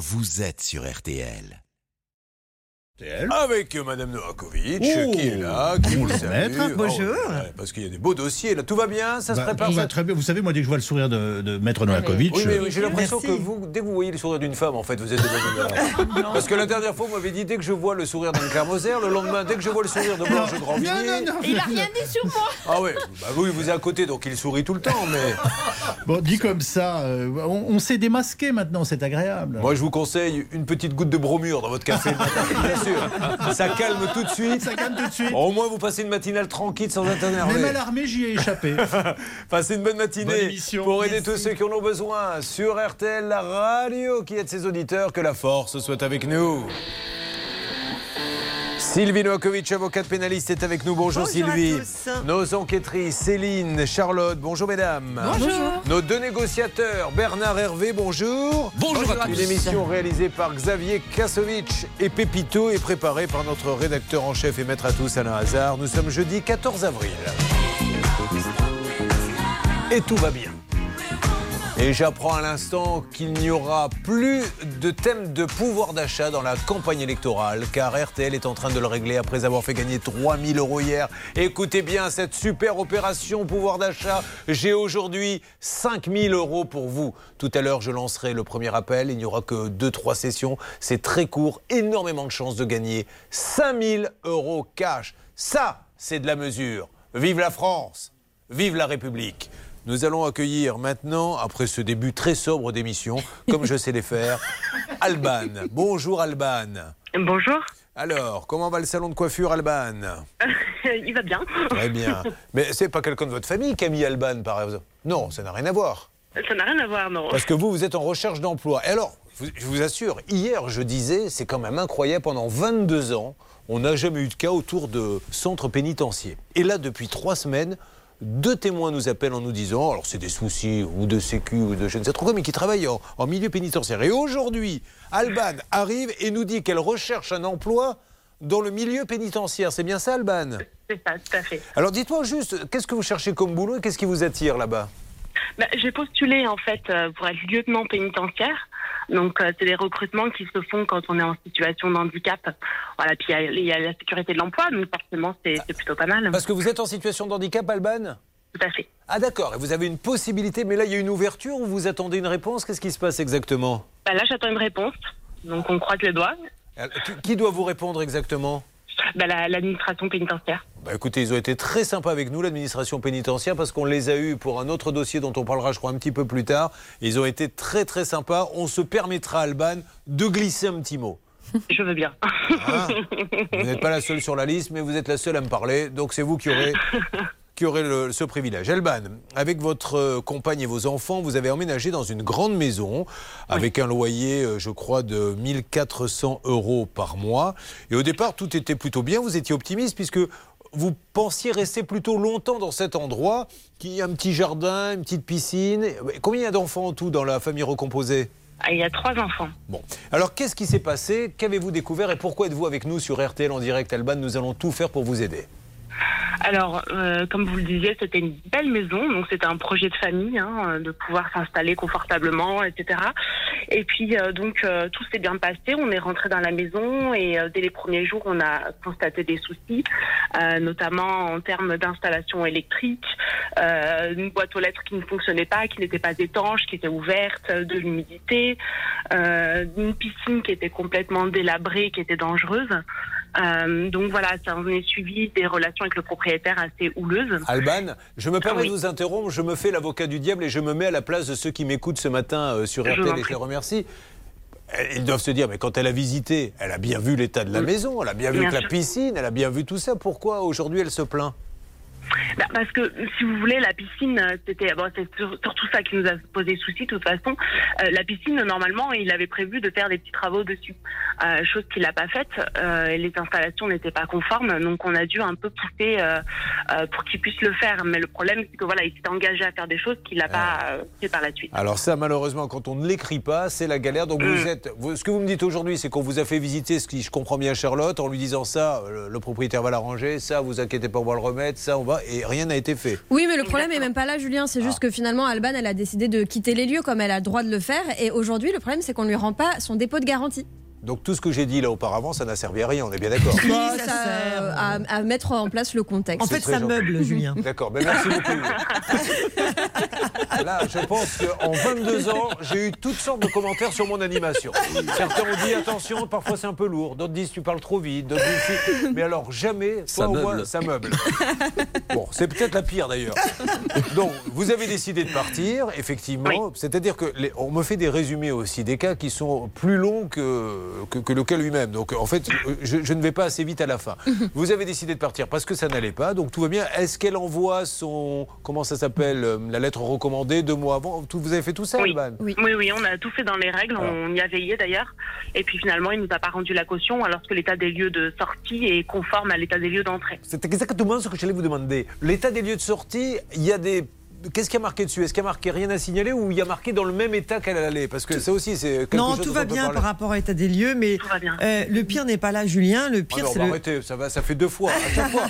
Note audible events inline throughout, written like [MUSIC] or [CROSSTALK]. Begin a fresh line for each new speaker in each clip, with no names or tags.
vous êtes sur RTL.
Avec Madame Novakovic,
Oh,
qui est là, qui vous salue.
maître.
Oh,
Bonjour.
ouais, parce qu'il y a des beaux dossiers, là. Tout va bien Ça se
Bah,
prépare
tout va très bien. Vous savez, moi, dès que je vois le sourire de, de Maître Novakovic,
Oui, mais
euh,
oui, j'ai l'impression que vous, dès que vous voyez le sourire d'une femme, en fait, vous êtes de bonne humeur. [LAUGHS] Parce que la dernière fois, vous m'avez dit, dès que je vois le sourire d'Anne Moser, le lendemain, dès que je vois le sourire de Blanche Grandvilliers...
Il a rien dit sur moi.
Ah oui, bah oui, vous êtes à côté, donc il sourit tout le temps, mais... [LAUGHS]
bon, dit comme ça, euh, on, on s'est démasqué maintenant, c'est agréable.
Moi, je vous conseille une petite goutte de bromure dans votre café le matin, [LAUGHS] bien sûr. Ça calme tout de suite.
Ça gagne tout de suite.
Au moins, vous passez une matinale tranquille sans être énervé.
Même à l'armée, j'y ai échappé. [LAUGHS]
Passez une bonne matinée pour aider
Merci.
tous ceux qui en ont besoin sur RTL, la radio qui aide ses auditeurs. Que la force soit avec nous. Sylvie Novakovic, avocate pénaliste, est avec nous. Bonjour,
Bonjour à
Sylvie.
tous.
Nos enquêtrices, Céline, Charlotte, bonjour mesdames.
Bonjour.
Nos deux négociateurs, Bernard Hervé, bonjour.
Bonjour à
Une
tous.
émission réalisée par Xavier Kasovic et Pépito et préparée par notre rédacteur en chef et maître à tous, Alain Hazard. Nous sommes jeudi 14 avril. Et tout va bien. Et j'apprends à l'instant qu'il n'y aura plus de thème de pouvoir d'achat dans la campagne électorale, car RTL est en train de le régler après avoir fait gagner 3000 euros hier. Écoutez bien cette super opération pouvoir d'achat. J'ai aujourd'hui 5000 euros pour vous. Tout à l'heure, je lancerai le premier appel. Il n'y aura que 2-3 sessions. C'est très court, énormément de chances de gagner 5000 euros cash. Ça, c'est de la mesure. Vive la France Vive la République nous allons accueillir maintenant, après ce début très sobre d'émission, comme je sais les faire, [LAUGHS] Alban. Bonjour Alban.
Bonjour,
Alors, comment va le salon de coiffure Alban [LAUGHS]
il va bien.
Très bien. Mais c'est pas quelqu'un de votre famille, Camille Alban, par exemple? Non, ça n'a rien à voir.
Ça n'a rien à voir, non.
Parce que vous, vous êtes en recherche d'emploi. Et alors, je vous assure, hier, je disais, c'est quand même incroyable, pendant 22 ans, on n'a jamais eu de cas autour de centres pénitentiaires. Et là, depuis trois semaines, deux témoins nous appellent en nous disant, alors c'est des soucis ou de sécu ou de je ne sais trop quoi, mais qui travaillent en, en milieu pénitentiaire. Et aujourd'hui, Alban arrive et nous dit qu'elle recherche un emploi dans le milieu pénitentiaire. C'est bien ça, Alban?
C'est ça, tout à fait.
Alors dites-moi juste, qu'est-ce que vous cherchez comme boulot et qu'est-ce qui vous attire là-bas?
Bah, J'ai postulé, en fait, euh, pour être lieutenant pénitentiaire. Donc, euh, c'est des recrutements qui se font quand on est en situation de handicap. Voilà, puis il y a- il y, a la sécurité de l'emploi, donc forcément, c'est plutôt pas mal.
Parce que vous êtes en situation de handicap, Alban?
Tout à fait.
Ah d'accord, et vous avez une possibilité, mais là il y a une ouverture ou vous attendez une réponse? Qu'est-ce qui se passe exactement?
Bah, là, j'attends une réponse. Donc, on croise les doigts.
Qui, qui doit vous répondre exactement?
Bah, la- L'administration pénitentiaire.
bah écoutez, ils ont été très sympas avec nous, l'administration pénitentiaire, parce qu'on les a eus pour un autre dossier dont on parlera, je crois, un petit peu plus tard. Ils ont été très très sympas. On se permettra, Alban, de glisser un petit mot.
Je veux bien.
Hein vous n'êtes pas la seule sur la liste, mais vous êtes la seule à me parler, donc c'est vous qui aurez, qui aurez le- ce privilège. Elban, avec votre euh, compagne et vos enfants, vous avez emménagé dans une grande maison avec un loyer, euh, je crois, de 1400 euros par mois. Et au départ, tout était plutôt bien. Vous étiez optimiste puisque vous pensiez rester plutôt longtemps dans cet endroit, qui a un petit jardin, une petite piscine. Combien il y a d'enfants en tout dans la famille recomposée?
Ah, Il y a trois enfants.
Bon, alors qu'est-ce qui s'est passé? Qu'avez-vous découvert? Et pourquoi êtes-vous avec nous sur RTL en direct, Alban Nous allons tout faire pour vous aider.
Alors, euh, comme vous le disiez, c'était une belle maison, donc c'était un projet de famille, hein, euh, de pouvoir s'installer confortablement, etc. Et puis, euh, donc, euh, tout s'est bien passé. On est rentré dans la maison et euh, dès les premiers jours, on a constaté des soucis, euh, notamment en termes d'installation électrique, une boîte aux lettres qui ne fonctionnait pas, qui n'était pas étanche, qui était ouverte, de l'humidité, une piscine qui était complètement délabrée, qui était dangereuse. Euh, donc voilà, ça en est suivi des relations avec le propriétaire assez houleuses.
Alban, je me permets
Ah oui.
de vous interrompre, je me fais l'avocat du diable et je me mets à la place de ceux qui m'écoutent ce matin euh, sur
Je
RTL et je les remercie. Euh, Ils doivent se dire, mais quand elle a visité, elle a bien vu l'état de la maison, elle a bien vu la piscine, elle a bien vu tout ça. Pourquoi aujourd'hui elle se plaint?
Bah, parce que si vous voulez, la piscine, euh, c'était bon, c'est sur- surtout ça qui nous a posé souci. De toute façon, Euh, la piscine, normalement, il avait prévu de faire des petits travaux dessus, Euh, chose qu'il n'a pas faite. Euh, les installations n'étaient pas conformes, donc on a dû un peu pousser pour qu'il puisse le faire. Mais le problème, c'est que voilà, il s'était engagé à faire des choses qu'il n'a pas euh, fait par la suite.
Alors ça, malheureusement, quand on ne l'écrit pas, c'est la galère. Donc vous
Mm.
êtes, vous- ce que vous me dites aujourd'hui, c'est qu'on vous a fait visiter, ce qui, je comprends bien, Charlotte, en lui disant ça, le, le propriétaire va l'arranger, ça, vous inquiétez pas, on va le remettre, ça, on va. Et rien n'a été fait.
Oui, mais le problème est même pas là, Julien. C'est juste
Ah.
que finalement, Alban, elle a décidé de quitter les lieux comme elle a le droit de le faire. Et aujourd'hui, le problème, c'est qu'on ne lui rend pas son dépôt de garantie.
Donc tout ce que j'ai dit là auparavant, ça n'a servi à rien, on est bien d'accord.
Bah,
ça
ça,
sert.
euh, à, à mettre en place le contexte.
En fait, ça meuble, Julien.
D'accord, ben merci beaucoup. [LAUGHS] Là, je pense qu'en 22 ans, j'ai eu toutes sortes de commentaires sur mon animation. Certains ont dit attention, parfois c'est un peu lourd. D'autres disent tu parles trop vite. D'autres disent mais alors jamais,
Ça
toi, au moins,
meuble.
ça meuble. Bon, c'est peut-être la pire d'ailleurs. Donc, vous avez décidé de partir, effectivement. C'est-à-dire que les- on me fait des résumés aussi des cas qui sont plus longs que, que, que le cas lui-même. Donc, en fait, je, je ne vais pas assez vite à la fin. [LAUGHS] Vous avez décidé de partir parce que ça n'allait pas, donc tout va bien. Est-ce qu'elle envoie son comment ça s'appelle euh, la lettre recommandée deux mois avant? Tout- Vous avez fait tout ça,
Oui.
Alban?
Oui.
Oui, oui, on a tout fait dans les règles,
Voilà.
on y a veillé d'ailleurs. Et puis finalement, il nous a pas rendu la caution alors que l'état des lieux de sortie est conforme à l'état des lieux d'entrée.
C'est exactement ce que j'allais vous demander. L'état des lieux de sortie, il y a des. Qu'est-ce qui a marqué dessus? Est-ce qu'il y a marqué rien à signaler ou il y a marqué dans le même état qu'elle allait? Parce que ça aussi, c'est quelque
Non,
chose
tout va bien
parler.
par rapport à l'état des lieux, mais euh, le pire n'est pas là, Julien. Le
Ah
pire,
non,
c'est
bah
le.
arrêtez, ça, va, ça fait deux fois. À chaque fois,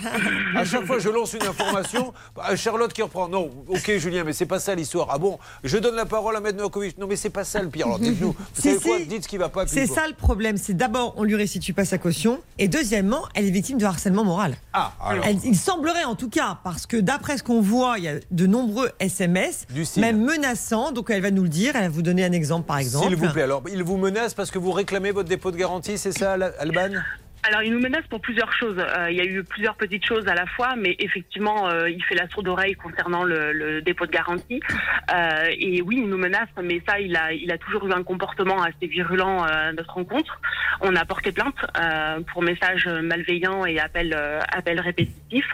à chaque fois je lance une information, bah, Charlotte qui reprend. Non, ok Julien, mais c'est pas ça l'histoire. Ah bon Je donne la parole à Maître Novakovic. Non, mais c'est pas ça le pire. Alors dites-nous. [LAUGHS] Vous
Si,
savez quoi?
si.
Dites ce qui va pas.
C'est ça le problème. C'est d'abord, on lui restitue pas sa caution, et deuxièmement, elle est victime de harcèlement moral.
Ah, alors.
Elle- il semblerait en tout cas, parce que d'après ce qu'on voit, il y a de nombreux SMS, même menaçants. Donc elle va nous le dire. Elle va vous donner un exemple, par exemple.
S'il vous plaît, alors, il vous menace parce que vous réclamez votre dépôt de garantie, c'est ça, Al- Alban?
Alors, il nous menace pour plusieurs choses. Euh, il y a eu plusieurs petites choses à la fois, mais effectivement, euh, il fait la sourde oreille concernant le, le dépôt de garantie. Euh, et oui, il nous menace, mais ça, il a, il a toujours eu un comportement assez virulent à notre rencontre. On a porté plainte pour messages malveillants et appels, appels répétitifs.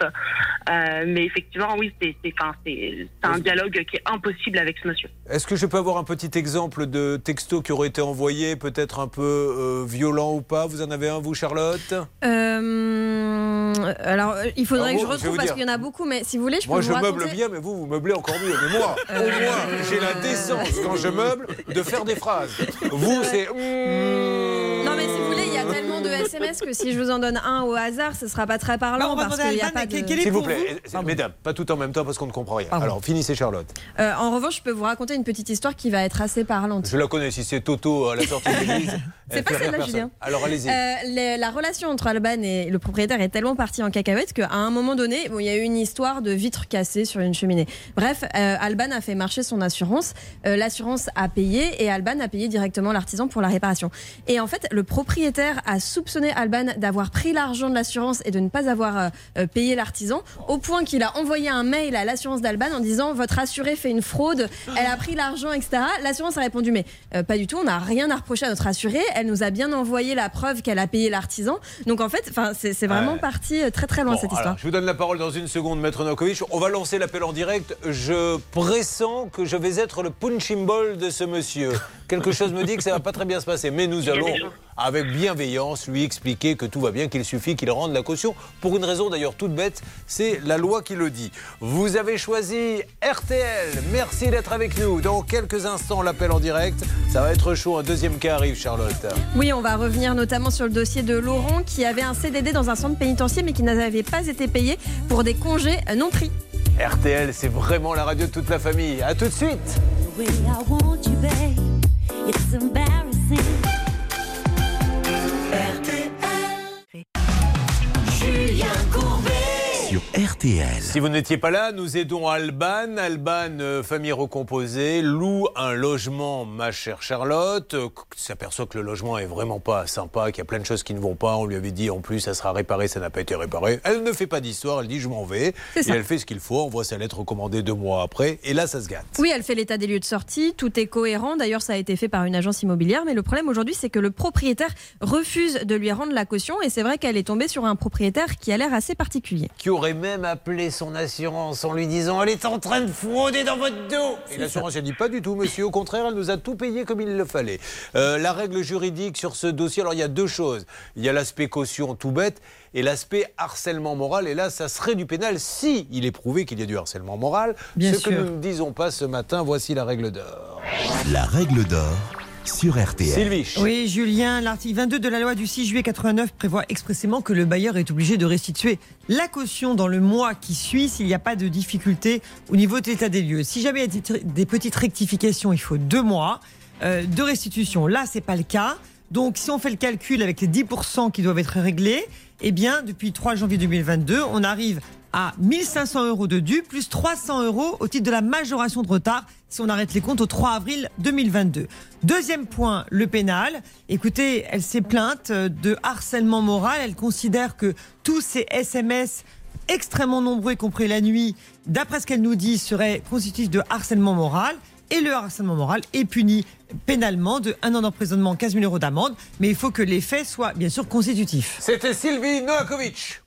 Mais effectivement, oui, c'est c'est- enfin, c'est- c'est un dialogue qui est impossible avec ce monsieur.
Est-ce que je peux avoir un petit exemple de texto qui aurait été envoyé, peut-être un peu violent ou pas? Vous en avez un, vous, Charlotte?
Euh, alors, euh, il faudrait
Alors,
que je
moi, je
retrouve parce qu'il y en a beaucoup, mais si vous voulez, je
Moi,
peux
je
vous
meuble
raconter.
bien, mais vous, vous meublez encore mieux. Mais moi, au moins, j'ai la décence, quand je meuble, de faire des phrases. Vous, c'est... mmh.
Non, mais si vous voulez, il y a tellement de SMS que si je vous en donne un au hasard, ce sera pas très
Bah,
parlant
va
parce qu'il n'y a pas de.
S'il vous
pour
plaît,
vous?
mesdames, pas tout en même temps parce qu'on ne comprend rien.
Pardon.
Alors, finissez Charlotte.
Euh, en revanche, je peux vous raconter une petite histoire qui va être assez parlante.
Je la connais, si c'est Toto à la sortie de l'église.
C'est pas celle-là. Julien.
Alors, allez-y.
Euh, les- la relation entre Alban et le propriétaire est tellement partie en cacahuète qu'à un moment donné, bon, il y a eu une histoire de vitres cassées sur une cheminée. Bref, euh, Alban a fait marcher son assurance. Euh, L'assurance a payé et Alban a payé directement l'artisan pour la réparation. Et en fait, le propriétaire a soupçonné Alban d'avoir pris l'argent de l'assurance et de ne pas avoir euh, payé l'artisan, au point qu'il a envoyé un mail à l'assurance d'Alban en disant votre assuré fait une fraude, elle a pris l'argent, etc. L'assurance a répondu mais pas du tout, on n'a rien à reprocher à notre assuré, elle nous a bien envoyé la preuve qu'elle a payé l'artisan. Donc en fait, enfin, c'est vraiment
Ouais.
parti euh, très très loin
Bon,
cette
alors,
histoire.
je vous donne la parole dans une seconde, Maître Novakovic. On va lancer l'appel en direct. Je pressens que je vais être le punching ball de ce monsieur. Quelque chose me dit que ça va pas très bien se passer. Mais nous allons. Avec bienveillance, lui expliquer que tout va bien, qu'il suffit qu'il rende la caution. Pour une raison d'ailleurs toute bête, c'est la loi qui le dit. Vous avez choisi RTL. Merci d'être avec nous. Dans quelques instants, l'appel en direct. Ça va être chaud. Un deuxième cas arrive, Charlotte.
Oui, on va revenir notamment sur le dossier de Laurent qui avait un CDD dans un centre pénitentiaire mais qui n'avait pas été payé pour des congés non pris.
RTL, c'est vraiment la radio de toute la famille. À tout de suite.
RTL.
Si vous n'étiez pas là, nous aidons Alban. Alban, euh, famille recomposée, loue un logement, ma chère Charlotte. Euh, S'aperçoit que le logement est vraiment pas sympa, qu'il y a plein de choses qui ne vont pas. On lui avait dit en plus, ça sera réparé, ça n'a pas été réparé. Elle ne fait pas d'histoire, elle dit je m'en vais. Et
ça.
elle fait ce qu'il faut, envoie sa lettre recommandée deux mois après. Et là, ça se gâte.
Oui, elle fait l'état des lieux de sortie, tout est cohérent. D'ailleurs, ça a été fait par une agence immobilière. Mais le problème aujourd'hui, c'est que le propriétaire refuse de lui rendre la caution. Et c'est vrai qu'elle est tombée sur un propriétaire qui a l'air assez particulier.
Qui aurait même appelé son assurance en lui disant Elle est en train de frauder dans votre dos Et l'assurance, elle dit Pas du tout, monsieur. Au contraire, elle nous a tout payé comme il le fallait. Euh, la règle juridique sur ce dossier, alors il y a deux choses. Il y a l'aspect caution tout bête et l'aspect harcèlement moral. Et là, ça serait du pénal si il est prouvé qu'il y a du harcèlement moral.
Bien
ce que nous ne disons pas ce matin, voici la règle d'or.
La règle d'or sur RTL.
Sylvie.
Oui, Julien, l'article 22 de la loi du 6 juillet 89 prévoit expressément que le bailleur est obligé de restituer la caution dans le mois qui suit s'il n'y a pas de difficulté au niveau de l'état des lieux. Si jamais il y a des- petites rectifications, il faut deux mois euh, de restitution. Là, c'est pas le cas. Donc, si on fait le calcul avec les 10% qui doivent être réglés, eh bien, depuis 3 janvier 2022, on arrive à 1500 euros de dû plus 300 euros au titre de la majoration de retard si on arrête les comptes au 3 avril 2022. Deuxième point, le pénal. Écoutez, elle s'est plainte de harcèlement moral. Elle considère que tous ces SMS extrêmement nombreux, y compris la nuit, d'après ce qu'elle nous dit, seraient constitutifs de harcèlement moral. Et le harcèlement moral est puni pénalement de un an d'emprisonnement, 15 000 euros d'amende. Mais il faut que les faits soient bien sûr constitutifs.
C'était Sylvie Noakovic.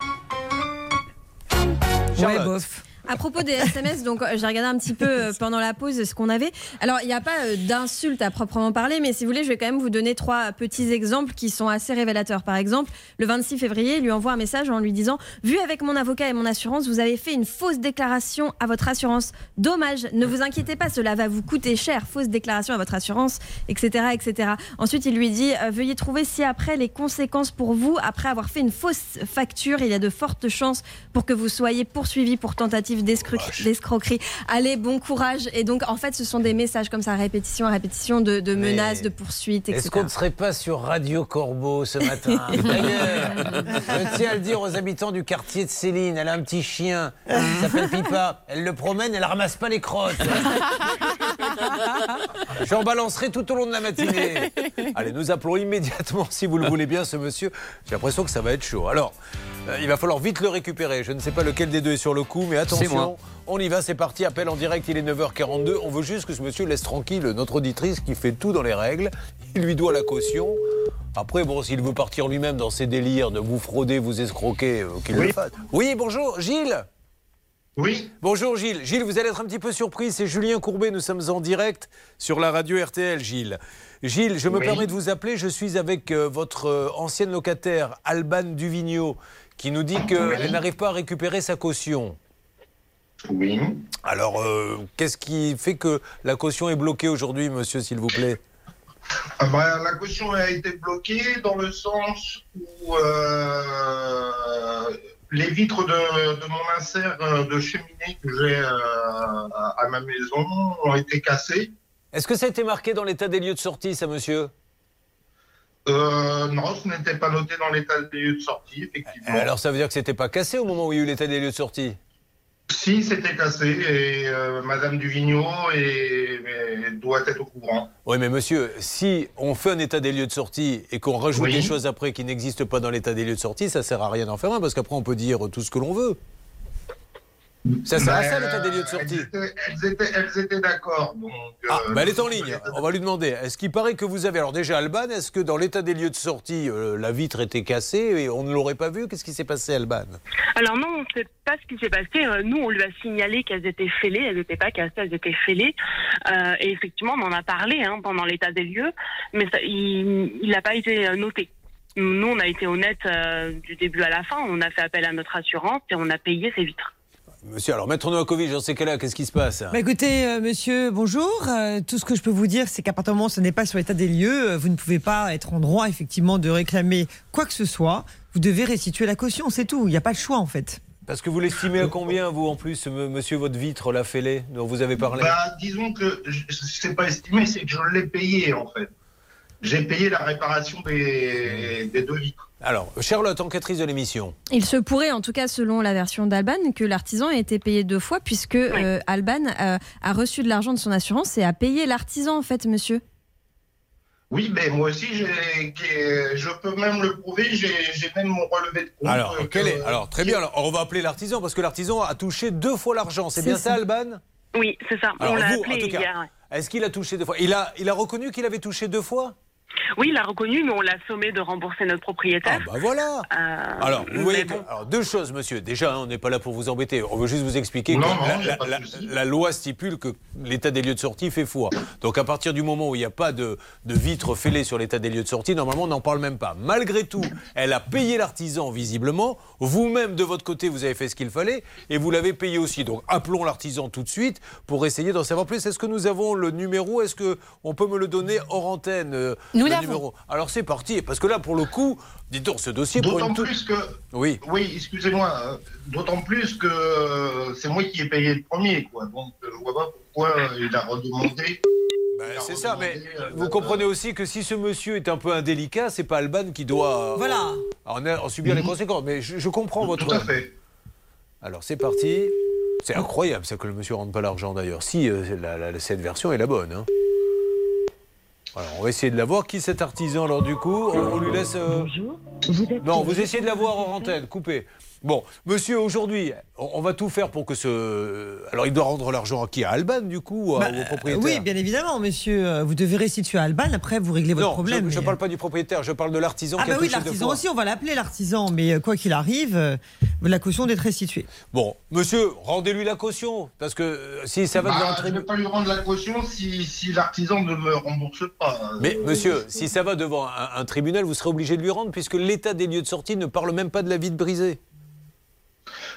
Ouais,
Charlotte.
À propos des SMS, donc euh, j'ai regardé un petit peu euh, pendant la pause ce qu'on avait. Alors il n'y a pas euh, d'insultes à proprement parler, mais si vous voulez, je vais quand même vous donner trois petits exemples qui sont assez révélateurs. Par exemple, le 26 février, il lui envoie un message en lui disant Vu avec mon avocat et mon assurance, vous avez fait une fausse déclaration à votre assurance. Dommage, ne vous inquiétez pas, cela va vous coûter cher. Fausse déclaration à votre assurance, etc. etc. Ensuite, il lui dit Veuillez trouver si après les conséquences pour vous, après avoir fait une fausse facture, il y a de fortes chances pour que vous soyez poursuivi pour tentative d'escroquerie. Allez, bon courage. Et donc, en fait, ce sont des messages comme ça, répétition à répétition, de, menaces, de poursuites, etc.
Est-ce qu'on ne serait pas sur Radio Corbeau ce matin [LAUGHS] D'ailleurs, je tiens à le dire aux habitants du quartier de Céline. Elle a un petit chien, il s'appelle Pipa. Elle le promène, elle ramasse pas les crottes. [LAUGHS] [LAUGHS] J'en balancerai tout au long de la matinée. [LAUGHS] Allez, nous appelons immédiatement, si vous le voulez bien, ce monsieur. J'ai l'impression que ça va être chaud. Alors, euh, il va falloir vite le récupérer. Je ne sais pas lequel des deux est sur le coup, mais attention. On y va, c'est parti. Appel en direct, il est 9h42. On veut juste que ce monsieur laisse tranquille notre auditrice qui fait tout dans les règles. Il lui doit la caution. Après, bon, s'il veut partir lui-même dans ses délires de vous frauder, vous escroquer, euh, qu'il le fasse. Oui, bonjour, Gilles
Oui,
Bonjour Gilles. Gilles, vous allez être un petit peu surpris. C'est Julien Courbet. Nous sommes en direct sur la radio RTL, Gilles. Gilles, je me
Oui.
permets de vous appeler. Je suis avec euh, votre euh, ancienne locataire, Alban Duvigneau, qui nous dit qu'elle
Oui.
n'arrive pas à récupérer sa caution.
oui.
Alors, euh, qu'est-ce qui fait que la caution est bloquée aujourd'hui, monsieur, s'il vous plaît?
Ah bah, la caution a été bloquée dans le sens où les vitres de, de mon insert euh, de cheminée que j'ai euh, à à ma maison ont été cassées.
Est-ce que ça a été marqué dans l'état des lieux de sortie, ça, monsieur?
Euh, non, ce n'était pas noté dans l'état des lieux de sortie, effectivement.
Alors, ça veut dire que c'était pas cassé au moment où il y a eu l'état des lieux de sortie?
Si, c'était cassé et euh, Madame Duvigneau doit être au courant.
Oui, mais monsieur, si on fait un état des lieux de sortie et qu'on rajoute
Oui.
des choses après qui n'existent pas dans l'état des lieux de sortie, ça sert à rien d'en faire un, parce qu'après on peut dire tout ce que l'on veut. Ça sert à ça l'état des lieux de sortie
Elles étaient, elles étaient- d'accord.
Ah,
euh,
bah elle est en ligne. On va lui demander. Est-ce qu'il paraît que vous avez. Alors, déjà, Alban, est-ce que dans l'état des lieux de sortie, euh, la vitre était cassée et on ne l'aurait pas vu Qu'est-ce qui s'est passé, Alban?
Alors non, on ne sait pas ce qui s'est passé. Euh, Nous, on lui a signalé qu'elles étaient fêlées. Elles n'étaient pas cassées, elles étaient fêlées. Euh, et effectivement, on en a parlé hein, pendant l'état des lieux, mais ça, il n'a pas été noté. Nous, on a été honnête euh, du début à la fin. On a fait appel à notre assurance et on a payé ces vitres.
Monsieur, alors, maître Novakovic, j'en sais qu'elle là, qu'est-ce qui se passe
Bah écoutez, euh, monsieur, bonjour. Euh, tout ce que je peux vous dire, c'est qu'à partir du moment où ce n'est pas sur l'état des lieux, euh, vous ne pouvez pas être en droit, effectivement, de réclamer quoi que ce soit. Vous devez restituer la caution, c'est tout. Il n'y a pas de choix, en fait.
Parce que vous l'estimez à combien, vous, en plus, m- monsieur, votre vitre, la fêlée, dont vous avez parlé?
Bah, disons que je- c'est pas estimé, c'est que je l'ai payé en fait. J'ai payé la réparation des, des deux vitres.
Alors, Charlotte, enquêtrice de l'émission.
Il se pourrait, en tout cas selon la version d'Alban, que l'artisan ait été payé deux fois, puisque euh, Alban euh, a reçu de l'argent de son assurance et a payé l'artisan, en fait, monsieur.
Oui, mais moi aussi, je peux même le prouver, j'ai même mon relevé de compte.
Alors,
euh,
quel est Alors, très bien. Alors, on va appeler l'artisan parce que l'artisan a touché deux fois l'argent. C'est bien ça,
ça.
Alban?
Oui, c'est ça.
Alors,
on l'a
vous,
appelé
en tout cas,
hier. ouais.
Est-ce qu'il a touché deux fois? Il a, il a reconnu qu'il avait touché deux fois?
Oui, il l'a reconnu, mais on l'a sommé de rembourser notre
Ah
propriétaire.
bah voilà
Euh,
Alors, vous voyez,
bon.
alors, deux choses, monsieur. Déjà, on n'est pas là pour vous embêter. On veut juste vous expliquer
Non,
que
non,
la, loi stipule que l'état des lieux de sortie fait foi. Donc, à partir du moment où il n'y a pas de, de vitre fêlée sur l'état des lieux de sortie, normalement, on n'en parle même pas. Malgré tout, elle a payé l'artisan, visiblement. Vous-même, de votre côté, vous avez fait ce qu'il fallait et vous l'avez payé aussi. Donc, appelons l'artisan tout de suite pour essayer d'en savoir plus. Est-ce que nous avons le numéro? Est-ce qu'on peut me le donner hors antenne euh,
Nous
le
l'avons.
numéro Alors, c'est parti. Parce que là, pour le coup, dites donc, ce dossier pour
D'autant plus que,
Oui.
oui, excusez-moi, euh, d'autant plus que euh, c'est moi qui ai payé le premier, quoi. Donc, je vois pas pourquoi euh, il a redemandé.
Ben, c'est ça, mais
euh,
vous comprenez aussi que si ce monsieur est un peu indélicat, c'est pas Alban qui doit
Voilà.
en, en subir les
Mhm.
conséquences. Mais je, je comprends votre.
Tout à fait.
Alors c'est parti. C'est incroyable ça que le monsieur rende pas l'argent d'ailleurs. Si euh, la- la- cette version est la bonne. hein. Alors on va essayer de la voir. Qui cet artisan alors du coup? On, on lui laisse. euh, Non, vous? essayez de la voir en antenne, coupez. Bon, monsieur, aujourd'hui, on, va tout faire pour que ce. Alors, il doit rendre l'argent à qui? À Alban, du coup,
Bah,
au propriétaire
oui, bien évidemment, monsieur. euh, Vous devez restituer à Alban. Après, vous réglez votre
Non,
problème.
je ne
mais-
parle pas du propriétaire, je parle de l'artisan
Ah
qui a
bah oui, l'artisan aussi, on va l'appeler l'artisan. Mais euh, quoi qu'il arrive, euh, la caution doit être restituée.
Bon, monsieur, rendez-lui la caution, parce que euh, si ça va
Bah,
devant un
je ne
tribunal...
vais pas lui rendre la caution si, si l'artisan ne me rembourse pas.
Mais
Euh,
monsieur, si ça va devant un, un tribunal, vous serez obligé de lui rendre, puisque l'état des lieux de sortie ne parle même pas de la vitre brisée.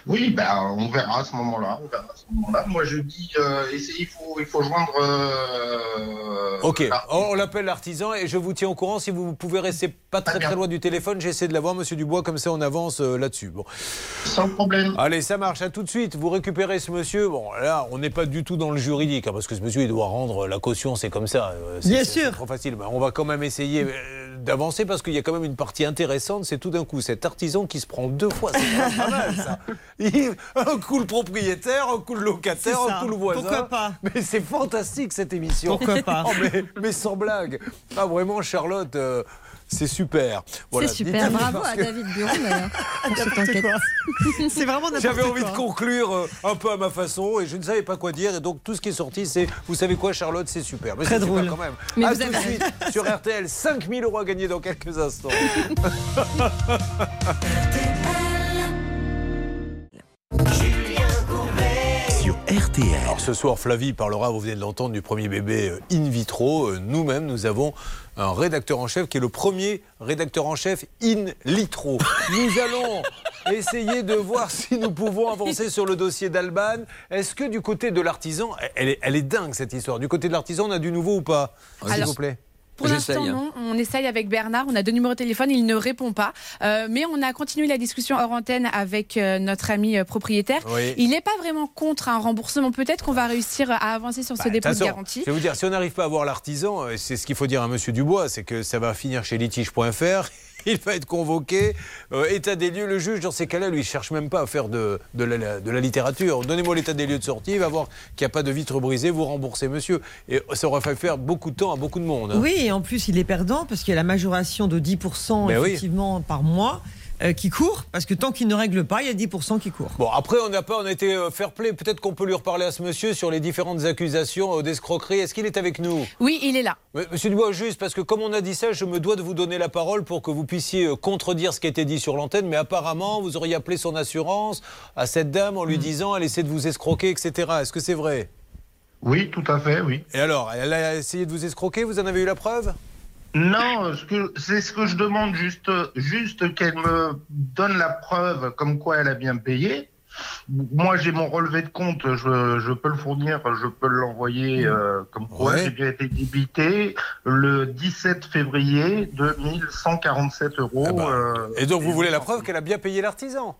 Oui, ben, on verra à ce moment-là. On verra à ce moment-là. Moi, je dis, euh, essayez, il faut, il faut joindre. euh,
Ok, on, l'appelle l'artisan et je vous tiens au courant. Si vous pouvez rester pas très
Très
loin du téléphone, j'essaie de l'avoir, monsieur Dubois, comme ça on avance euh, là-dessus. Bon.
Sans problème.
Allez, ça marche, à tout de suite. Vous récupérez ce monsieur. Bon, là, on n'est pas du tout dans le juridique, hein, parce que ce monsieur, il doit rendre la caution, c'est comme ça. c'est-
Bien sûr.
C'est trop facile. Ben, on va quand même essayer euh, d'avancer, parce qu'il y a quand même une partie intéressante. C'est tout d'un coup cet artisan qui se prend deux fois. C'est pas mal, ça. [LAUGHS] Il- un coup le propriétaire, un coup le locataire, un coup le voisin.
Pourquoi pas
Mais c'est fantastique, cette émission.
Pourquoi pas [LAUGHS]
Oh, mais, mais sans blague. Ah, vraiment, Charlotte. euh, c'est super. Voilà,
c'est super. Bravo à David Buron d'ailleurs. [LAUGHS]
quoi. C'est vraiment
J'avais envie
quoi.
de conclure euh, un peu à ma façon et je ne savais pas quoi dire. Et donc tout ce qui est sorti, c'est vous savez quoi, Charlotte, c'est super. Mais
Très
c'est super
drôle.
quand même.
Mais
à
vous
tout de
avez
suite sur RTL, 5000 euros à gagner dans quelques instants. [LAUGHS] [LAUGHS]
Sur RTL.
Alors ce soir, Flavie parlera, vous venez de l'entendre, du premier bébé euh, in vitro. Euh, Nous-mêmes, nous avons un rédacteur en chef qui est le premier rédacteur en chef in litro. Nous allons essayer de voir si nous pouvons avancer sur le dossier d'Alban. Est-ce que du côté de l'artisan, elle est, elle est dingue cette histoire, du côté de l'artisan, on a du nouveau ou pas S'il vous plaît?
Pour l'instant, non. On essaye avec Bernard. On a deux numéros de téléphone. Il ne répond pas. Euh, mais on a continué la discussion hors antenne avec euh, notre ami euh, propriétaire.
Oui.
Il n'est pas vraiment contre un remboursement. Peut-être qu'on va réussir à avancer sur ce
Bah,
dépôt de garantie.
Je vais vous dire, si on n'arrive pas à voir l'artisan, c'est ce qu'il faut dire à Monsieur Dubois, c'est que ça va finir chez litige.fr. [LAUGHS] Il va être convoqué. Euh, état des lieux, le juge, dans ces cas-là, lui, il cherche même pas à faire de, de, la, de la littérature. Donnez-moi l'état des lieux de sortie, il va voir qu'il n'y a pas de vitre brisée, vous remboursez monsieur. Et ça aurait fait faire beaucoup de temps à beaucoup de monde. hein.
Oui, et en plus, il est perdant parce qu'il y a la majoration de 10%
Ben oui.
effectivement par mois qui court. Parce que tant qu'il ne règle pas, il y a 10% qui court.
Bon, après, on n'a pas, on a été euh, fair play. Peut-être qu'on peut lui reparler à ce monsieur sur les différentes accusations euh, d'escroquerie. Est-ce qu'il est avec nous?
Oui, il est là.
Mais, Monsieur Dubois, juste parce que comme on a dit ça, je me dois de vous donner la parole pour que vous puissiez euh, contredire ce qui a été dit sur l'antenne. Mais apparemment, vous auriez appelé son assurance à cette dame en lui disant elle essaie de vous escroquer, etc. Est-ce que c'est vrai?
Oui, tout à fait, oui.
Et alors, elle a essayé de vous escroquer? Vous en avez eu la preuve?
Non, ce que- c'est ce que je demande, juste, juste qu'elle me donne la preuve comme quoi elle a bien payé. Moi, j'ai mon relevé de compte, je, je peux le fournir, je peux l'envoyer euh, comme quoi
Ouais.
j'ai bien été débité le 17 février 2147 euros.
Ah bah,
euh,
Et donc, vous voulez la preuve qu'elle a bien payé l'artisan?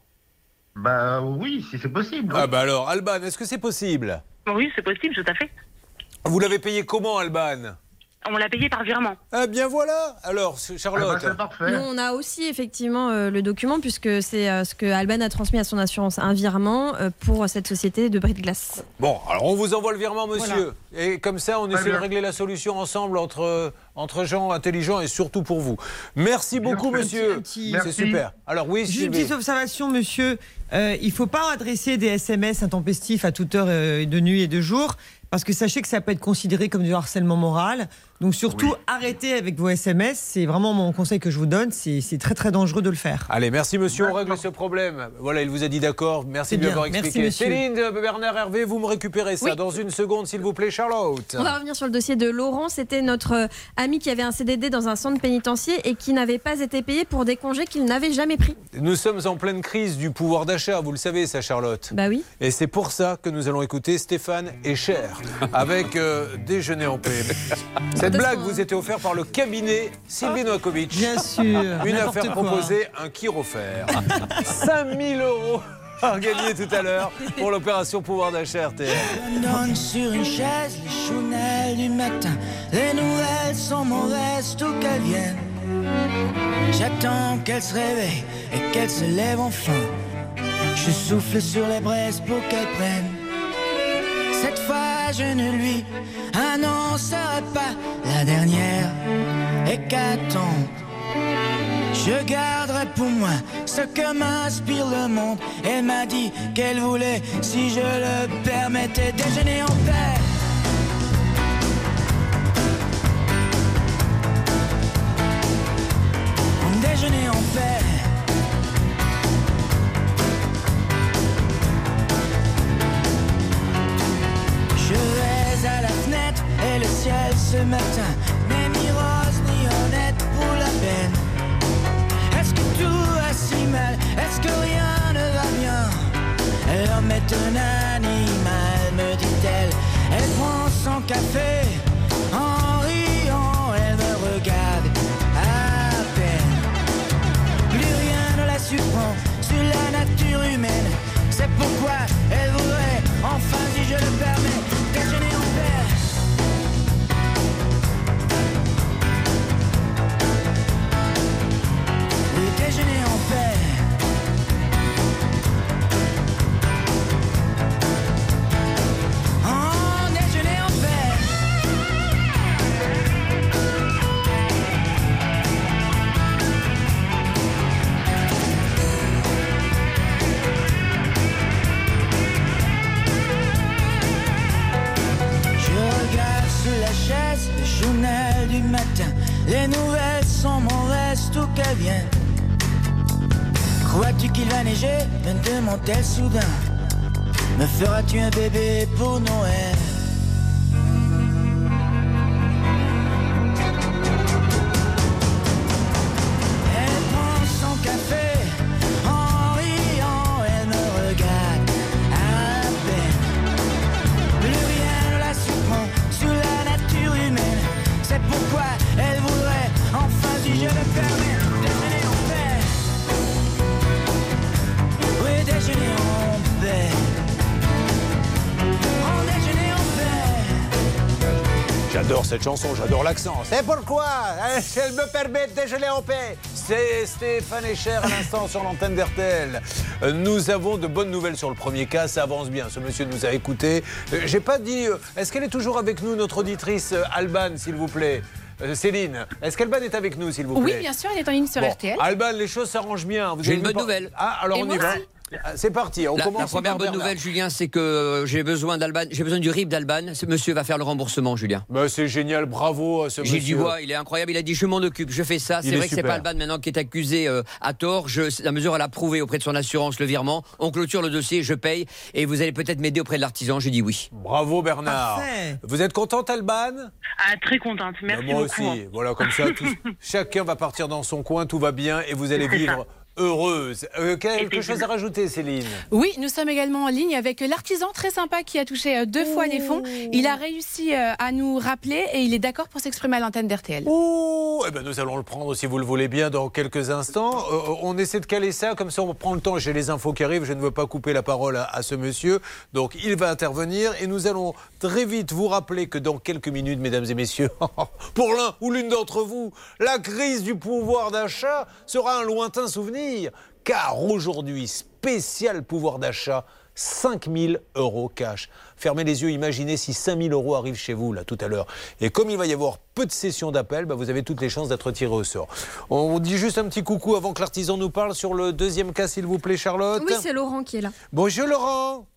Bah oui, si c'est possible.
Ah bah alors, Alban, est-ce que c'est possible?
Oui, c'est possible, tout à fait.
Vous l'avez payé comment, Alban?
On l'a payé par virement.
Ah bien voilà Alors,
Ah bah,
Charlotte
c'est parfait.
Nous, on a aussi effectivement euh, le document puisque c'est euh, ce que Alban a transmis à son assurance, un virement euh, pour cette société de bris de glace.
Bon, alors on vous envoie le virement, monsieur. Et comme ça, on essaie de régler la solution ensemble entre, entre gens intelligents et surtout pour vous. Merci beaucoup, monsieur.
Petit-
C'est super. Alors oui,
Juste une petite observation, monsieur. Euh, il ne faut pas adresser des SMS intempestifs à toute heure euh, de nuit et de jour, parce que sachez que ça peut être considéré comme du harcèlement moral. Donc surtout, arrêtez avec vos SMS. C'est vraiment mon conseil que je vous donne. C'est très très dangereux de le faire.
Allez, merci monsieur, on règle ce problème. Voilà, il vous a dit d'accord. Merci de lui avoir
Merci,
expliqué.
monsieur.
Céline, euh, Bernard, Hervé, vous me récupérez ça
Oui.
dans une seconde, s'il vous plaît, Charlotte.
On va revenir sur le dossier de Laurent. C'était notre euh, ami qui avait un CDD dans un centre pénitentiaire et qui n'avait pas été payé pour des congés qu'il n'avait jamais pris.
Nous sommes en pleine crise du pouvoir d'achat, vous le savez, ça, Charlotte.
Bah oui.
Et c'est pour ça que nous allons écouter Stéphane et Cher avec euh, Déjeuner en paix. Cette blague vous était offerte par le cabinet Sylvie Noakovic.
Bien sûr. [LAUGHS]
Une affaire
quoi.
proposée, un chirophère. [LAUGHS] 5000 euros à gagner tout à l'heure pour l'opération pouvoir d'achat RTL.
donne sur une chaise les chounelles du matin. Les nouvelles sont mauvaises, tout qu'elles viennent. J'attends qu'elle se réveille et qu'elle se lève enfin. Je souffle sur les braises pour qu'elle prenne. Je ne lui annoncerai pas la dernière hécatombe. Je garderai pour moi ce que m'inspire le monde. Elle m'a dit qu'elle voulait, si je le permettais, déjeuner en paix. Déjeuner en paix. Et le ciel ce matin n'est ni rose ni honnête pour la peine. Est-ce que tout va si mal? Est-ce que rien ne va bien? L'homme est un animal, me dit-elle. Elle prend son café en riant, elle me regarde à peine. Plus rien ne la surprend sur la nature humaine. C'est pourquoi elle voudrait, enfin si je le permets, déjeuner Les nouvelles sont mauvaises, tout qu'elles viennent. Crois-tu qu'il va neiger? Me demande-t-elle soudain. Me feras-tu un bébé pour Noël?
J'adore cette chanson, j'adore l'accent. C'est pourquoi hein, elle me permet de déjeuner en paix. C'est Stéphane Echer à l'instant sur l'antenne d'RTL. Euh, Nous avons de bonnes nouvelles sur le premier cas, ça avance bien. Ce monsieur nous a écoutés. Euh, J'ai pas dit. euh, Est-ce qu'elle est toujours avec nous, notre auditrice Alban, s'il vous plaît Céline, est-ce qu'Alban est avec nous, s'il vous plaît
Oui, bien sûr, elle est en ligne sur
Bon,
RTL.
Alban, les choses s'arrangent bien.
J'ai une bonne nouvelle.
Ah, alors
Et
on
moi
y va.
aussi.
Ah, C'est parti, on
La,
commence.
la première bonne nouvelle, Julien, c'est que euh, j'ai besoin d'Alban. J'ai besoin du RIB d'Alban. Ce monsieur va faire le remboursement, Julien.
Bah, c'est génial, bravo à ce
Gilles
monsieur.
Dubois, il est incroyable. Il a dit Je m'en occupe, je fais ça. C'est
est
vrai que c'est pas Alban maintenant qui est accusé euh, à tort. Je, la mesure, elle a prouvé auprès de son assurance le virement. On clôture le dossier, je paye. Et vous allez peut-être m'aider auprès de l'artisan. J'ai dit oui.
Bravo Bernard.
Parfait.
Vous êtes contente Alban?
Ah, très contente. Merci
Bah, Moi
beaucoup.
aussi. Voilà, comme ça, tous- [LAUGHS] chacun va partir dans son coin, tout va bien et vous allez vivre [LAUGHS] heureuse. Euh, quelque chose à rajouter, Céline
Oui, nous sommes également en ligne avec l'artisan très sympa qui a touché euh, deux fois les fonds. Il a réussi euh, à nous rappeler et il est d'accord pour s'exprimer à l'antenne d'RTL.
Ouh, eh ben nous allons le prendre, si vous le voulez bien, dans quelques instants. Euh, on essaie de caler ça, comme ça on prend le temps. J'ai les infos qui arrivent, je ne veux pas couper la parole à, à ce monsieur. Donc il va intervenir et nous allons très vite vous rappeler que dans quelques minutes, mesdames et messieurs, [LAUGHS] pour l'un ou l'une d'entre vous, la crise du pouvoir d'achat sera un lointain souvenir. Car aujourd'hui, spécial pouvoir d'achat, 5000 euros cash. Fermez les yeux, imaginez si 5000 euros arrivent chez vous, là, tout à l'heure. Et comme il va y avoir peu de sessions d'appel, bah, vous avez toutes les chances d'être tiré au sort. On dit juste un petit coucou avant que l'artisan nous parle sur le deuxième cas, s'il vous plaît, Charlotte.
Oui, c'est Laurent qui est là.
Bonjour Laurent.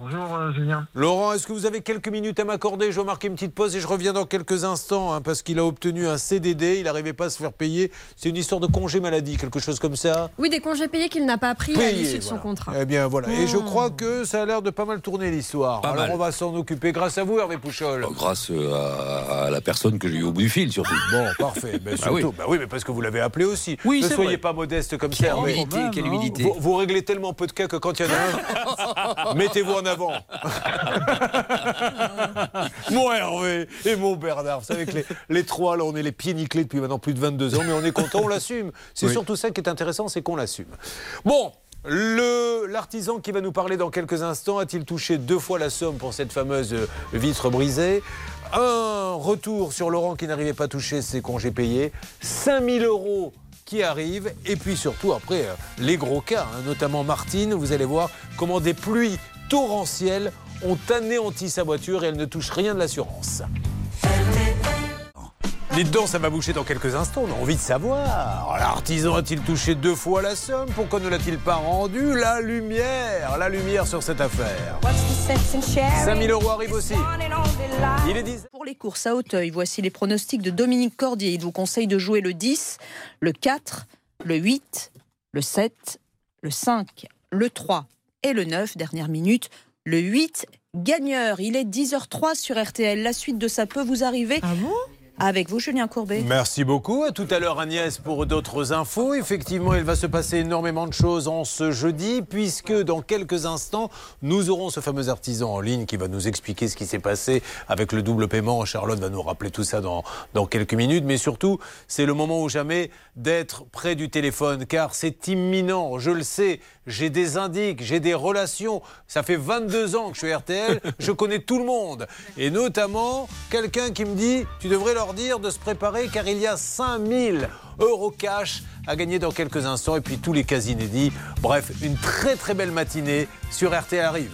Bonjour euh, Julien.
Laurent, est-ce que vous avez quelques minutes à m'accorder? Je vais marquer une petite pause et je reviens dans quelques instants hein, parce qu'il a obtenu un CDD, il n'arrivait pas à se faire payer. C'est une histoire de congé maladie, quelque chose comme ça
Oui, des congés payés qu'il n'a pas pris à
Payés,
l'issue de son contrat.
Eh bien voilà. Et je
Oh.
crois que ça a l'air de pas mal tourner l'histoire. Alors
mal.
on va s'en occuper grâce à vous, Hervé Pouchol.
Grâce euh, à, à la personne que j'ai eu au bout du fil, surtout.
Bon, parfait. Ben,
Bah
surtout,
oui.
bah oui, mais parce que vous l'avez appelé aussi.
Oui,
ne soyez
vrai.
pas modeste comme
Quelle
ça. Hervé.
humilité, quelle humilité.
Vous, vous réglez tellement peu de cas que quand il y en a un, [LAUGHS] mettez-vous en avant. [LAUGHS] mon Hervé et mon Bernard. Vous savez que les, les trois, là, on est les pieds nickelés depuis maintenant plus de 22 ans, mais on est content, on l'assume. C'est
Oui.
surtout ça qui est intéressant, c'est qu'on l'assume. Bon. Le- L'artisan qui va nous parler dans quelques instants a-t-il touché deux fois la somme pour cette fameuse euh, vitre brisée? Un retour sur Laurent qui n'arrivait pas à toucher ses congés payés. 5000 euros qui arrivent. Et puis surtout, après, euh, les gros cas, hein, notamment Martine, vous allez voir comment des pluies torrentielles ont anéanti sa voiture et elle ne touche rien de l'assurance. Dites donc, ça va boucher dans quelques instants. On a envie de savoir. L'artisan a-t-il touché deux fois la somme? Pourquoi ne l'a-t-il pas rendu? La lumière, la lumière sur cette affaire. 5000 euros arrivent aussi. Il est 10.
Pour les courses à Hauteuil, voici les pronostics de Dominique Cordier. Il vous conseille de jouer le 10, le 4, le 8, le 7, le 5, le 3 et le 9, dernière minute. Le 8, gagneur. Il est 10h03 sur RTL. La suite de ça peut vous arriver.
Ah bon?
Avec vous, Julien Courbet.
Merci beaucoup. À tout à l'heure, Agnès, pour d'autres infos. Effectivement, il va se passer énormément de choses en ce jeudi, puisque dans quelques instants, nous aurons ce fameux artisan en ligne qui va nous expliquer ce qui s'est passé avec le double paiement. Charlotte va nous rappeler tout ça dans, dans quelques minutes. Mais surtout, c'est le moment ou jamais d'être près du téléphone, car c'est imminent. Je le sais, j'ai des indices, j'ai des relations. Ça fait 22 ans que je suis RTL, je connais tout le monde. Et notamment, quelqu'un qui me dit, tu devrais leur dire de se préparer car il y a 5000 euros cash à gagner dans quelques instants. Et puis tous les cas inédits. Bref, une très très belle matinée sur RTL arrive.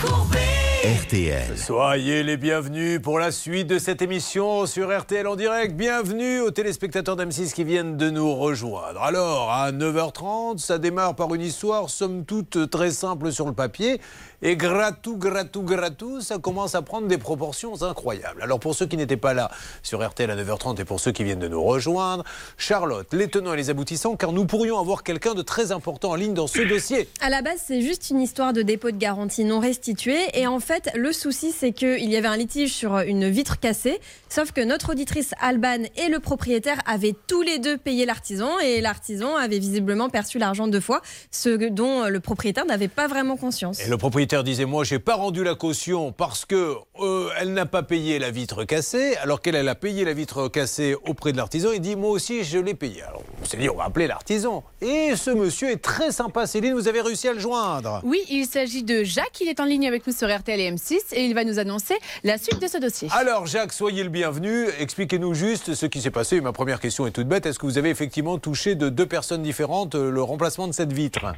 Courbet.
RTL.
Soyez les bienvenus pour la suite de cette émission sur RTL en direct. Bienvenue aux téléspectateurs d'M6 qui viennent de nous rejoindre. Alors, à 9h30, ça démarre par une histoire somme toute très simple sur le papier. Et gratou, gratou, gratou, ça commence à prendre des proportions incroyables. Alors, pour ceux qui n'étaient pas là sur RTL à 9h30 et pour ceux qui viennent de nous rejoindre, Charlotte, les tenants et les aboutissants, car nous pourrions avoir quelqu'un de très important en ligne dans ce dossier.
À la base, c'est juste une histoire de dépôt de garantie non restituée. Et en fait, le souci, c'est qu'il y avait un litige sur une vitre cassée. Sauf que notre auditrice Alban et le propriétaire avaient tous les deux payé l'artisan. Et l'artisan avait visiblement perçu l'argent deux fois, ce dont le propriétaire n'avait pas vraiment conscience.
Et le propriétaire disait moi j'ai pas rendu la caution parce que euh, elle n'a pas payé la vitre cassée alors qu'elle elle a payé la vitre cassée auprès de l'artisan. Il dit moi aussi je l'ai payé. Alors on s'est dit on va appeler l'artisan. Et ce monsieur est très sympa. Céline, vous avez réussi à le joindre.
Oui, il s'agit de Jacques. Il est en ligne avec nous sur RTL et M6 et il va nous annoncer la suite de ce dossier.
Alors Jacques, soyez le bienvenu. Expliquez-nous juste ce qui s'est passé. Ma première question est toute bête. Est-ce que vous avez effectivement touché de deux personnes différentes euh, le remplacement de cette vitre?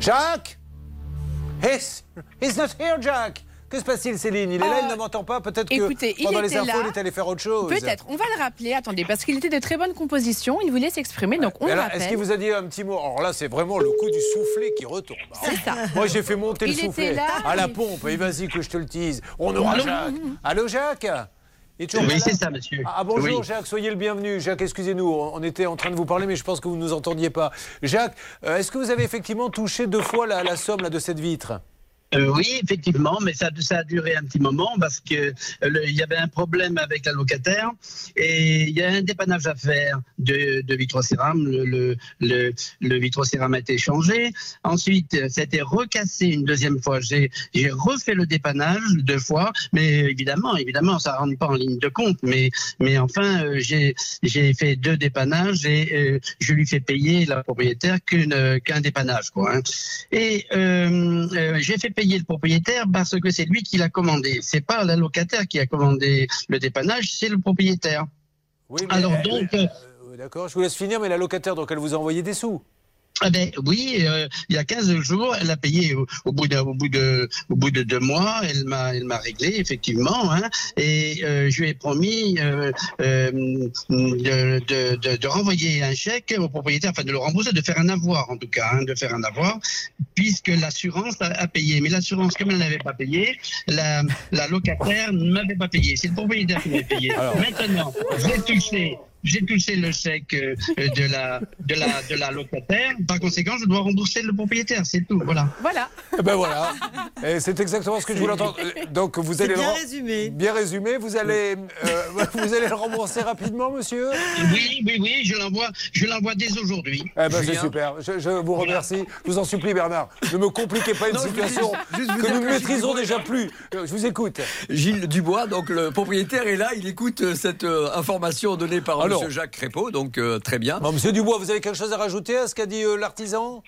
Jacques He's, he's not here, Jack Que se passe-t-il, Céline? Il est là, il ne m'entend pas Peut-être que pendant les infos,
là.
il est allé faire autre chose.
Peut-être. On va le rappeler. Attendez, parce qu'il était de très bonne composition. Il voulait s'exprimer, donc on le
Est-ce qu'il vous a dit un petit mot? Alors là, c'est vraiment le coup du soufflet qui retombe.
C'est ça.
Moi, j'ai fait monter le soufflet
là,
à la pompe. Et vas-y que je te le tease. On aura
Allô
Jacques. Allô, Jacques?
Oui, c'est ça, monsieur.
Ah bonjour
Oui.
Jacques, soyez le bienvenu. Jacques, excusez-nous, on était en train de vous parler, mais je pense que vous ne nous entendiez pas. Jacques, euh, est-ce que vous avez effectivement touché deux fois la, la somme là, de cette vitre?
Euh, oui, effectivement, mais ça, ça a duré un petit moment parce que euh, il y avait un problème avec la locataire et il y a un dépannage à faire de, de vitrocéram. Le, le, le, le vitrocéram a été changé. Ensuite, ça a été recassé une deuxième fois. J'ai refait le dépannage deux fois, mais évidemment, évidemment, ça rentre pas en ligne de compte. Mais, mais enfin, euh, j'ai fait deux dépannages et euh, je lui fais payer la propriétaire qu'un dépannage, quoi. hein. Et j'ai fait payer le propriétaire parce que c'est lui qui l'a commandé. C'est pas la locataire qui a commandé le dépannage, c'est le propriétaire.
Oui,
Alors donc, euh,
Euh, D'accord, je vous laisse finir, mais la locataire, donc elle vous a envoyé des sous
Ah ben oui, euh, il y a 15 jours, elle a payé au, au bout de, au bout de, au bout de deux mois, elle m'a, elle m'a réglé effectivement, hein, et euh, je lui ai promis euh, euh, de, de, de, de renvoyer un chèque au propriétaire, enfin de le rembourser, de faire un avoir en tout cas, hein, de faire un avoir, puisque l'assurance a, a payé. Mais l'assurance, comme elle n'avait pas payé, la, la locataire ne m'avait pas payé. C'est le propriétaire qui m'avait payé. Maintenant, j'ai touché j'ai touché le chèque euh, de la, de, la, de la locataire. Par conséquent, je dois rembourser le propriétaire. C'est tout. Voilà.
Voilà.
Eh Ben voilà. Et c'est exactement ce que je voulais entendre. Euh, Donc vous allez le
bien
ren-
résumé.
Bien résumé. Vous allez, euh, [LAUGHS] vous allez le rembourser rapidement, monsieur
Oui, oui, oui, je l'envoie, je l'envoie dès aujourd'hui.
Eh ben, c'est super. Je, je vous remercie. Je vous en supplie, Bernard. Ne me compliquez pas une
Non,
situation
juste- juste vous
que nous ne maîtrisons
Dubois,
déjà plus. Euh, Je vous écoute.
Gilles Dubois, donc le propriétaire est là, il écoute euh, cette euh, information donnée par
Alors.
Monsieur Jacques Crépeau, donc euh, très bien.
Bon, monsieur Dubois, vous avez quelque chose à rajouter à ce qu'a dit euh, l'artisan?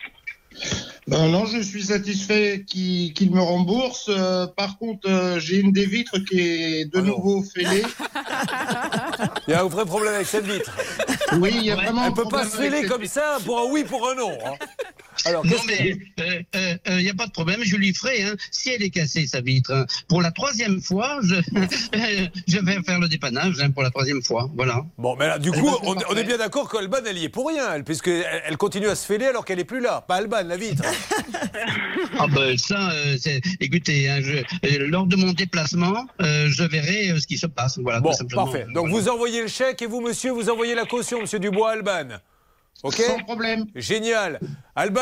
Ben non, je suis satisfait qu'il me rembourse. Euh, par contre, euh, j'ai une des vitres qui est de
Ah non.
nouveau fêlée. [LAUGHS]
Il y a un vrai problème avec cette vitre.
Oui, il y a vraiment
Elle
un
peut pas se fêler
cette
comme ça pour un oui, pour un non. hein. Alors,
Non, mais il n'y a pas de problème, je lui ferai. Hein, si elle est cassée, sa vitre, hein. pour la troisième fois, je, [LAUGHS] je vais faire le dépannage hein, pour la troisième fois. Voilà.
Bon, mais là, du coup, on, est bien d'accord qu'Alban, elle y est pour rien, elle, puisqu'elle elle continue à se fêler alors qu'elle est plus là. Pas Alban, la vitre. [LAUGHS]
Ah ben ça, euh, c'est- écoutez, hein, je, euh, lors de mon déplacement, euh, je verrai euh, ce qui se passe. Voilà,
Bon,
tout simplement.
parfait. Donc vous envoyez le chèque et vous, monsieur, vous envoyez la caution, monsieur Dubois, Alban. Ok?
Sans problème.
Génial. Alban,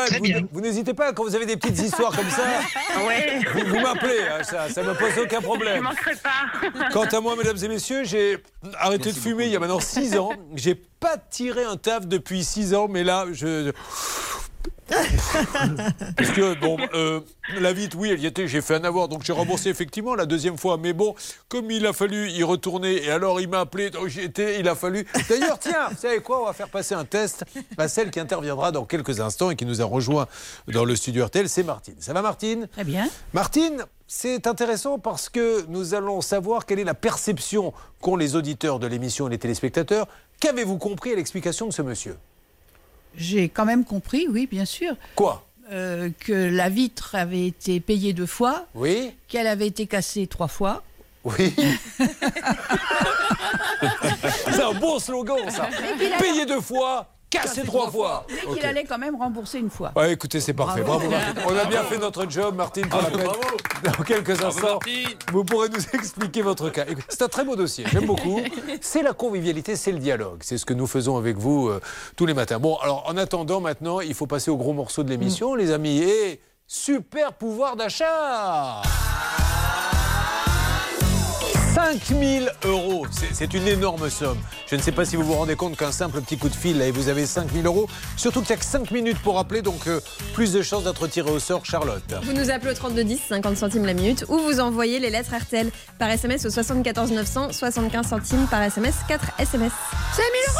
vous, n'hésitez pas quand vous avez des petites histoires comme ça. [LAUGHS]
Ouais.
Vous, vous m'appelez, hein, ça, ça me pose aucun
Je
problème.
manquerai pas. [LAUGHS]
Quant à moi, mesdames et messieurs, j'ai arrêté de fumer il y a maintenant 6 ans. J'ai pas tiré un taf depuis 6 ans, mais là, je. [LAUGHS] Parce que, bon, euh, la vite, oui, elle y était, j'ai fait un avoir, donc j'ai remboursé effectivement la deuxième fois. Mais bon, comme il a fallu y retourner, et alors il m'a appelé, donc j'y étais, il a fallu. D'ailleurs, tiens, vous savez quoi, on va faire passer un test à celle qui interviendra dans quelques instants et qui nous a rejoint dans le studio RTL, c'est Martine. Ça va, Martine?
Très bien.
Martine, c'est intéressant parce que nous allons savoir quelle est la perception qu'ont les auditeurs de l'émission et les téléspectateurs. Qu'avez-vous compris à l'explication de ce monsieur?
J'ai quand même compris, oui, bien sûr,
Quoi?
Euh, que la vitre avait été payée deux fois,
Oui
qu'elle avait été cassée trois fois.
Oui [LAUGHS] C'est un bon slogan, ça Payer deux fois, casser trois fois
Mais qu'il allait quand même rembourser une fois.
Ouais, écoutez, c'est parfait. Bravo,
Bravo.
On a bien fait notre job, Martine, pour la peine. [LAUGHS] Dans quelques instants, vous pourrez nous [LAUGHS] expliquer votre cas. C'est un très beau dossier, j'aime beaucoup. C'est la convivialité, c'est le dialogue. C'est ce que nous faisons avec vous euh, tous les matins. Bon, alors en attendant, maintenant, il faut passer au gros morceau de l'émission, les amis. Et super pouvoir d'achat 5000 euros, C'est- une énorme somme. Je ne sais pas si vous vous rendez compte qu'un simple petit coup de fil, là, et vous avez 5000 euros. Surtout qu'il n'y a que 5 minutes pour appeler, donc euh, plus de chances d'être tiré au sort, Charlotte.
Vous nous appelez au 3210, 50 centimes la minute, ou vous envoyez les lettres RTL par SMS au 74 900, 75 centimes par SMS, 4 SMS. 5000 euros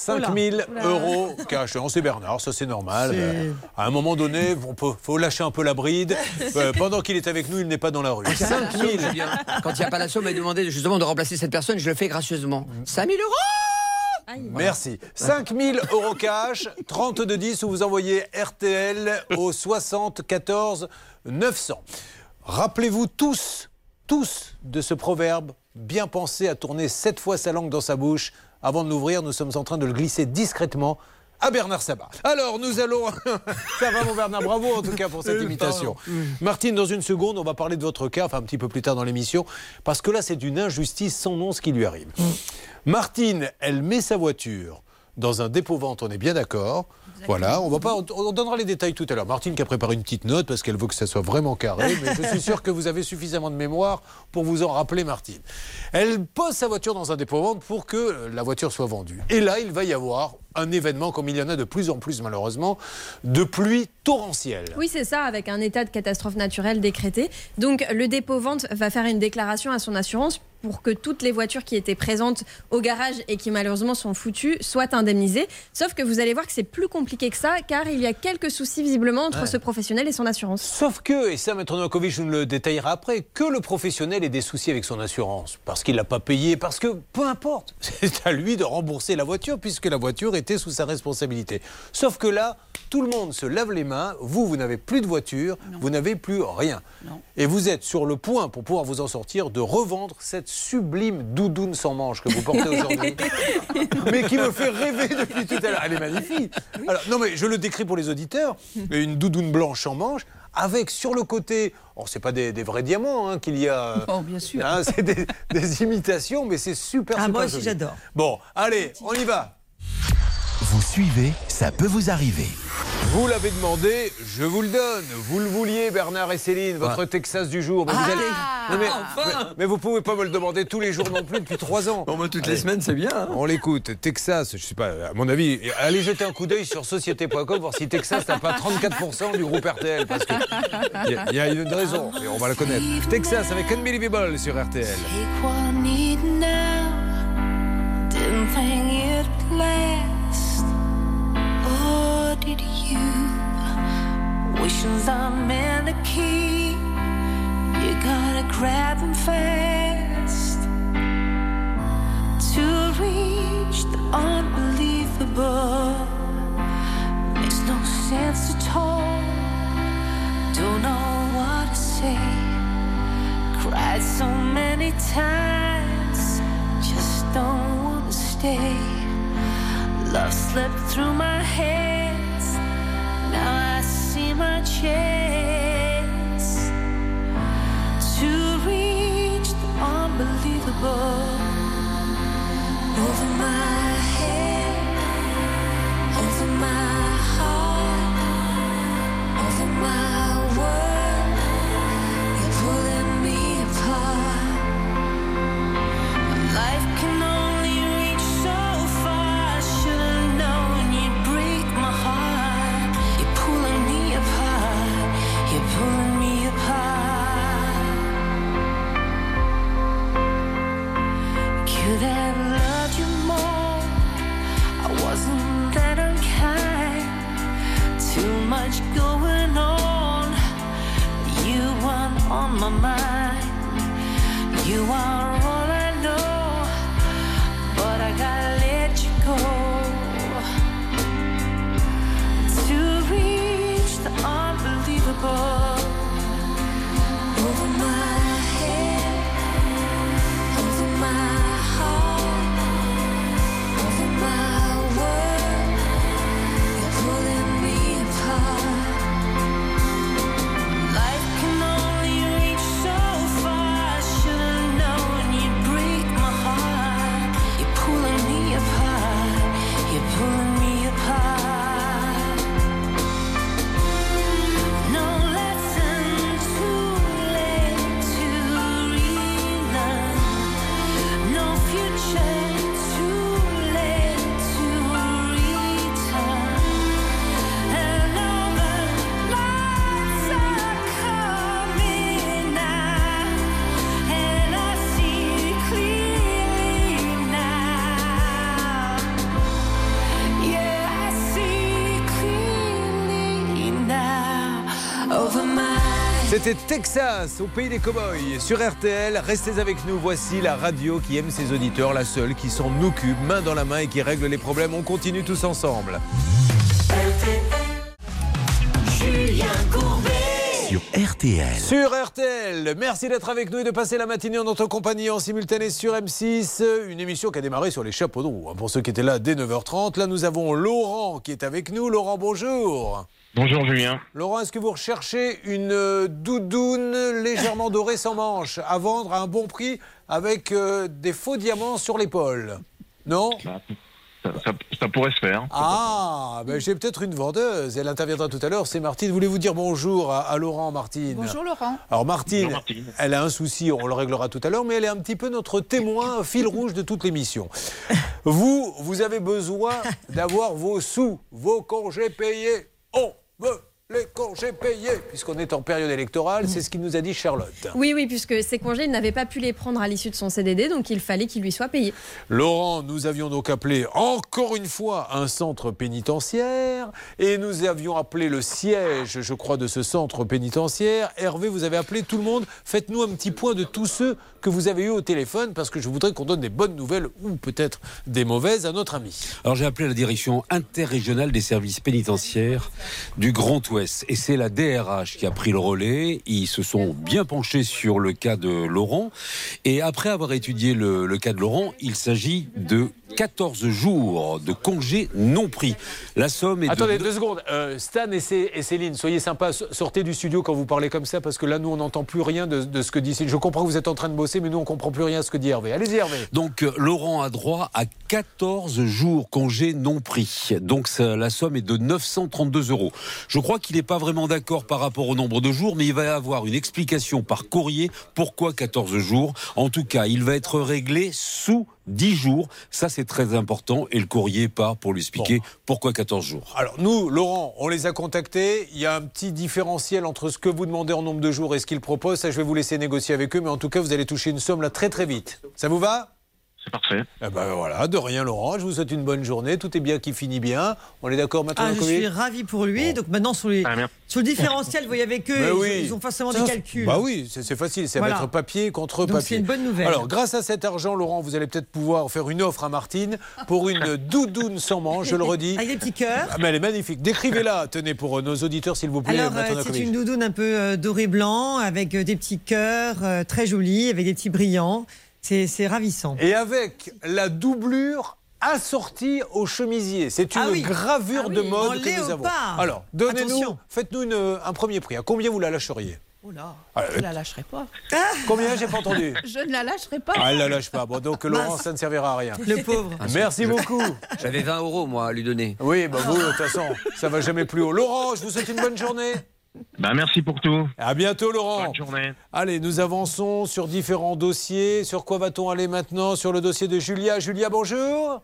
5000
Oula.
euros cash. Non, c'est Bernard, ça c'est normal. Euh, à un moment donné, on peut, faut lâcher un peu la bride. [LAUGHS] Euh, pendant qu'il est avec nous, il n'est pas dans la rue. 5000
Julien. Quand il n'y a pas la somme, elle demandé justement de remplacer cette personne, je le fais gracieusement. 5000 euros
Merci. 5000 euros cash, 3210 ou vous envoyez RTL au 74 900. Rappelez-vous tous, tous de ce proverbe bien pensé à tourner sept fois sa langue dans sa bouche. Avant de l'ouvrir, nous sommes en train de le glisser discrètement à Bernard Sabat. Alors, nous allons. [LAUGHS] Ça va, mon Bernard, bravo en tout cas pour cette imitation. Martine, dans une seconde, on va parler de votre cas, enfin un petit peu plus tard dans l'émission, parce que là, c'est d'une injustice sans nom ce qui lui arrive. Martine, elle met sa voiture dans un dépôt-vente, on est bien d'accord. Voilà, on va pas, on donnera les détails tout à l'heure. Martine qui a préparé une petite note parce qu'elle veut que ça soit vraiment carré, mais je suis sûr que vous avez suffisamment de mémoire pour vous en rappeler, Martine. Elle pose sa voiture dans un dépôt-vente pour que la voiture soit vendue. Et là, il va y avoir un événement, comme il y en a de plus en plus malheureusement, de pluie torrentielle.
Oui, c'est ça, avec un état de catastrophe naturelle décrété. Donc, le dépôt-vente va faire une déclaration à son assurance pour que toutes les voitures qui étaient présentes au garage et qui malheureusement sont foutues soient indemnisées. Sauf que vous allez voir que c'est plus compliqué que ça, car il y a quelques soucis visiblement entre
Ouais.
ce professionnel et son assurance.
Sauf que, et ça Maître Novakovic nous le détaillera après, que le professionnel ait des soucis avec son assurance. Parce qu'il l'a pas payé, parce que peu importe. [LAUGHS] C'est à lui de rembourser la voiture puisque la voiture était sous sa responsabilité. Sauf que là, tout le monde se lave les mains. Vous, vous n'avez plus de voiture, vous n'avez plus rien. Et vous êtes sur le point, pour pouvoir vous en sortir, de revendre cette sublime doudoune sans manche que vous portez [LAUGHS] aujourd'hui. mais qui me fait rêver depuis tout à l'heure. Elle est magnifique. Alors, non, mais je le décris pour les auditeurs. Une doudoune blanche sans manche, avec sur le côté, oh, c'est pas des, des vrais diamants hein, qu'il y a. euh,
Oh, bien sûr.
hein, c'est des, des imitations, mais c'est super.
Ah,
super
moi aussi, j'adore.
Bon, allez, on y va.
Vous suivez, ça peut vous arriver.
Vous l'avez demandé, je vous le donne. Vous le vouliez, Bernard et Céline, votre Texas du jour. Mais, vous
Ah,
allez- Non, mais,
enfin
mais- mais vous pouvez pas me le demander tous les jours non plus depuis trois ans.
Bon, moi, toutes
Allez.
les semaines, c'est bien. hein.
On l'écoute. Texas, je sais pas, à mon avis, allez jeter un coup d'œil sur société.com voir si Texas n'a pas 34% du groupe RTL. Parce qu'il y, y a une raison, et on va la connaître. Texas avec Unbelievable sur RTL.
Take what I need now. Didn't think it'd last. Or did you? Wishes I'm meant to keep. You gotta grab them fast. To reach the unbelievable makes no sense at all. Don't know what to say. Cried so many times, just don't wanna stay. Love slipped through my hands, Over my my mind.
C'était Texas, au pays des cowboys, sur RTL. Restez avec nous. Voici la radio qui aime ses auditeurs, la seule qui s'en occupe, main dans la main et qui règle les problèmes. On continue tous ensemble.
Julien Courbet.
Sur RTL.
Sur RTL, merci d'être avec nous et de passer la matinée en notre compagnie en simultané sur M6. Une émission qui a démarré sur les chapeaux de roue. hein, Pour ceux qui étaient là dès 9h30, là nous avons Laurent qui est avec nous. Laurent, bonjour.
Bonjour Julien.
Laurent, est-ce que vous recherchez une euh, doudoune légèrement dorée sans manche à vendre à un bon prix avec euh, des faux diamants sur l'épaule? Non?
Ça, ça- ça pourrait se faire.
Ah, ben j'ai peut-être une vendeuse. Elle interviendra tout à l'heure. C'est Martine. Voulez-vous dire bonjour à, à Laurent, Martine?
Bonjour Laurent.
Alors Martine,
Bonjour, Martine.
elle a un souci, on le réglera tout à l'heure, mais elle est un petit peu notre témoin fil rouge de toute l'émission. Vous, vous avez besoin d'avoir vos sous, vos congés payés. On veut les congés payés, puisqu'on est en période électorale, c'est ce qu'il nous a dit Charlotte.
Oui, oui, puisque ces congés, il n'avait pas pu les prendre à l'issue de son CDD, donc il fallait qu'il lui soit payé.
Laurent, nous avions donc appelé encore une fois un centre pénitentiaire et nous avions appelé le siège, je crois, de ce centre pénitentiaire. Hervé, vous avez appelé tout le monde. Faites-nous un petit point de tous ceux que vous avez eu au téléphone parce que je voudrais qu'on donne des bonnes nouvelles ou peut-être des mauvaises à notre ami.
Alors j'ai appelé la direction interrégionale des services pénitentiaires du Grand Ouest et c'est la DRH qui a pris le relais. Ils se sont bien penchés sur le cas de Laurent et après avoir étudié le, le cas de Laurent, il s'agit de 14 jours de congés non pris. La somme est de
Attendez deux secondes. Euh, Stan et, Cé- et Céline, soyez sympas, so- sortez du studio quand vous parlez comme ça parce que là, nous, on n'entend plus rien de, de ce que dit Céline. Je comprends que vous êtes en train de bosser, mais nous, on comprend plus rien à ce que dit Hervé. Allez-y, Hervé.
Donc euh, Laurent a droit à 14 jours congés non pris. Donc ça- la somme est de 932 euros. Je crois qu'il n'est pas vraiment d'accord par rapport au nombre de jours, mais il va y avoir une explication par courrier pourquoi 14 jours. En tout cas, il va être réglé sous 10 jours. Ça, c'est très important. Et le courrier part pour lui expliquer pourquoi 14 jours.
Alors, nous, Laurent, on les a contactés. Il y a un petit différentiel entre ce que vous demandez en nombre de jours et ce qu'ils proposent. Ça, je vais vous laisser négocier avec eux, mais en tout cas, vous allez toucher une somme là très, très vite. Ça vous va?
C'est parfait.
Eh ben voilà, de rien, Laurent. Je vous souhaite une bonne journée. Tout est bien qui finit bien. On est d'accord maintenant,
Ah, je suis ravi pour lui. Donc maintenant, sur, les, [LAUGHS] sur le différentiel, vous voyez avec eux,
Mais [LAUGHS]
ils,
oui.
ils ont forcément
Ça,
des
c'est-
calculs.
Bah oui, c'est facile, c'est
Voilà.
mettre papier contre
Donc,
papier.
c'est une bonne nouvelle.
Alors, grâce à cet argent, Laurent, vous allez peut-être pouvoir faire une offre à Martine pour une [LAUGHS] doudoune sans manche, je le redis.
Avec des petits cœurs.
Ah, mais elle est magnifique. Décrivez-la, tenez, pour euh, nos auditeurs, s'il vous plaît.
Alors, euh, c'est une doudoune un peu euh, doré-blanc, avec euh, des petits cœurs euh, très jolis, avec des petits brillants. C'est c'est ravissant.
Et avec la doublure assortie au chemisier. C'est une
Ah oui.
gravure
Ah oui,
de
en
mode que nous avons. Alors, donnez-nous,
Attention.
faites-nous une- euh, un premier prix. À combien vous la lâcheriez?
Oh là,
Ah,
je la lâcherai pas. [LAUGHS]
Combien? J'ai pas entendu. [LAUGHS]
Je ne la lâcherai pas.
Ah, elle la lâche pas. Bon, donc Laurent, ça ne servira à rien.
Le pauvre. [LAUGHS]
Merci beaucoup.
J'avais 20 euros, moi, à lui donner.
Oui, bah vous, de toute façon, ça va jamais plus haut. Laurent, je vous souhaite une bonne journée.
Bah, merci pour tout.
À bientôt, Laurent.
Bonne journée.
Allez, nous avançons sur différents dossiers. Sur quoi va-t-on aller maintenant Sur le dossier de Julia? Julia, bonjour.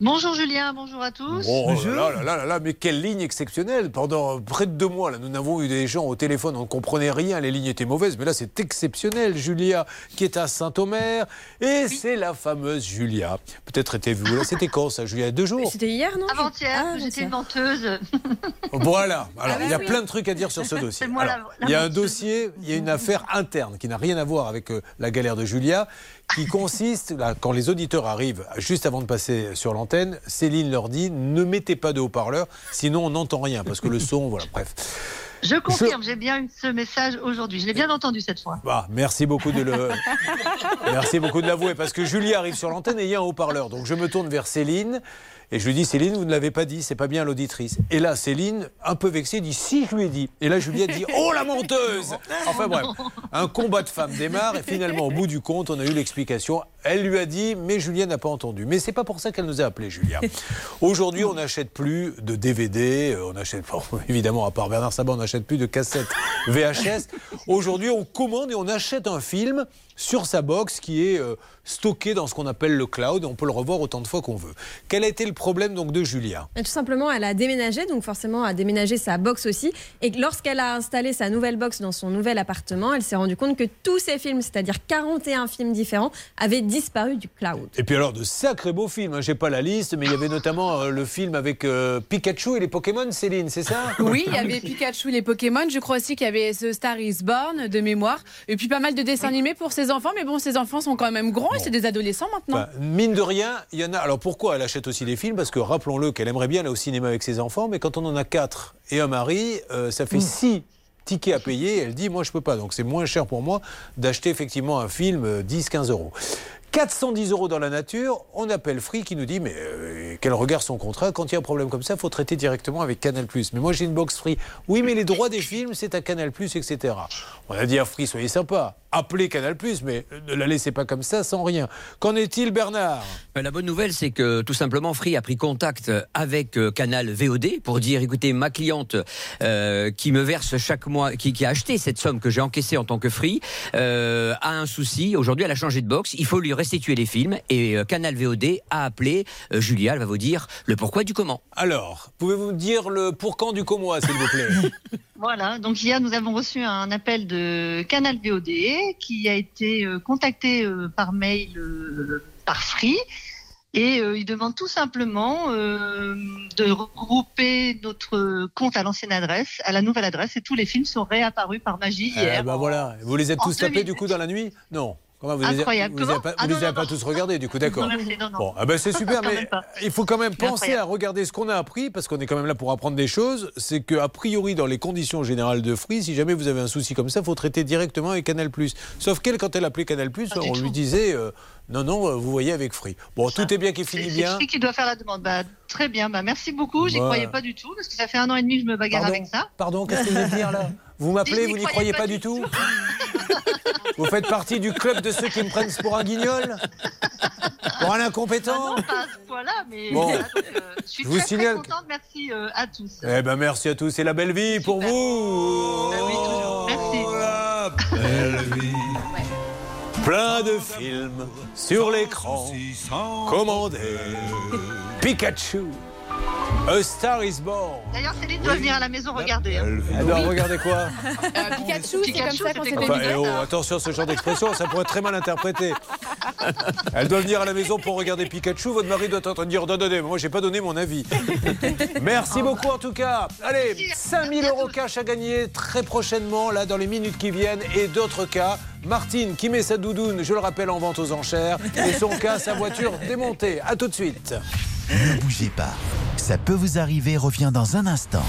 Bonjour Julien, bonjour à tous.
Oh là là là là là, mais quelle ligne exceptionnelle Pendant près de deux mois, là, nous n'avons eu des gens au téléphone, on ne comprenait rien, les lignes étaient mauvaises, mais là c'est exceptionnel. Julia qui est à Saint-Omer, et c'est la fameuse Julia. Peut-être étiez-vous là, c'était quand ça, Julia? Il y a Deux jours?
C'était hier, non?
Avant-hier,
Ah,
j'étais une menteuse. [LAUGHS]
Voilà, alors
Ah
il y a
oui.
plein de trucs à dire sur ce [LAUGHS] dossier.
C'est moi la-
Alors,
la
il y a un
menteuse.
dossier, il y a une affaire interne qui n'a rien à voir avec euh, la galère de Julia, qui consiste, là, quand les auditeurs arrivent, juste avant de passer sur l'antenne, Céline leur dit ne mettez pas de haut-parleur, sinon on n'entend rien, parce que le son, voilà, bref.
Je confirme, j'ai bien eu ce message aujourd'hui. Je l'ai bien entendu cette fois.
Bah, merci beaucoup de le, merci beaucoup de l'avouer, parce que Julia arrive sur l'antenne et il y a un haut-parleur, donc je me tourne vers Céline. Et je lui dis, Céline, vous ne l'avez pas dit, c'est pas bien l'auditrice. Et là, Céline, un peu vexée, dit, si, je lui ai dit. Et là, Julia dit, [LAUGHS] oh la menteuse Enfin bref, un combat de femmes démarre et finalement, au bout du compte, on a eu l'explication. Elle lui a dit, mais Julia n'a pas entendu. Mais c'est pas pour ça qu'elle nous a appelé, Julia. Aujourd'hui, on n'achète plus de DVD, euh, on achète, bon, [LAUGHS] évidemment, à part Bernard Sabat, on n'achète plus de cassettes VHS. Aujourd'hui, on commande et on achète un film sur sa box qui est euh, stocké dans ce qu'on appelle le cloud et on peut le revoir autant de fois qu'on veut. Quel a été le problème donc de Julia?
Et tout simplement, elle a déménagé, donc forcément a déménagé sa box aussi. Et lorsqu'elle a installé sa nouvelle box dans son nouvel appartement, elle s'est rendue compte que tous ces films, c'est-à-dire 41 films différents, avaient disparu du cloud.
Et puis alors, de sacrés beaux films, hein. j'ai pas la liste, mais il y avait notamment euh, le film avec euh, Pikachu et les Pokémon, Céline, c'est ça? [LAUGHS]
Oui, il y avait Pikachu, les Pokémon. Je crois aussi qu'il y avait The Star is Born de mémoire. Et puis pas mal de dessins animés pour ses enfants. Mais bon, ses enfants sont quand même grands et c'est des adolescents maintenant.
Bah, mine de rien, il y en a. Alors pourquoi elle achète aussi des films? Parce que rappelons-le qu'elle aimerait bien aller au cinéma avec ses enfants, mais quand on en a quatre et un mari, euh, ça fait six tickets à payer. Elle dit, moi je peux pas. Donc c'est moins cher pour moi d'acheter effectivement un film euh, 10-15 euros. 410 euros dans la nature, on appelle Free qui nous dit mais euh, quel regard son contrat? Quand il y a un problème comme ça, il faut traiter directement avec Canal+. Mais moi j'ai une box Free. Oui mais les droits des films c'est à Canal+, etc. On a dit à Free soyez sympa. appelez Canal+, mais ne la laissez pas comme ça, sans rien. Qu'en est-il, Bernard?
Euh, La bonne nouvelle, c'est que tout simplement Free a pris contact avec euh, Canal VOD pour dire écoutez, ma cliente euh, qui me verse chaque mois, qui, qui a acheté cette somme que j'ai encaissée en tant que Free, euh, a un souci. Aujourd'hui, elle a changé de box. Il faut lui restituer les films. Et euh, Canal VOD a appelé euh, Julia. Elle va vous dire le pourquoi du comment.
Alors, pouvez-vous me dire le pour quand du comment, s'il vous plaît? [LAUGHS]
Voilà, donc hier nous avons reçu un appel de Canal VOD qui a été euh, contacté euh, par mail euh, par Free et euh, il demande tout simplement euh, de regrouper notre compte à l'ancienne adresse, à la nouvelle adresse et tous les films sont réapparus par magie
Eh
hier.
ben voilà. Vous les êtes tous tapés
2000.
du coup dans la nuit? Non Comment vous les
Incroyable.
Vous les avez
Comment
pas,
Ah
vous
non,
les avez
non,
pas tous regardés du coup, d'accord. Bon, ah ben c'est [LAUGHS] super, mais il faut quand même
C'est
penser à regarder ce qu'on a appris, parce qu'on est quand même là pour apprendre des choses. C'est que a priori, dans les conditions générales de Free, si jamais vous avez un souci comme ça, faut traiter directement avec Canal+. Sauf qu'elle, quand elle appelait Canal+, on lui disait euh, non, non, euh, vous voyez avec Free. Bon, tout est bien qui finit
C'est
bien.
Free qui doit faire la demande. Bah, très bien, bah, merci beaucoup. J'y
Bah.
croyais pas du tout parce que ça fait un an et demi que je me bagarre
Pardon,
avec ça.
Pardon, qu'est-ce que vous voulez dire là? [LAUGHS] Vous m'appelez, vous n'y croyez pas du tout [LAUGHS] Vous faites partie du club de ceux qui me prennent pour un guignol Pour un incompétent
Ah non, pas à ce point-là, mais
Bon.
voilà, donc, euh, je suis
Je vous
très,
signale
très contente. Merci euh, à tous.
Eh ben merci à tous, c'est la belle vie pour vous.
oui, toujours. Merci.
La belle vie. Plein de films sur l'écran commandés. Pikachu. A Star is Born.
D'ailleurs, Céline doit venir à la maison regarder. hein.
Alors regardez quoi
Euh, Pikachu, c'est comme ça qu'on s'est
Enfin, eh oh, attention, ce genre d'expression, ça pourrait être très mal interprété. Elle doit venir à la maison pour regarder Pikachu. Votre mari doit être en train de dire non, moi j'ai pas donné mon avis. Merci beaucoup en tout cas. Allez, 5000 euros cash à gagner très prochainement, là, dans les minutes qui viennent. Et d'autres cas, Martine qui met sa doudoune, je le rappelle, en vente aux enchères. Et son cas, sa voiture démontée. À tout de suite.
Ne bougez pas. Ça peut vous arriver revient dans un instant.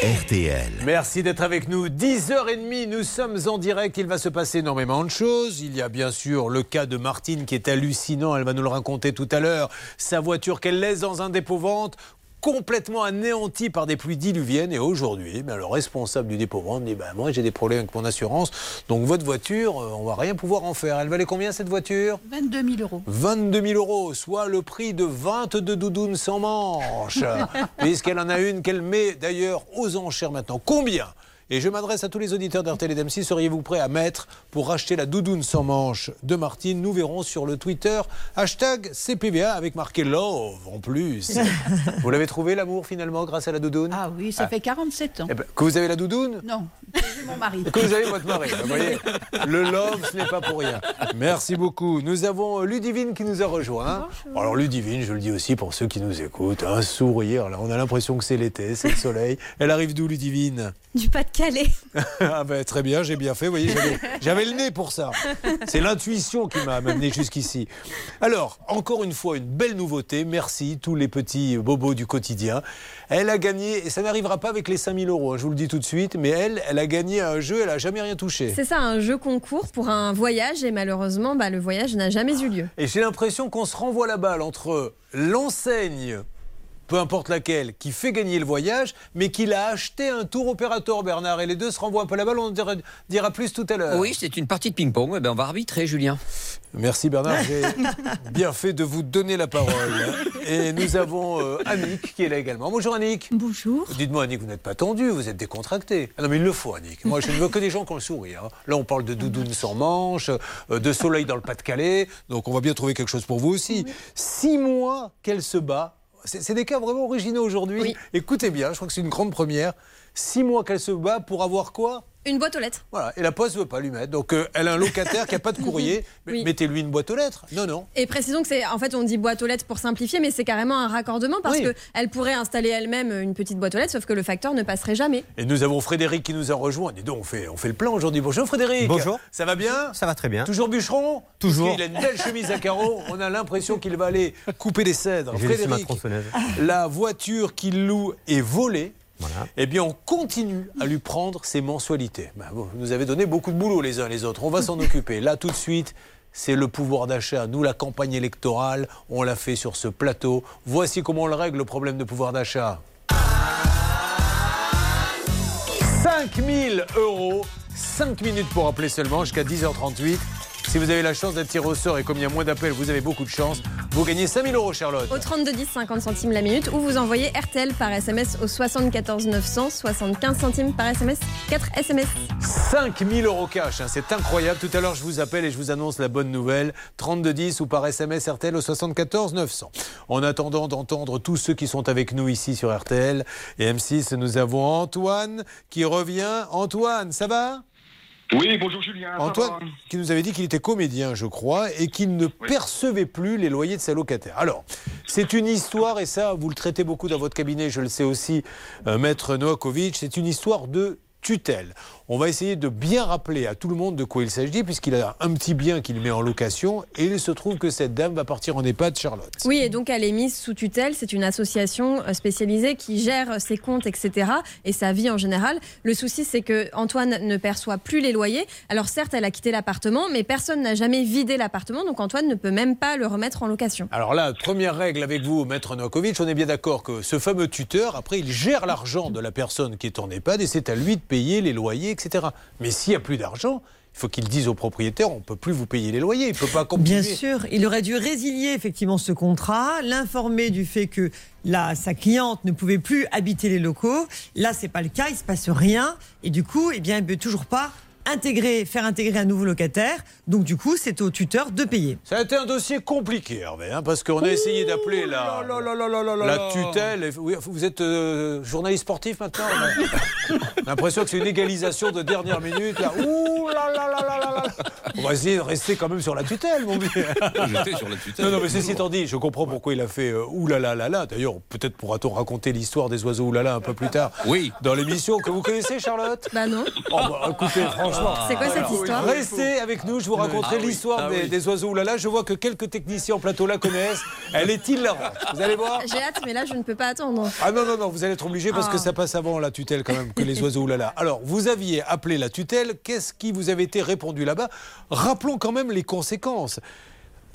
RTL.
Merci d'être avec nous. 10h30, nous sommes en direct. Il va se passer énormément de choses. Il y a bien sûr le cas de Martine qui est hallucinant. Elle va nous le raconter tout à l'heure. Sa voiture qu'elle laisse dans un dépôt-vente complètement anéantie par des pluies diluviennes et aujourd'hui, ben, le responsable du dépôt-vente dit ben, moi j'ai des problèmes avec mon assurance donc votre voiture euh, on va rien pouvoir en faire. Elle valait combien cette voiture?
22 000 euros.
22 000 euros, soit le prix de 22 doudounes sans manches, [LAUGHS] puisqu'elle en a une qu'elle met d'ailleurs aux enchères maintenant. Combien et je m'adresse à tous les auditeurs d'RTL et d'M6, seriez-vous prêts à mettre pour racheter la doudoune sans manches de Martine? Nous verrons sur le Twitter hashtag CPVA avec marqué Love en plus. [LAUGHS] vous l'avez trouvé l'amour finalement grâce à la doudoune?
Ah oui, ça
Ah.
fait 47 ans.
Eh ben, Que vous avez la doudoune?
Non, mon mari.
que vous avez votre mari. Vous voyez, [LAUGHS] le love, ce n'est pas pour rien. Merci beaucoup. Nous avons euh, Ludivine qui nous a rejoint. Alors Ludivine, je le dis aussi pour ceux qui nous écoutent, un sourire. Là, on a l'impression que c'est l'été, c'est le soleil. Elle arrive d'où Ludivine?
Du Pas-de-Calais. [LAUGHS]
ah ben, Très bien, j'ai bien fait. Vous voyez, j'avais- j'avais le nez pour ça. C'est l'intuition qui m'a amené jusqu'ici. Alors, encore une fois, une belle nouveauté. Merci tous les petits bobos du quotidien. Elle a gagné, et ça n'arrivera pas avec les 5000 euros, hein, je vous le dis tout de suite, mais elle, elle a gagné un jeu, elle n'a jamais rien touché.
C'est ça, un jeu concours pour un voyage et malheureusement, bah, le voyage n'a jamais eu lieu.
Et j'ai l'impression qu'on se renvoie la balle entre l'enseigne, peu importe laquelle, qui fait gagner le voyage, mais qui l'a acheté un tour opérateur, Bernard. Et les deux se renvoient un peu la balle, on en dira, dira plus tout à l'heure.
Oui, c'est une partie de ping-pong. Eh ben, on va arbitrer, Julien.
Merci Bernard, [LAUGHS] j'ai bien fait de vous donner la parole. Et nous avons euh, Annick qui est là également. Bonjour Annick.
Bonjour.
Dites-moi Annick, vous n'êtes pas tendu, vous êtes décontracté. Ah non mais il le faut Annick. Moi je ne veux que des gens qui ont le sourire. hein. Là on parle de doudoune sans manches, euh, de soleil dans le Pas-de-Calais, donc on va bien trouver quelque chose pour vous aussi. Six mois qu'elle se bat. C'est des cas vraiment originaux aujourd'hui. Écoutez bien, je crois que c'est une grande première. Six mois qu'elle se bat pour avoir quoi
Une boîte aux lettres.
Voilà, et la poste ne veut pas lui mettre. Donc euh, elle a un locataire qui n'a pas de courrier. [LAUGHS]
Oui.
Mettez-lui une boîte aux lettres. Non, non.
Et précisons que c'est, en fait, on dit boîte aux lettres pour simplifier, mais c'est carrément un raccordement parce
Oui.
que elle pourrait installer elle-même une petite boîte aux lettres, sauf que le facteur ne passerait jamais.
Et nous avons Frédéric qui nous a rejoint. Dis donc, on fait, on fait le plan aujourd'hui. Bonjour Frédéric.
Bonjour.
Ça va bien
Ça va très bien.
Toujours bûcheron
Toujours.
Qu'il a une belle chemise à carreaux. [LAUGHS] On a l'impression qu'il va aller couper des cèdres. Frédéric, la voiture qu'il loue est volée.
Voilà.
Eh bien, on continue à lui prendre ses mensualités. Ben, vous nous avez donné beaucoup de boulot les uns les autres. On va s'en [LAUGHS] occuper. Là, tout de suite, c'est le pouvoir d'achat. Nous, la campagne électorale, on l'a fait sur ce plateau. Voici comment on le règle, le problème de pouvoir d'achat. 5000 euros, 5 minutes pour appeler seulement jusqu'à 10h38. Si vous avez la chance d'être tiré au sort et comme il y a moins d'appels, vous avez beaucoup de chance, vous gagnez 5000 euros, Charlotte.
Au 32 10 50 centimes la minute ou vous envoyez RTL par SMS au 74 900 75 centimes par SMS 4 SMS.
5000 euros cash, hein, c'est incroyable. Tout à l'heure, je vous appelle et je vous annonce la bonne nouvelle. 3210 ou par SMS RTL au 74 900. En attendant d'entendre tous ceux qui sont avec nous ici sur RTL et M6, nous avons Antoine qui revient. Antoine, ça va?
Oui, bonjour Julien.
Antoine, qui nous avait dit qu'il était comédien, je crois, et qu'il ne percevait plus les loyers de ses locataires. Alors, c'est une histoire, et ça, vous le traitez beaucoup dans votre cabinet, je le sais aussi, euh, Maître Novakovic, c'est une histoire de tutelle. On va essayer de bien rappeler à tout le monde de quoi il s'agit, puisqu'il a un petit bien qu'il met en location, et il se trouve que cette dame va partir en EHPAD, Charlotte.
Oui, et donc elle est mise sous tutelle. C'est une association euh, spécialisée qui gère ses comptes, etc. et sa vie en général. Le souci, c'est que Antoine ne perçoit plus les loyers. Alors certes, elle a quitté l'appartement, mais personne n'a jamais vidé l'appartement, donc Antoine ne peut même pas le remettre en location.
Alors là, première règle avec vous, Maître Novakovic, on est bien d'accord que ce fameux tuteur, après, il gère l'argent de la personne qui est en EHPAD et c'est à lui de payer les loyers, Mais s'il n'y a plus d'argent, il faut qu'il dise au propriétaire, on ne peut plus vous payer les loyers, il ne peut pas continuer.
Bien sûr, il aurait dû résilier effectivement ce contrat, l'informer du fait que là, sa cliente ne pouvait plus habiter les locaux. Là, c'est pas le cas, il se passe rien, et du coup, eh bien, il ne peut toujours pas intégrer, faire intégrer un nouveau locataire. Donc du coup, c'est au tuteur de payer.
Ça a été un dossier compliqué, Hervé, hein, parce qu'on a essayé d'appeler la, la tutelle. Et- oui, vous êtes euh, journaliste sportif maintenant l'impression que c'est une égalisation de dernière minute. Là. Ouh là là là là là là. On va essayer de rester quand même sur la tutelle, mon vieux.
J'étais sur la tutelle.
Non, non, mais ceci étant dit, je comprends pourquoi il a fait euh, ouh là là là là. D'ailleurs, peut-être pourra-t-on raconter l'histoire des oiseaux ouh là là un peu plus tard.
Oui.
Dans l'émission que vous connaissez, Charlotte
Bah non.
Oh, bah, écoutez, franchement.
C'est quoi cette histoire
Restez avec nous, je vous raconterai
Ah oui,
l'histoire
ah
des,
oui.
des oiseaux oulala. Je vois que quelques techniciens en plateau la connaissent. Elle est hilarante. Vous allez voir
J'ai hâte, mais là, je ne peux pas attendre.
ah non, non, non, vous allez être obligé parce que
Ah.
ça passe avant la tutelle quand même que les oiseaux oulala. Alors, vous aviez appelé la tutelle, qu'est-ce qui vous avait été répondu là-bas? Rappelons quand même les conséquences.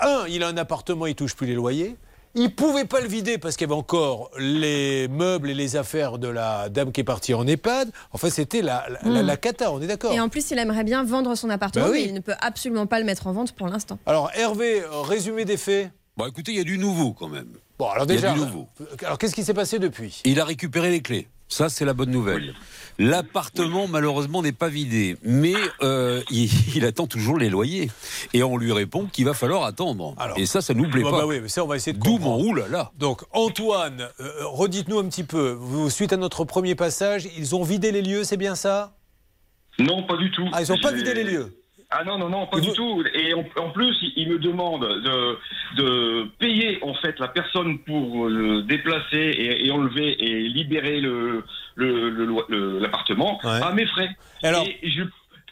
Un, il a un appartement, il touche plus les loyers. Il pouvait pas le vider parce qu'il y avait encore les meubles et les affaires de la dame qui est partie en EHPAD. Enfin, c'était la, la, la- la cata, on est d'accord
Et en plus, il aimerait bien vendre son appartement,
Bah oui.
mais il ne peut absolument pas le mettre en vente pour l'instant.
Alors, Hervé, euh, résumé des faits
Bon, écoutez, il y a du nouveau quand même.
Bon, alors
Il y a
déjà,
du nouveau.
alors qu'est-ce qui s'est passé depuis?
Il a récupéré les clés. Ça, c'est la bonne nouvelle. L'appartement, malheureusement, n'est pas vidé. Mais euh, il, [LAUGHS] il attend toujours les loyers. Et on lui répond qu'il va falloir attendre. Et ça, ça nous plaît
Bah,
pas.
bah oui, mais ça, on va essayer de
D'où mon oulala.
Donc, Antoine, euh, redites-nous un petit peu. Vous, suite à notre premier passage, ils ont vidé les lieux, c'est bien ça?
Non, pas du tout.
Ah, ils n'ont pas vidé les lieux
Ah non, non, non, pas du tout. Et en, en plus, il, il me demande de, de payer en fait la personne pour le déplacer et, et enlever et libérer le le- le le- l'appartement
Ouais.
à mes frais.
Alors-
Et je,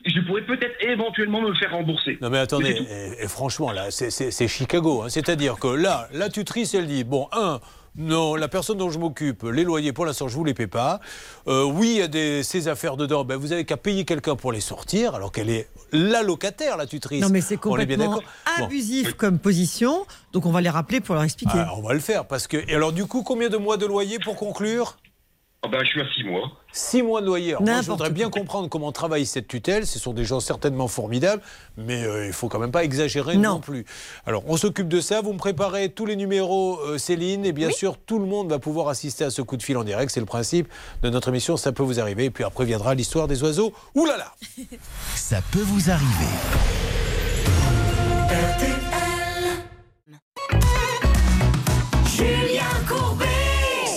je pourrais peut-être éventuellement me le faire rembourser.
Non mais attendez, et, et franchement là, c'est Chicago. hein. C'est-à-dire que là, la tutrice, elle dit, bon, un, non, la personne dont je m'occupe, les loyers, pour l'instant, je vous les paie pas. Euh, oui, il y a des, ces affaires dedans, ben, vous avez qu'à payer quelqu'un pour les sortir, alors qu'elle est la locataire, la tutrice.
Non, mais c'est
bien
complètement
Bon.
abusif comme position. Donc on va les rappeler pour leur expliquer.
Ah, on va le faire, parce que... Et alors du coup, combien de mois de loyer pour conclure?
Ah ben, je suis à six mois.
Six mois de loyer. Alors, moi, je voudrais bien comprendre comment travaille cette tutelle. Ce sont des gens certainement formidables, mais euh, il faut quand même pas exagérer non,
Non.
plus. Alors, on s'occupe de ça. Vous me préparez tous les numéros, euh, Céline, et bien sûr, tout le monde va pouvoir assister à ce coup de fil en direct. C'est le principe de notre émission. Ça peut vous arriver. Et puis après viendra l'histoire des oiseaux. Ouh là là
Ça peut vous arriver. [LAUGHS]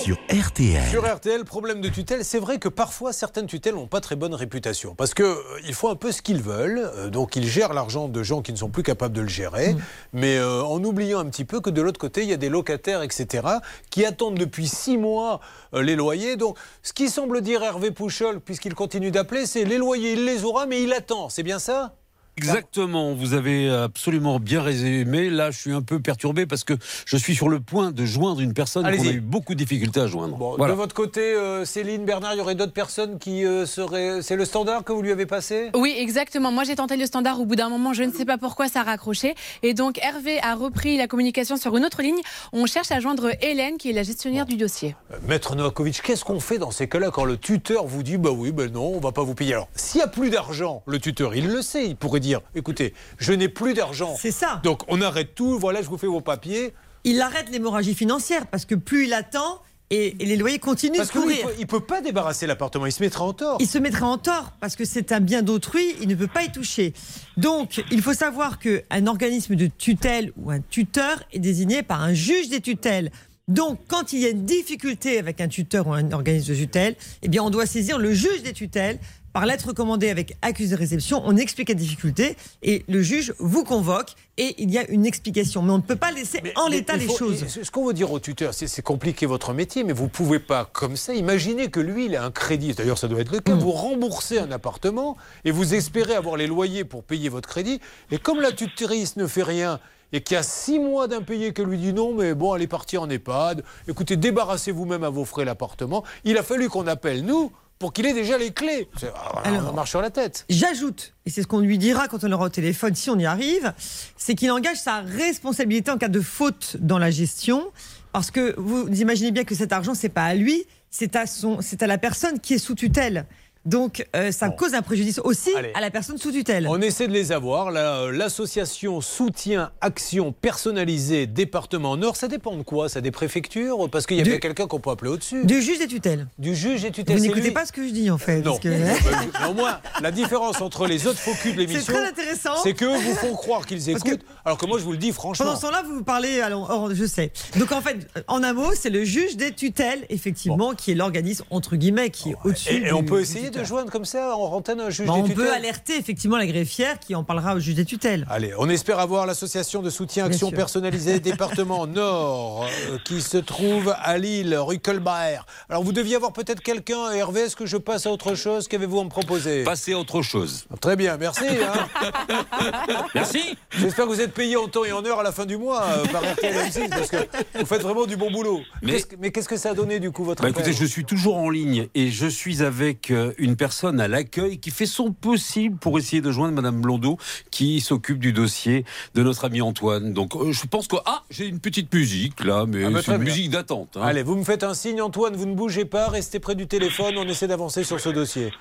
Sur RTL.
Sur RTL, problème de tutelle, c'est vrai que parfois certaines tutelles n'ont pas très bonne réputation parce que euh, ils font un peu ce qu'ils veulent, euh, donc ils gèrent l'argent de gens qui ne sont plus capables de le gérer, mais euh, en oubliant un petit peu que de l'autre côté il y a des locataires, etc., qui attendent depuis six mois euh, les loyers. Donc, ce qui semble dire Hervé Pouchol, puisqu'il continue d'appeler, c'est les loyers, il les aura, mais il attend. C'est bien ça?
Exactement, vous avez absolument bien résumé. Là, je suis un peu perturbé parce que je suis sur le point de joindre une personne qu'on a eu beaucoup de difficultés à joindre.
Bon,
Voilà.
De votre côté, euh, Céline, Bernard, il y aurait d'autres personnes qui euh, seraient. C'est le standard que vous lui avez passé?
Oui, exactement. Moi, j'ai tenté le standard. Au bout d'un moment, je ne sais pas pourquoi ça a raccroché. Et donc, Hervé a repris la communication sur une autre ligne. On cherche à joindre Hélène, qui est la gestionnaire du dossier.
Euh, Maître Novakovic, qu'est-ce qu'on fait dans ces cas-là quand le tuteur vous dit bah oui, ben non, on va pas vous payer Alors, s'il y a plus d'argent, le tuteur, il le sait, il pourrait dire écoutez, je n'ai plus d'argent.
C'est ça.
Donc on arrête tout, voilà, je vous fais vos papiers.
Il arrête l'hémorragie financière parce que plus il attend et, et les loyers continuent
Parce
de
que lui, il
courir.
peut, pas débarrasser l'appartement, il se mettra en tort.
Il se mettrait en tort parce que c'est un bien d'autrui, il ne peut pas y toucher. Donc, il faut savoir qu'un organisme de tutelle ou un tuteur est désigné par un juge des tutelles. Donc, quand il y a une difficulté avec un tuteur ou un organisme de tutelle, eh bien, on doit saisir le juge des tutelles par lettre recommandée avec accusé de réception. On explique la difficulté et le juge vous convoque et il y a une explication. Mais on ne peut pas laisser en l'état les choses.
Ce qu'on veut dire au tuteur, c'est compliqué votre métier, mais vous pouvez pas comme ça. Imaginez que lui, il a un crédit. D'ailleurs, ça doit être le cas. Vous remboursez un appartement et vous espérez avoir les loyers pour payer votre crédit. Et comme la tutrice ne fait rien et qu'il y a six mois d'impayé que lui dit non, mais bon, elle est partie en EHPAD. Écoutez, débarrassez vous-même à vos frais l'appartement. Il a fallu qu'on appelle nous pour qu'il ait déjà les clés. Ah, on marche sur la tête.
J'ajoute, et c'est ce qu'on lui dira quand on aura au téléphone, si on y arrive, c'est qu'il engage sa responsabilité en cas de faute dans la gestion. Parce que vous imaginez bien que cet argent, c'est pas à lui, c'est à, son, c'est à la personne qui est sous tutelle. Donc, euh, ça cause un préjudice aussi
Allez.
à la personne sous tutelle.
On essaie de les avoir. Là, euh, L'association Soutien Action Personnalisée Département Nord, ça dépend de quoi? Ça des préfectures? Parce qu'il y a
Du-
bien quelqu'un qu'on peut appeler au-dessus.
Du juge des tutelles.
Du juge des tutelles.
Vous n'écoutez pas ce que je dis en fait.
Non.
parce que- [LAUGHS] [LAUGHS]
au moins, la différence entre les autres focus de l'émission,
C'est très intéressant.
c'est qu'eux vous font croire qu'ils
que-
écoutent, alors que moi je vous le dis franchement.
Pendant ce temps-là, vous parlez, alors, or, je sais. Donc en fait, en un mot, c'est le juge des tutelles, effectivement, qui est l'organisme, entre guillemets, qui est au-dessus.
Et, et on peut essayer de joindre comme ça en antenne un juge
Bah,
des
on
tutelles
peut alerter effectivement la greffière qui en parlera au juge des tutelles.
Allez, on espère avoir l'association de soutien Action personnalisée [LAUGHS] département Nord euh, qui se trouve à Lille, rue Colbert. Alors vous deviez avoir peut-être quelqu'un, Hervé, est-ce que je passe à autre chose? Qu'avez-vous à me proposer?
Passez à autre chose.
Très bien, merci. hein. [LAUGHS]
Merci.
J'espère que vous êtes payé en temps et en heure à la fin du mois euh, par RTL M6 parce que vous faites vraiment du bon boulot.
Mais-
Qu'est-ce que- Mais qu'est-ce que ça a donné du coup votre
Bah, écoutez, je suis toujours en ligne et je suis avec euh, une personne à l'accueil qui fait son possible pour essayer de joindre Madame Blondeau qui s'occupe du dossier de notre ami Antoine. Donc euh, je pense que ah j'ai une petite musique là, mais
Ah bah,
c'est une
bien.
musique d'attente. hein.
Allez, vous me faites un signe, Antoine, vous ne bougez pas, restez près du téléphone, on essaie d'avancer sur ce dossier.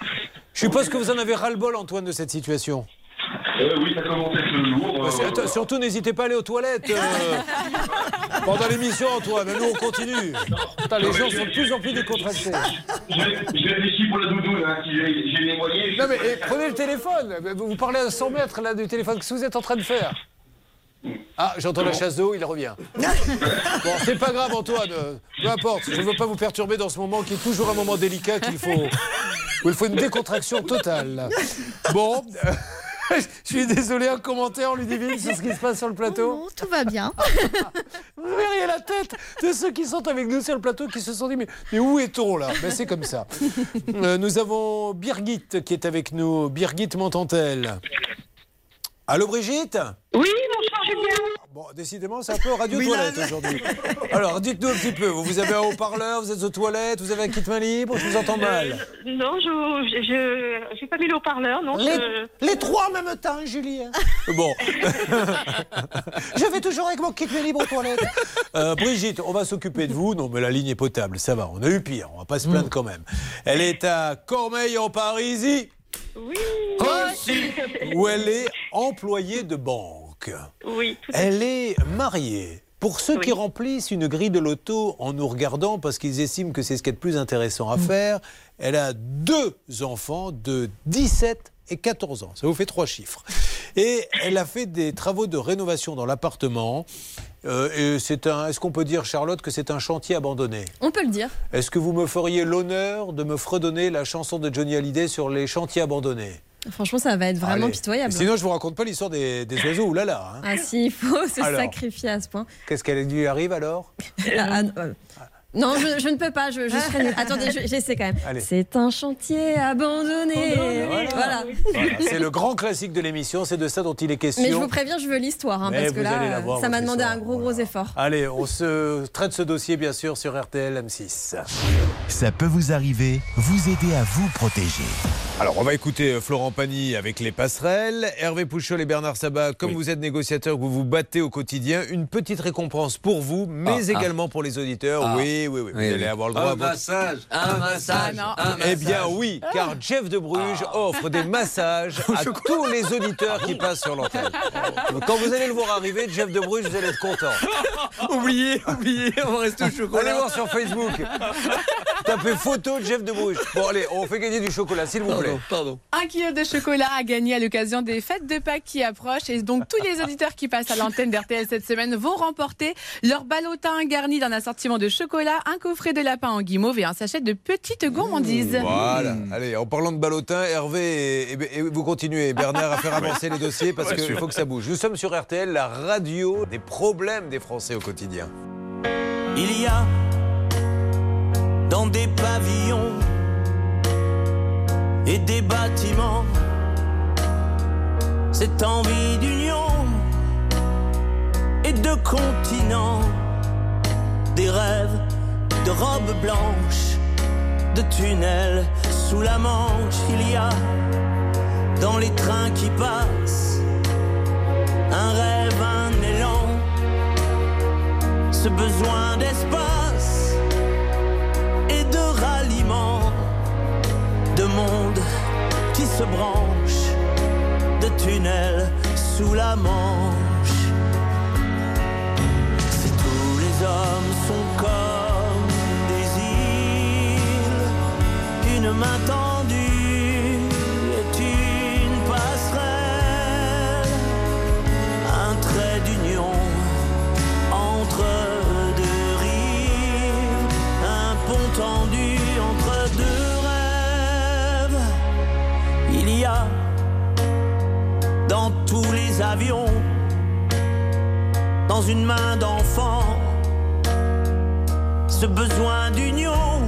Je suppose que vous en avez ras-le-bol, Antoine, de cette situation.
Euh, oui, ça commence à être lourd.
Bah, c'est-
euh,
surtout, n'hésitez pas à aller aux toilettes euh, [LAUGHS] pendant l'émission, Antoine. Nous, on continue. Putain, les gens sont de plus en plus décontractés.
Je réfléchis pour la doudoune, hein, si j'ai j'ai les moyens.
Non, mais eh, prenez le téléphone. Vous parlez à 100 mètres là, du téléphone. Qu'est-ce que vous êtes en train de faire Ah, j'entends la chasse d'eau, il revient. [LAUGHS] Bon, c'est pas grave, Antoine. euh, Peu importe. Je ne veux pas vous perturber dans ce moment qui est toujours un moment délicat qu'il faut. où il faut une décontraction totale. Bon. [LAUGHS] Je suis désolé, un commentaire, Ludivine, sur ce qui se passe sur le plateau
Non, tout va bien. [LAUGHS]
Vous verriez la tête de ceux qui sont avec nous sur le plateau qui se sont dit Mais, mais où est-on là? Ben, C'est comme ça. [LAUGHS] Euh, nous avons Birgit qui est avec nous. Birgit m'entend-elle Allô Brigitte?
Oui, bonsoir Julien.
Bon, décidément, c'est un peu radio
Oui,
toilette aujourd'hui. Alors, dites-nous un petit peu. Vous, vous avez un haut-parleur, vous êtes aux toilettes, vous avez un kit main libre, je vous entends mal.
Euh, non, je je j'ai pas mis le haut-parleur, non.
Les,
je-
les trois en même temps, Julien. [LAUGHS] Bon. [LAUGHS] je vais toujours avec mon kit main libre aux toilettes. Euh, Brigitte, on va s'occuper de vous. Non, mais la ligne est potable, ça va. On a eu pire, on va pas se plaindre quand même. Elle est à Cormeil en Parisie.
Oui.
Où elle est employée de banque.
Oui, tout.
Elle est mariée. Pour ceux qui remplissent une grille de loto en nous regardant parce qu'ils estiment que c'est ce qui est le plus intéressant à faire, elle a deux enfants de 17 et 14 ans. Ça vous fait trois chiffres. Et elle a fait des travaux de rénovation dans l'appartement. Euh, et c'est un. Est-ce qu'on peut dire, Charlotte, que c'est un chantier abandonné?
On peut le dire.
Est-ce que vous me feriez l'honneur de me fredonner la chanson de Johnny Hallyday sur les chantiers abandonnés?
Franchement, ça va être vraiment
Allez.
pitoyable.
Sinon, je vous raconte pas l'histoire des, des oiseaux. Oulala. Hein.
Ah si, il faut se
Alors.
sacrifier à ce point.
Qu'est-ce qu'elle lui arrive alors [LAUGHS]
Ah, euh, Non, je, je ne peux pas, je, je serai nulle. Attendez, je- j'essaie quand même. C'est un chantier abandonné.
Voilà.
Voilà.
Voilà, c'est le grand classique de l'émission, c'est de ça dont il est question.
Mais je vous préviens, je veux l'histoire, hein,
Mais
parce que
vous allez la
là,
voir,
ça m'a demandé un gros, gros effort.
Allez, on se traite ce dossier bien sûr sur RTL M6.
Ça peut vous arriver, vous aider à vous protéger.
Alors, on va écouter euh, Florent Pagny avec les passerelles. Hervé Pouchol et Bernard Sabat, comme vous êtes négociateurs, vous vous battez au quotidien, une petite récompense pour vous, mais
Ah, ah.
également pour les auditeurs.
Ah.
Oui, oui, oui. Vous allez avoir le droit
Un
à votre-
massage.
Un massage.
Eh bien oui, car Jeff de Bruges offre des massages [LAUGHS] à tous les auditeurs qui passent sur l'antenne. Quand vous allez le voir arriver, Jeff de Bruges, vous allez être content. [LAUGHS]
oubliez, oubliez, on va rester au chocolat.
Allez voir sur Facebook. [LAUGHS] Tapez photo de Jeff de Bruges. Bon allez, on fait gagner du chocolat, s'il vous plaît.
Pardon.
Un kilo de chocolat à gagner à l'occasion des fêtes de Pâques qui approchent. Et donc, tous les [LAUGHS] auditeurs qui passent à l'antenne d'RTL cette semaine vont remporter leur ballotin garni d'un assortiment de chocolat, un coffret de lapin en guimauve et un sachet de petites gourmandises.
Voilà. Allez, en parlant de ballotin, Hervé et, et- et vous continuez, Bernard, à faire [LAUGHS] avancer les dossiers parce
Ouais,
qu'il faut que ça bouge. Nous sommes sur RTL, la radio des problèmes des Français au quotidien.
Il y a dans des pavillons et des bâtiments. Cette envie d'union et de continent, des rêves de robes blanches, de tunnels sous la Manche. Il y a dans les trains qui passent un rêve, un élan. Ce besoin d'espace monde qui se branche, de tunnels sous la Manche. Si tous les hommes sont comme des îles, une main tendue tous les avions, dans une main d'enfant, ce besoin d'union,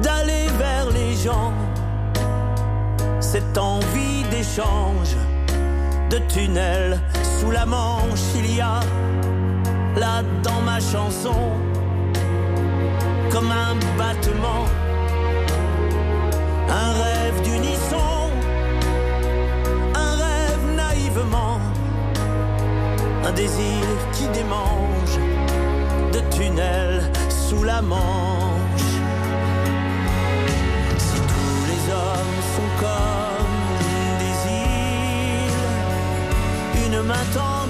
d'aller vers les gens, cette envie d'échange de tunnels sous la Manche. Il y a là dans ma chanson comme un battement, un rêve d'unisson, un un désir qui démange de tunnels sous la Manche. Si tous les hommes sont comme des îles, une main tendue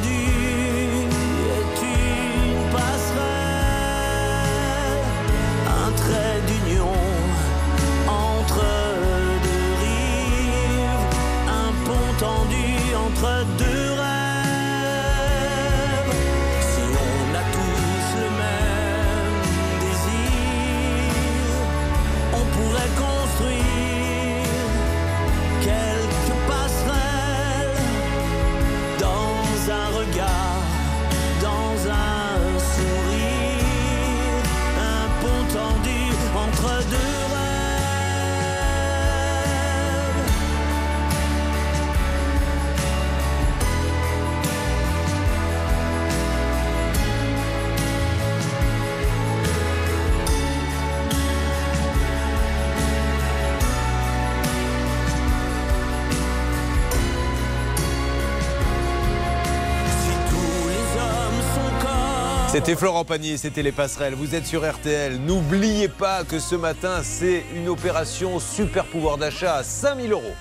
C'était Florent Pagny, c'était les passerelles. Vous êtes sur RTL. N'oubliez pas que ce matin, c'est une opération super pouvoir d'achat à 5000 euros.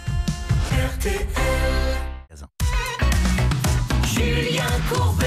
Courbet.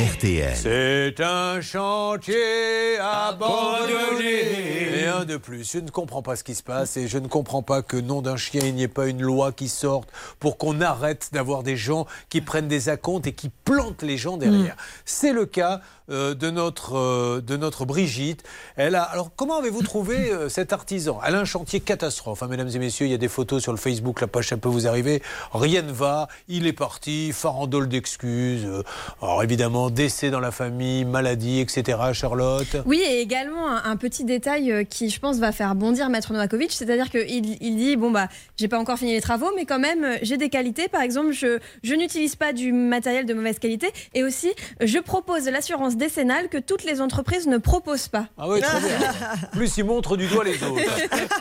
RTL.
C'est un chantier abandonné. Un de plus. Je ne comprends pas ce qui se passe et je ne comprends pas que nom d'un chien, il n'y ait pas une loi qui sorte pour qu'on arrête d'avoir des gens qui prennent des acomptes et qui plantent les gens derrière. C'est le cas euh, de, notre, euh, de notre Brigitte. Elle a, alors, comment avez-vous trouvé euh, cet artisan? Elle a un chantier catastrophe. hein, mesdames et messieurs, il y a des photos sur le Facebook, la page, ça peut vous arriver. Rien ne va. Il est parti, farandole d'excuses. Euh, Alors, évidemment, décès dans la famille, maladie, etc. Charlotte
Oui, et également un, un petit détail euh, qui, je pense, va faire bondir Maître Novakovic, c'est-à-dire qu'il il dit bon bah, j'ai pas encore fini les travaux, mais quand même, j'ai des qualités. Par exemple, je, je n'utilise pas du matériel de mauvaise qualité, et aussi, je propose l'assurance décennale que toutes les entreprises ne proposent pas.
Ah oui, très bien. [LAUGHS] Plus il montre du doigt les autres.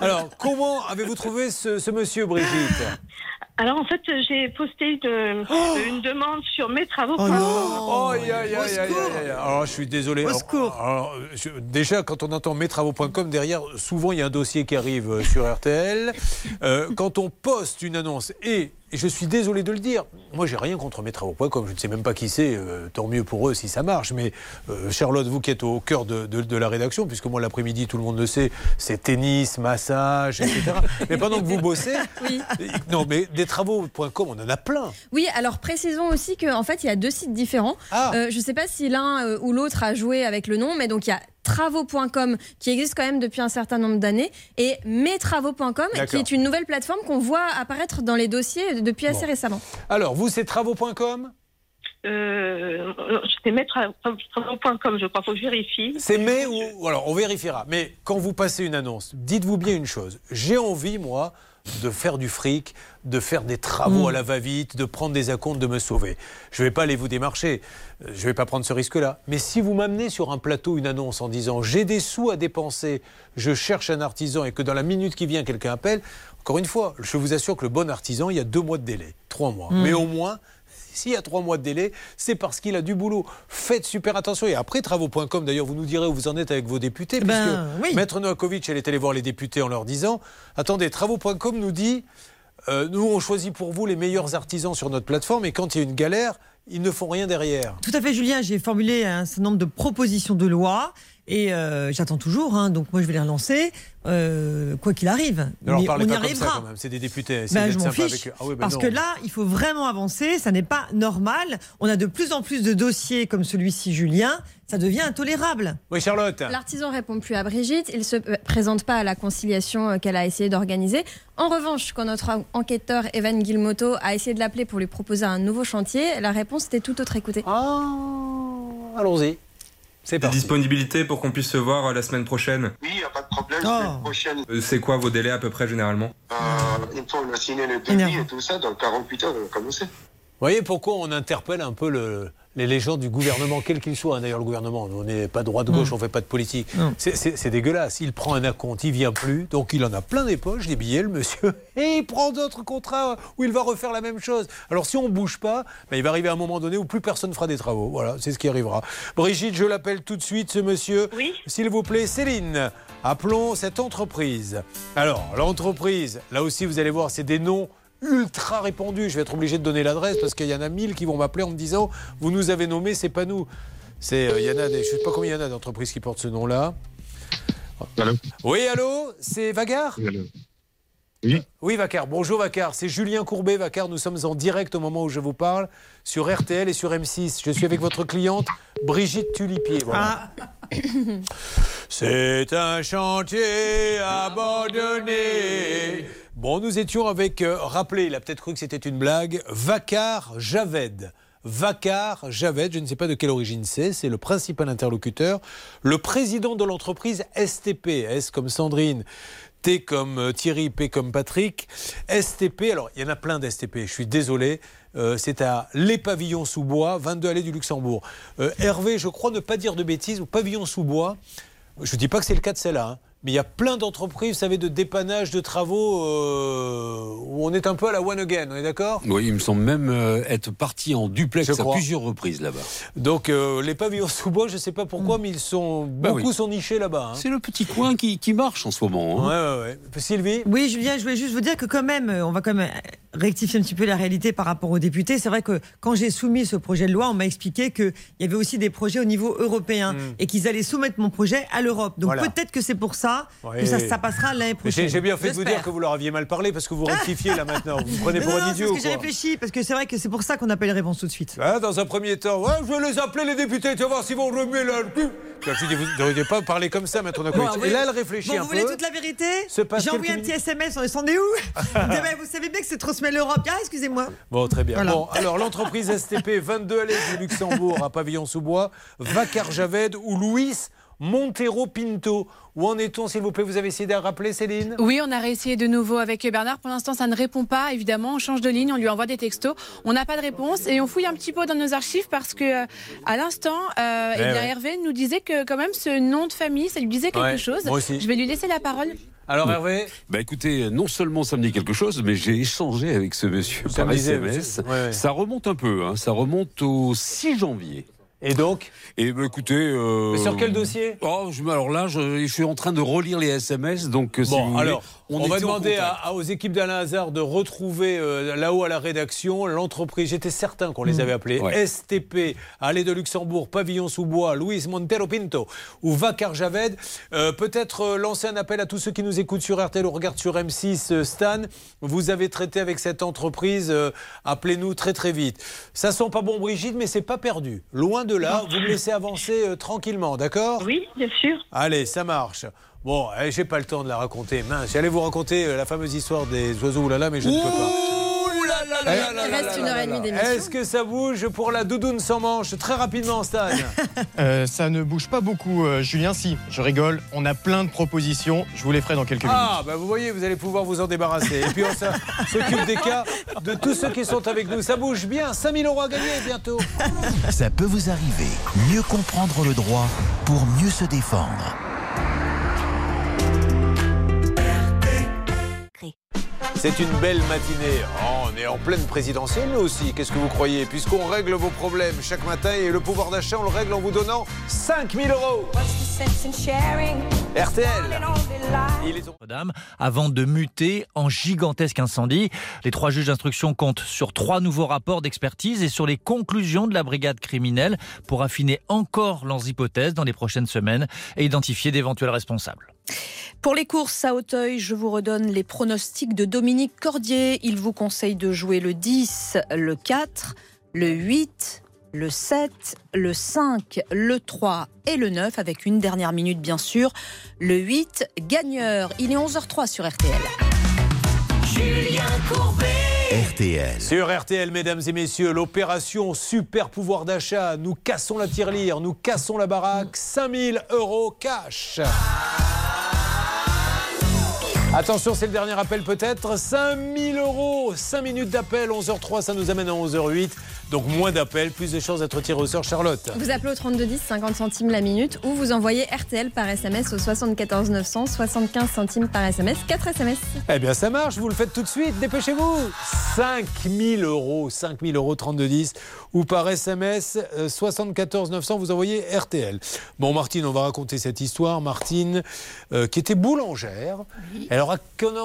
Alors, comment avez-vous trouvé ce, ce monsieur, Brigitte?
Alors en fait, euh, j'ai posté une, une demande sur mes travaux.
Oh non aïe, aïe, aïe, aïe, aïe. Alors, je suis désolé.
Au
alors, je- déjà, quand on entend mestravoux.com, derrière, souvent, il y a un dossier qui arrive euh, sur RTL. Euh, quand on poste une annonce, et je suis désolé de le dire, moi, j'ai rien contre mestravoux.com, je ne sais même pas qui c'est, euh, tant mieux pour eux si ça marche. Mais euh, Charlotte, vous qui êtes au cœur de, de- de la rédaction, puisque moi, l'après-midi, tout le monde le sait, c'est tennis, massage, etc. [LAUGHS] mais pendant que vous bossez, non, mais des travaux.com, on en a plein.
Oui, alors précisons aussi qu'en fait, il y a deux sites différents. Euh, je ne sais pas si l'un euh, ou l'autre a joué avec le nom, mais donc il y a travaux.com qui existe quand même depuis un certain nombre d'années et mestravaux.com qui est une nouvelle plateforme qu'on voit apparaître dans les dossiers depuis assez récemment.
Alors, vous, c'est travaux.com
Euh, c'est mettre.com, je crois, faut que je vérifie.
C'est mais ou ou alors on vérifiera. Mais quand vous passez une annonce, dites-vous bien une chose. J'ai envie moi de faire du fric, de faire des travaux
Mm.
à la va-vite, de prendre des acomptes, de me sauver. Je ne vais pas aller vous démarcher. Euh, Je ne vais pas prendre ce risque-là. Mais si vous m'amenez sur un plateau une annonce en disant j'ai des sous à dépenser, je cherche un artisan et que dans la minute qui vient quelqu'un appelle, encore une fois, je vous assure que le bon artisan, il y a deux mois de délai, trois mois.
Mm.
Mais au moins, s'il y a trois mois de délai, c'est parce qu'il a du boulot. Faites super attention. Et après, travaux.com, d'ailleurs, vous nous direz où vous en êtes avec vos députés.
Ben,
puisque
oui.
Maître Novakovic, elle est allée voir les députés en leur disant Attendez, travaux.com nous dit euh, Nous, on choisit pour vous les meilleurs artisans sur notre plateforme, et quand il y a une galère, ils ne font rien derrière.
Tout à fait, Julien. J'ai formulé un certain nombre de propositions de loi et euh, j'attends toujours. hein, donc moi, je vais les relancer, euh, quoi qu'il arrive.
Ne leur parlez
on y
ça,
arrivera.
quand même. C'est des députés.
Ben, je m'en fiche.
avec. Ah oui, ben
parce
non.
que là, il faut vraiment avancer. Ça n'est pas normal. On a de plus en plus de dossiers comme celui-ci, Julien. Ça devient intolérable.
Oui, Charlotte.
L'artisan répond plus à Brigitte, il se euh, présente pas à la conciliation qu'elle a essayé d'organiser. En revanche, quand notre en- enquêteur Evan Guilmoto a essayé de l'appeler pour lui proposer un nouveau chantier, la réponse était tout autre. Écoutez.
Allons-y. C'est
Des disponibilités pour qu'on puisse se voir euh, la semaine prochaine?
Oui, il n'y a pas de problème.
Oh.
Semaine prochaine,
Euh, C'est quoi vos délais à peu près généralement?
Euh, une fois on a signé le devis et tout ça, dans 48 heures, on va commencer.
Vous voyez pourquoi on interpelle un peu le- les légendes du gouvernement, quel qu'il soit. hein. D'ailleurs, le gouvernement, on n'est pas droite-gauche,
Mm.
on ne fait pas de politique.
Non.
C'est- C'est c'est dégueulasse. Il prend un acompte, il vient plus, donc il en a plein des poches, des billets, le monsieur, [LAUGHS] et il prend d'autres contrats où il va refaire la même chose. Alors si on ne bouge pas, ben, il va arriver à un moment donné où plus personne fera des travaux. Voilà, c'est ce qui arrivera. Brigitte, je l'appelle tout de suite, ce monsieur.
Oui.
S'il vous plaît, Céline, appelons cette entreprise. Alors, l'entreprise, là aussi, vous allez voir, c'est des noms ultra répandus. Je vais être obligé de donner l'adresse parce qu'il y en a mille qui vont m'appeler en me disant Vous nous avez nommé, c'est pas nous. C'est, euh, il y en a des, je sais pas combien il y en a d'entreprises qui portent ce nom-là. Oui, allô C'est Vagar
Oui.
Oui, Vacar. Bonjour, Vacar. C'est Julien Courbet, Vacar. Nous sommes en direct au moment où je vous parle sur RTL et sur M6. Je suis avec votre cliente, Brigitte Tulipier. Voilà. C'est un chantier abandonné. Bon, nous étions avec, euh, il a peut-être cru que c'était une blague, Vacar Javed. Vacar Javed, je ne sais pas de quelle origine c'est, c'est le principal interlocuteur, le président de l'entreprise STP, S comme Sandrine, T comme euh, Thierry, P comme Patrick. STP, alors il y en a plein d'STP, je suis désolé, euh, c'est à Les Pavillons sous bois, 22 allées du Luxembourg. Euh, Hervé, je crois ne pas dire de bêtises, ou Pavillons sous bois, je ne dis pas que c'est le cas de celle-là, hein, mais il y a plein d'entreprises, vous savez, de dépannage, de travaux, euh, où on est un peu à la one again, on est d'accord?
Oui, il me semble même euh, être parti en duplex
Je
à
crois.
plusieurs reprises là-bas.
Donc euh, les pavillons sous bois, je ne sais pas pourquoi, mais ils sont
Bah
beaucoup
oui.
sont nichés là-bas. hein.
C'est le petit coin qui, qui marche en ce moment. Hein.
ouais, ouais. Sylvie?
Oui, Julien, je voulais juste vous dire que quand même, on va quand même rectifier un petit peu la réalité par rapport aux députés. C'est vrai que quand j'ai soumis ce projet de loi, on m'a expliqué qu'il y avait aussi des projets au niveau européen et qu'ils allaient soumettre mon projet à l'Europe. Donc
Hmm. Voilà.
peut-être que c'est pour ça
Ouais.
que ça, ça passera l'année prochaine.
J'ai bien fait de vous dire que vous leur aviez mal parlé parce que vous rectifiez là maintenant. Vous me [LAUGHS] prenez pour
Non,
un idiot.
Parce que j'ai réfléchi, parce que c'est vrai que c'est pour ça qu'on eu les réponses tout de suite.
Ah, dans un premier temps, ouais, je vais les appeler les députés, tu vas voir s'ils vont remuer leur cul. Je lui dis, vous ne devriez pas parler comme ça, Nakovic.
Bon,
Et
oui.
là, elle réfléchit
Bon,
un
vous
peu.
voulez toute la vérité J'ai envoyé un petit SMS, on est où [LAUGHS] Eh ben, Vous savez bien que c'est trop se met l'Europe. Ah, excusez-moi.
Bon, très bien.
Voilà.
Bon, alors l'entreprise STP 22 [LAUGHS] allées du Luxembourg à Pavillon-sous-Bois, Vacar Javed ou Louis Montero Pinto. Où en est-on, s'il vous plaît? Vous avez essayé de rappeler, Céline?
Oui, on a réessayé de nouveau avec Bernard. Pour l'instant, ça ne répond pas. Évidemment, on change de ligne, on lui envoie des textos. On n'a pas de réponse et on fouille un petit peu dans nos archives parce que, euh, à l'instant, euh, eh
Eh ouais.
Hervé nous disait que, quand même, ce nom de famille, ça lui disait quelque
Ouais,
chose.
moi aussi.
Je vais lui laisser la parole.
Alors, Hervé?
Bah écoutez, non seulement ça me dit quelque chose, mais j'ai échangé avec ce monsieur
Ça
par
me disait,
SMS.
monsieur. Ouais, ouais.
Ça remonte un peu, hein. ça remonte au 6 janvier.
Et donc
Et bah écoutez. euh,
Mais sur quel dossier?
Oh, je- Alors là, je, je suis en train de relire les SMS, donc euh, si vous
Bon,
voulez,
on, va demander
contact.
à- à- aux équipes d'Alain Hazard de retrouver euh, là-haut à la rédaction l'entreprise. J'étais certain qu'on les
Mmh.
avait appelés.
Ouais.
STP, Allée de Luxembourg, Pavillon sous bois, Luis Montero Pinto ou Vacar Javed. Euh, Peut-être euh, lancer un appel à tous ceux qui nous écoutent sur RTL ou regardent sur M6. euh, Stan, vous avez traité avec cette entreprise. euh, Appelez-nous très très vite. Ça sent pas bon, Brigitte, mais c'est pas perdu. Loin de là, vous me laissez avancer euh, tranquillement, d'accord?
Oui, bien sûr.
Allez, ça marche. Bon, eh, j'ai pas le temps de la raconter. Mince, j'allais vous raconter euh, la fameuse histoire des oiseaux oulala, mais je ne peux pas.
Il reste une heure et demie d'émission.
Est-ce que ça bouge pour la doudoune sans manche Très rapidement, Stan? [LAUGHS]
Euh, ça ne bouge pas beaucoup, euh, Julien. Si, je rigole. On a plein de propositions. Je vous les ferai dans quelques minutes.
Ah, bah vous voyez, vous allez pouvoir vous en débarrasser. Et puis on [LAUGHS] s'occupe des cas de tous ceux qui sont avec nous. Ça bouge bien. 5000 euros à gagner bientôt.
Ça peut vous arriver. Mieux comprendre le droit pour mieux se défendre.
C'est une belle matinée. Oh, on est en pleine présidentielle, nous aussi. Qu'est-ce que vous croyez? Puisqu'on règle vos problèmes chaque matin et le pouvoir d'achat, on le règle en vous donnant 5000 euros. RTL. Il est
Notre-Dame avant de muter en gigantesque incendie. Les trois juges d'instruction comptent sur trois nouveaux rapports d'expertise et sur les conclusions de la brigade criminelle pour affiner encore leurs hypothèses dans les prochaines semaines et identifier d'éventuels responsables.
Pour les courses à Auteuil, je vous redonne les pronostics de Dominique Cordier. Il vous conseille de jouer le 10, le 4, le 8, le 7, le 5, le 3 et le 9, avec une dernière minute bien sûr. Le 8, gagneur. Il est 11h03 sur RTL.
Julien Courbet.
RTL.
Sur RTL, mesdames et messieurs, l'opération Super Pouvoir d'achat. Nous cassons la tirelire, nous cassons la baraque. 5000 euros cash. Attention, c'est le dernier appel peut-être. 5000 euros, 5 minutes d'appel, 11h03, ça nous amène à 11h08. Donc moins d'appels, plus de chances d'être tiré au sort, Charlotte.
Vous appelez au 3210, 50 centimes la minute, ou vous envoyez RTL par SMS au 74 900, 75 centimes par SMS, 4 SMS.
Eh bien, ça marche, vous le faites tout de suite, dépêchez-vous 5000 euros, 5000 euros 3210, ou par SMS euh, 74 900, vous envoyez RTL. Bon, Martine, on va raconter cette histoire. Martine, euh, qui était boulangère. Alors,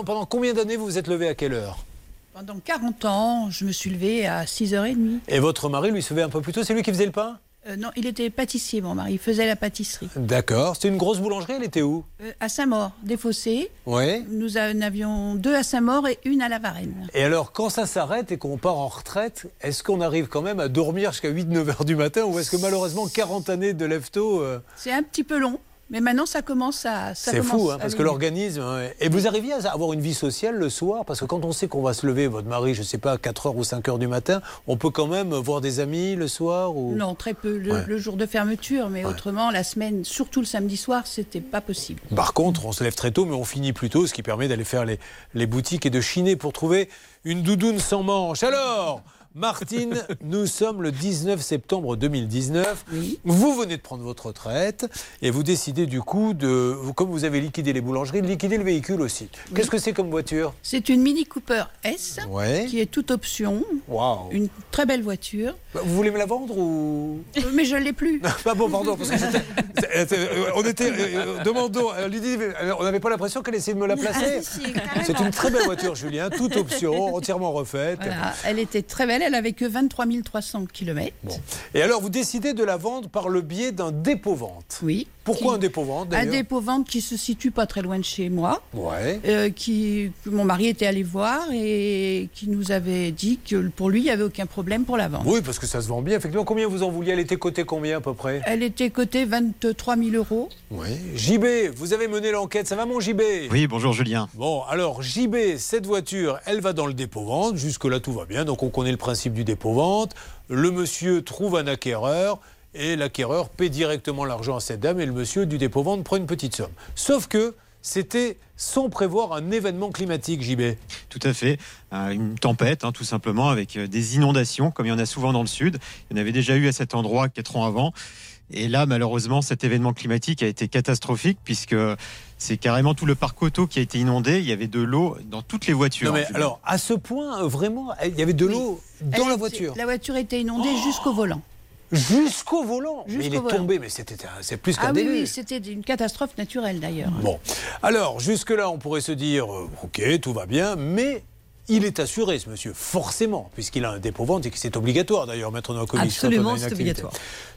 pendant combien d'années vous vous êtes levée à quelle heure
Pendant 40 ans, je me suis levée à 6h30.
Et votre mari lui se levait un peu plus tôt, c'est lui qui faisait le pain
Euh, non, il était pâtissier, mon mari. Il faisait la pâtisserie.
D'accord. C'était une grosse boulangerie, elle était où
Euh, à Saint-Maur, des fossés.
Oui.
Nous en avions deux à Saint-Maur et une à la Varenne.
Et alors, quand ça s'arrête et qu'on part en retraite, est-ce qu'on arrive quand même à dormir jusqu'à 8-9 heures du matin ou est-ce que malheureusement 40 années de lève-tôt euh,
C'est un petit peu long, mais maintenant ça commence à.
C'est fou, hein, parce que l'organisme. hein, Et vous arriviez à avoir une vie sociale le soir? Parce que quand on sait qu'on va se lever, votre mari, je ne sais pas, à 4 heures ou 5 heures du matin, on peut quand même voir des amis le soir ou...
Non, très peu. Le,
Ouais.
le jour de fermeture, mais autrement, la semaine, surtout le samedi soir, c'était pas possible.
Par contre, on se lève très tôt, mais on finit plus tôt, ce qui permet d'aller faire les, les boutiques et de chiner pour trouver une doudoune sans manche. Alors, Martine, [LAUGHS] nous sommes le 19 septembre 2019. Vous venez de prendre votre retraite et vous décidez du coup de, comme vous avez liquidé les boulangeries, de liquider le véhicule aussi. Qu'est-ce que c'est comme voiture?
C'est une Mini Cooper S,
Ouais.
qui est toute option.
Waouh.
Une très belle voiture.
Bah, Vous voulez me la vendre ou?
Euh, Mais je l'ai plus.
Pas [LAUGHS] bon, pardon, parce que c'était- [LAUGHS] c'était- euh, on était. euh, euh, demandons. Lydie, on n'avait pas l'impression qu'elle essayait de me la placer.
Ah, si, carrément.
C'est une très belle voiture, Julien, toute option, entièrement refaite.
Voilà, elle était très belle, elle avait que 23 300 km.
Et alors, vous décidez de la vendre par le biais d'un dépôt-vente.
Oui.
Pourquoi un dépôt-vente
Un
d'ailleurs
dépôt-vente qui se situe pas très loin de chez moi.
Ouais.
euh, qui, que mon mari était allé voir et qui nous avait dit que pour lui, il n'y avait aucun problème pour la vente.
Oui, parce que ça se vend bien. Effectivement, combien vous en vouliez Elle était cotée combien à peu près
Elle était cotée 23 000 euros.
Oui. JB, vous avez mené l'enquête. Ça va mon JB
Oui, bonjour Julien.
Bon, alors JB, cette voiture, elle va dans le dépôt-vente. Jusque-là, tout va bien. Donc, on connaît le principe du dépôt-vente. Le monsieur trouve un acquéreur et l'acquéreur paie directement l'argent à cette dame et le monsieur du dépôt-vente prend une petite somme. Sauf que c'était sans prévoir un événement climatique, JB.
Tout à fait. Euh, une tempête, hein, tout simplement, avec euh, des inondations, comme il y en a souvent dans le sud. Il y en avait déjà eu à cet endroit quatre ans avant. Et là, malheureusement, cet événement climatique a été catastrophique puisque c'est carrément tout le parc auto qui a été inondé. Il y avait de l'eau dans toutes les voitures.
Non mais alors, à ce point, euh, vraiment, il y avait de l'eau dans
Elle
la
était-
voiture.
La voiture était inondée jusqu'au volant.
Jusqu'au volant Mais il est
volant.
tombé, mais c'était c'est plus qu'un
Ah oui, c'était une catastrophe naturelle d'ailleurs.
Bon, alors jusque-là, on pourrait se dire, euh, ok, tout va bien, mais il est assuré, ce monsieur, forcément, puisqu'il a un dépôt-vente et que c'est obligatoire d'ailleurs, Maître Novakovic. quand on a
Absolument, c'est obligatoire.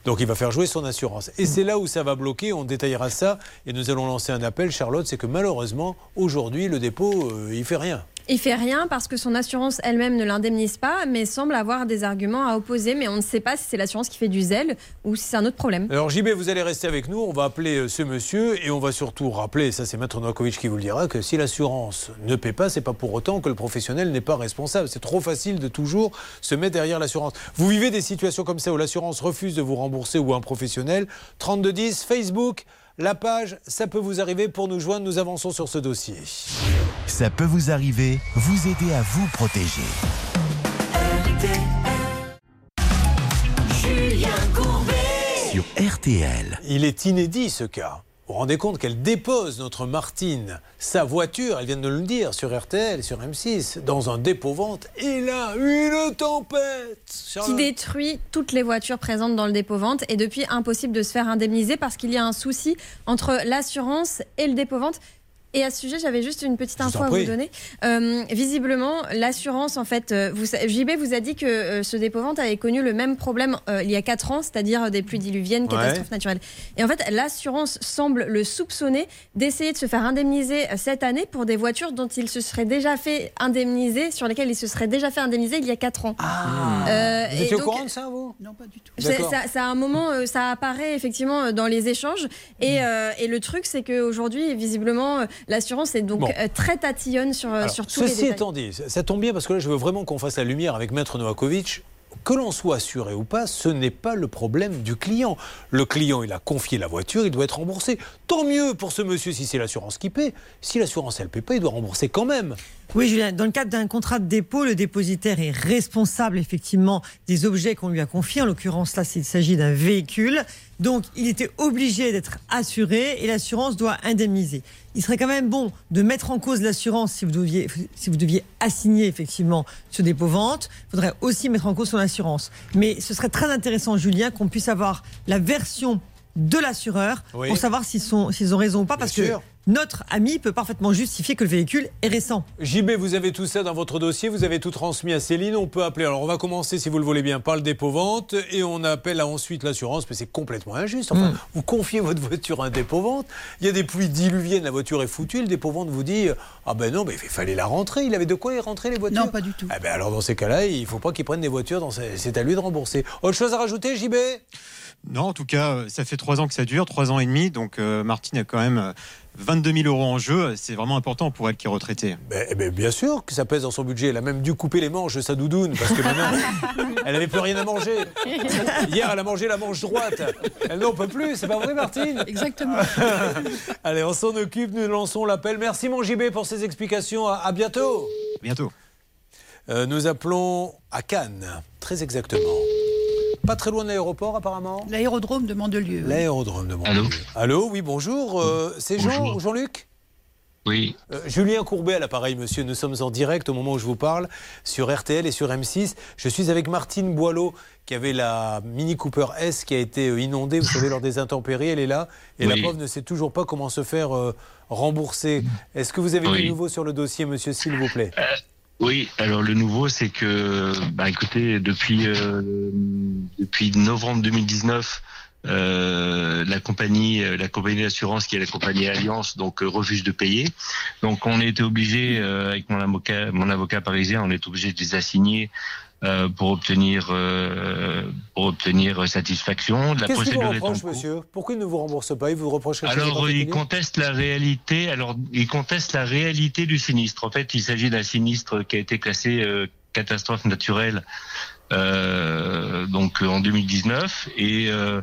Donc il va faire jouer son assurance. Et c'est là où ça va bloquer, on détaillera ça, et nous allons lancer un appel, Charlotte, c'est que malheureusement, aujourd'hui, le dépôt, euh, il fait rien.
Il fait rien parce que son assurance elle-même ne l'indemnise pas, mais semble avoir des arguments à opposer. Mais on ne sait pas si c'est l'assurance qui fait du zèle ou si c'est un autre problème.
Alors JB, vous allez rester avec nous, on va appeler euh, ce monsieur et on va surtout rappeler, ça c'est Maître Novakovic qui vous le dira, que si l'assurance ne paie pas, c'est pas pour autant que le professionnel n'est pas responsable. C'est trop facile de toujours se mettre derrière l'assurance. Vous vivez des situations comme ça où l'assurance refuse de vous rembourser ou un professionnel, 3210, Facebook, la page, ça peut vous arriver. Pour nous joindre, nous avançons sur ce dossier.
Ça peut vous arriver, vous aider à vous protéger.
Julien Courbet.
Sur RTL.
Il est inédit ce cas. Vous vous rendez compte qu'elle dépose notre Martine, sa voiture, elle vient de le dire sur RTL, sur M6, dans un dépôt-vente, et là, une tempête
Qui détruit toutes les voitures présentes dans le dépôt-vente et depuis impossible de se faire indemniser parce qu'il y a un souci entre l'assurance et le dépôt-vente. Et à ce sujet, j'avais juste une petite info à vous donner. Euh, visiblement, l'assurance, en fait, euh, vous, JB vous a dit que euh, ce dépôt-vente avait connu le même problème euh, il y a 4 ans, c'est-à-dire des pluies diluviennes,
Ouais.
catastrophes naturelles. Et en fait, l'assurance semble le soupçonner d'essayer de se faire indemniser cette année pour des voitures dont il se serait déjà fait indemniser, sur lesquelles il se serait déjà fait indemniser il y a 4 ans. Euh,
Vous
et
étiez au
donc-
courant de ça, vous?
Non, pas du tout.
Ça, ça, à un moment, ça apparaît effectivement dans les échanges. Et, euh, et le truc, c'est qu'aujourd'hui, visiblement, euh, l'assurance est donc
Bon.
euh, très tatillonne sur, euh,
Alors,
sur tous les
ceci
détails.
étant dit, ça, tombe bien parce que là, je veux vraiment qu'on fasse la lumière avec Maître Novakovic. Que l'on soit assuré ou pas, ce n'est pas le problème du client. Le client, il a confié la voiture, il doit être remboursé. Tant mieux pour ce monsieur si c'est l'assurance qui paie. Si l'assurance, elle paie pas, il doit rembourser quand même.
Oui, Julien, dans le cadre d'un contrat de dépôt, le dépositaire est responsable effectivement des objets qu'on lui a confiés. En l'occurrence, là, il s'agit d'un véhicule. Donc, il était obligé d'être assuré et l'assurance doit indemniser. Il serait quand même bon de mettre en cause l'assurance si vous deviez, si vous deviez assigner effectivement ce dépôt-vente. Il faudrait aussi mettre en cause son assurance. Mais ce serait très intéressant, Julien, qu'on puisse avoir la version de l'assureur
Oui.
pour savoir s'ils sont- s'ils ont raison ou pas, parce
sûr.
que notre ami peut parfaitement justifier que le véhicule est récent.
JB, vous avez tout ça dans votre dossier, vous avez tout transmis à Céline, on peut appeler. Alors on va commencer, si vous le voulez bien, par le dépôt-vente et on appelle ensuite l'assurance, mais c'est complètement injuste. Enfin,
Mm.
vous confiez votre voiture à un dépôt-vente, il y a des pluies diluviennes, la voiture est foutue, le dépôt-vente vous dit Ah ben non, mais il fallait la rentrer, il avait de quoi y rentrer les voitures?
Non, pas du tout.
Ah ben alors dans ces cas-là, il ne faut pas qu'il prenne des voitures, dans ses- c'est à lui de rembourser. Autre chose à rajouter, JB
Non, en tout cas, ça fait trois ans que ça dure, trois ans et demi. Donc, euh, Martine a quand même euh, 22 000 euros en jeu. C'est vraiment important pour elle qui est retraitée.
Ben, eh ben, bien sûr que ça pèse dans son budget. Elle a même dû couper les manches de sa doudoune parce que maintenant, [LAUGHS] elle n'avait plus rien à manger. Hier, elle a mangé la manche droite. Elle n'en peut plus, c'est pas vrai, Martine?
Exactement. [LAUGHS]
Allez, on s'en occupe, nous lançons l'appel. Merci, mon JB, pour ces explications. À, à bientôt.
Bientôt.
Euh, nous appelons à Cannes, très exactement. Pas très loin de l'aéroport, apparemment
L'aérodrome de Mandelieu. oui.
L'aérodrome de Montpellier. Allô Allô, oui, bonjour. Euh, c'est Jean. Jean-Luc
Oui.
Euh, Julien Courbet à l'appareil, monsieur. Nous sommes en direct au moment où je vous parle sur RTL et sur M6. Je suis avec Martine Boileau qui avait la Mini Cooper S qui a été euh, inondée, vous savez, lors des intempéries. Elle est là et la pauvre ne sait toujours pas comment se faire euh, rembourser. Est-ce que vous avez
Oui.
du nouveau sur le dossier, monsieur, s'il vous plaît?
Oui, alors le nouveau, c'est que, bah, écoutez, depuis euh, depuis novembre 2019, euh, la compagnie, euh, la compagnie d'assurance qui est la compagnie Alliance, donc euh, refuse de payer. Donc on était obligé, euh, avec mon avocat, mon avocat parisien, on est obligé de les assigner pour obtenir euh, pour obtenir satisfaction. La
Qu'est-ce qu'il vous
procédure en
reproche, monsieur Pourquoi il ne vous rembourse pas? Il vous reproche
alors, il
particulier?
conteste la réalité. Alors, il conteste la réalité du sinistre. En fait, il s'agit d'un sinistre qui a été classé euh, catastrophe naturelle euh, donc euh, en 2019 et euh,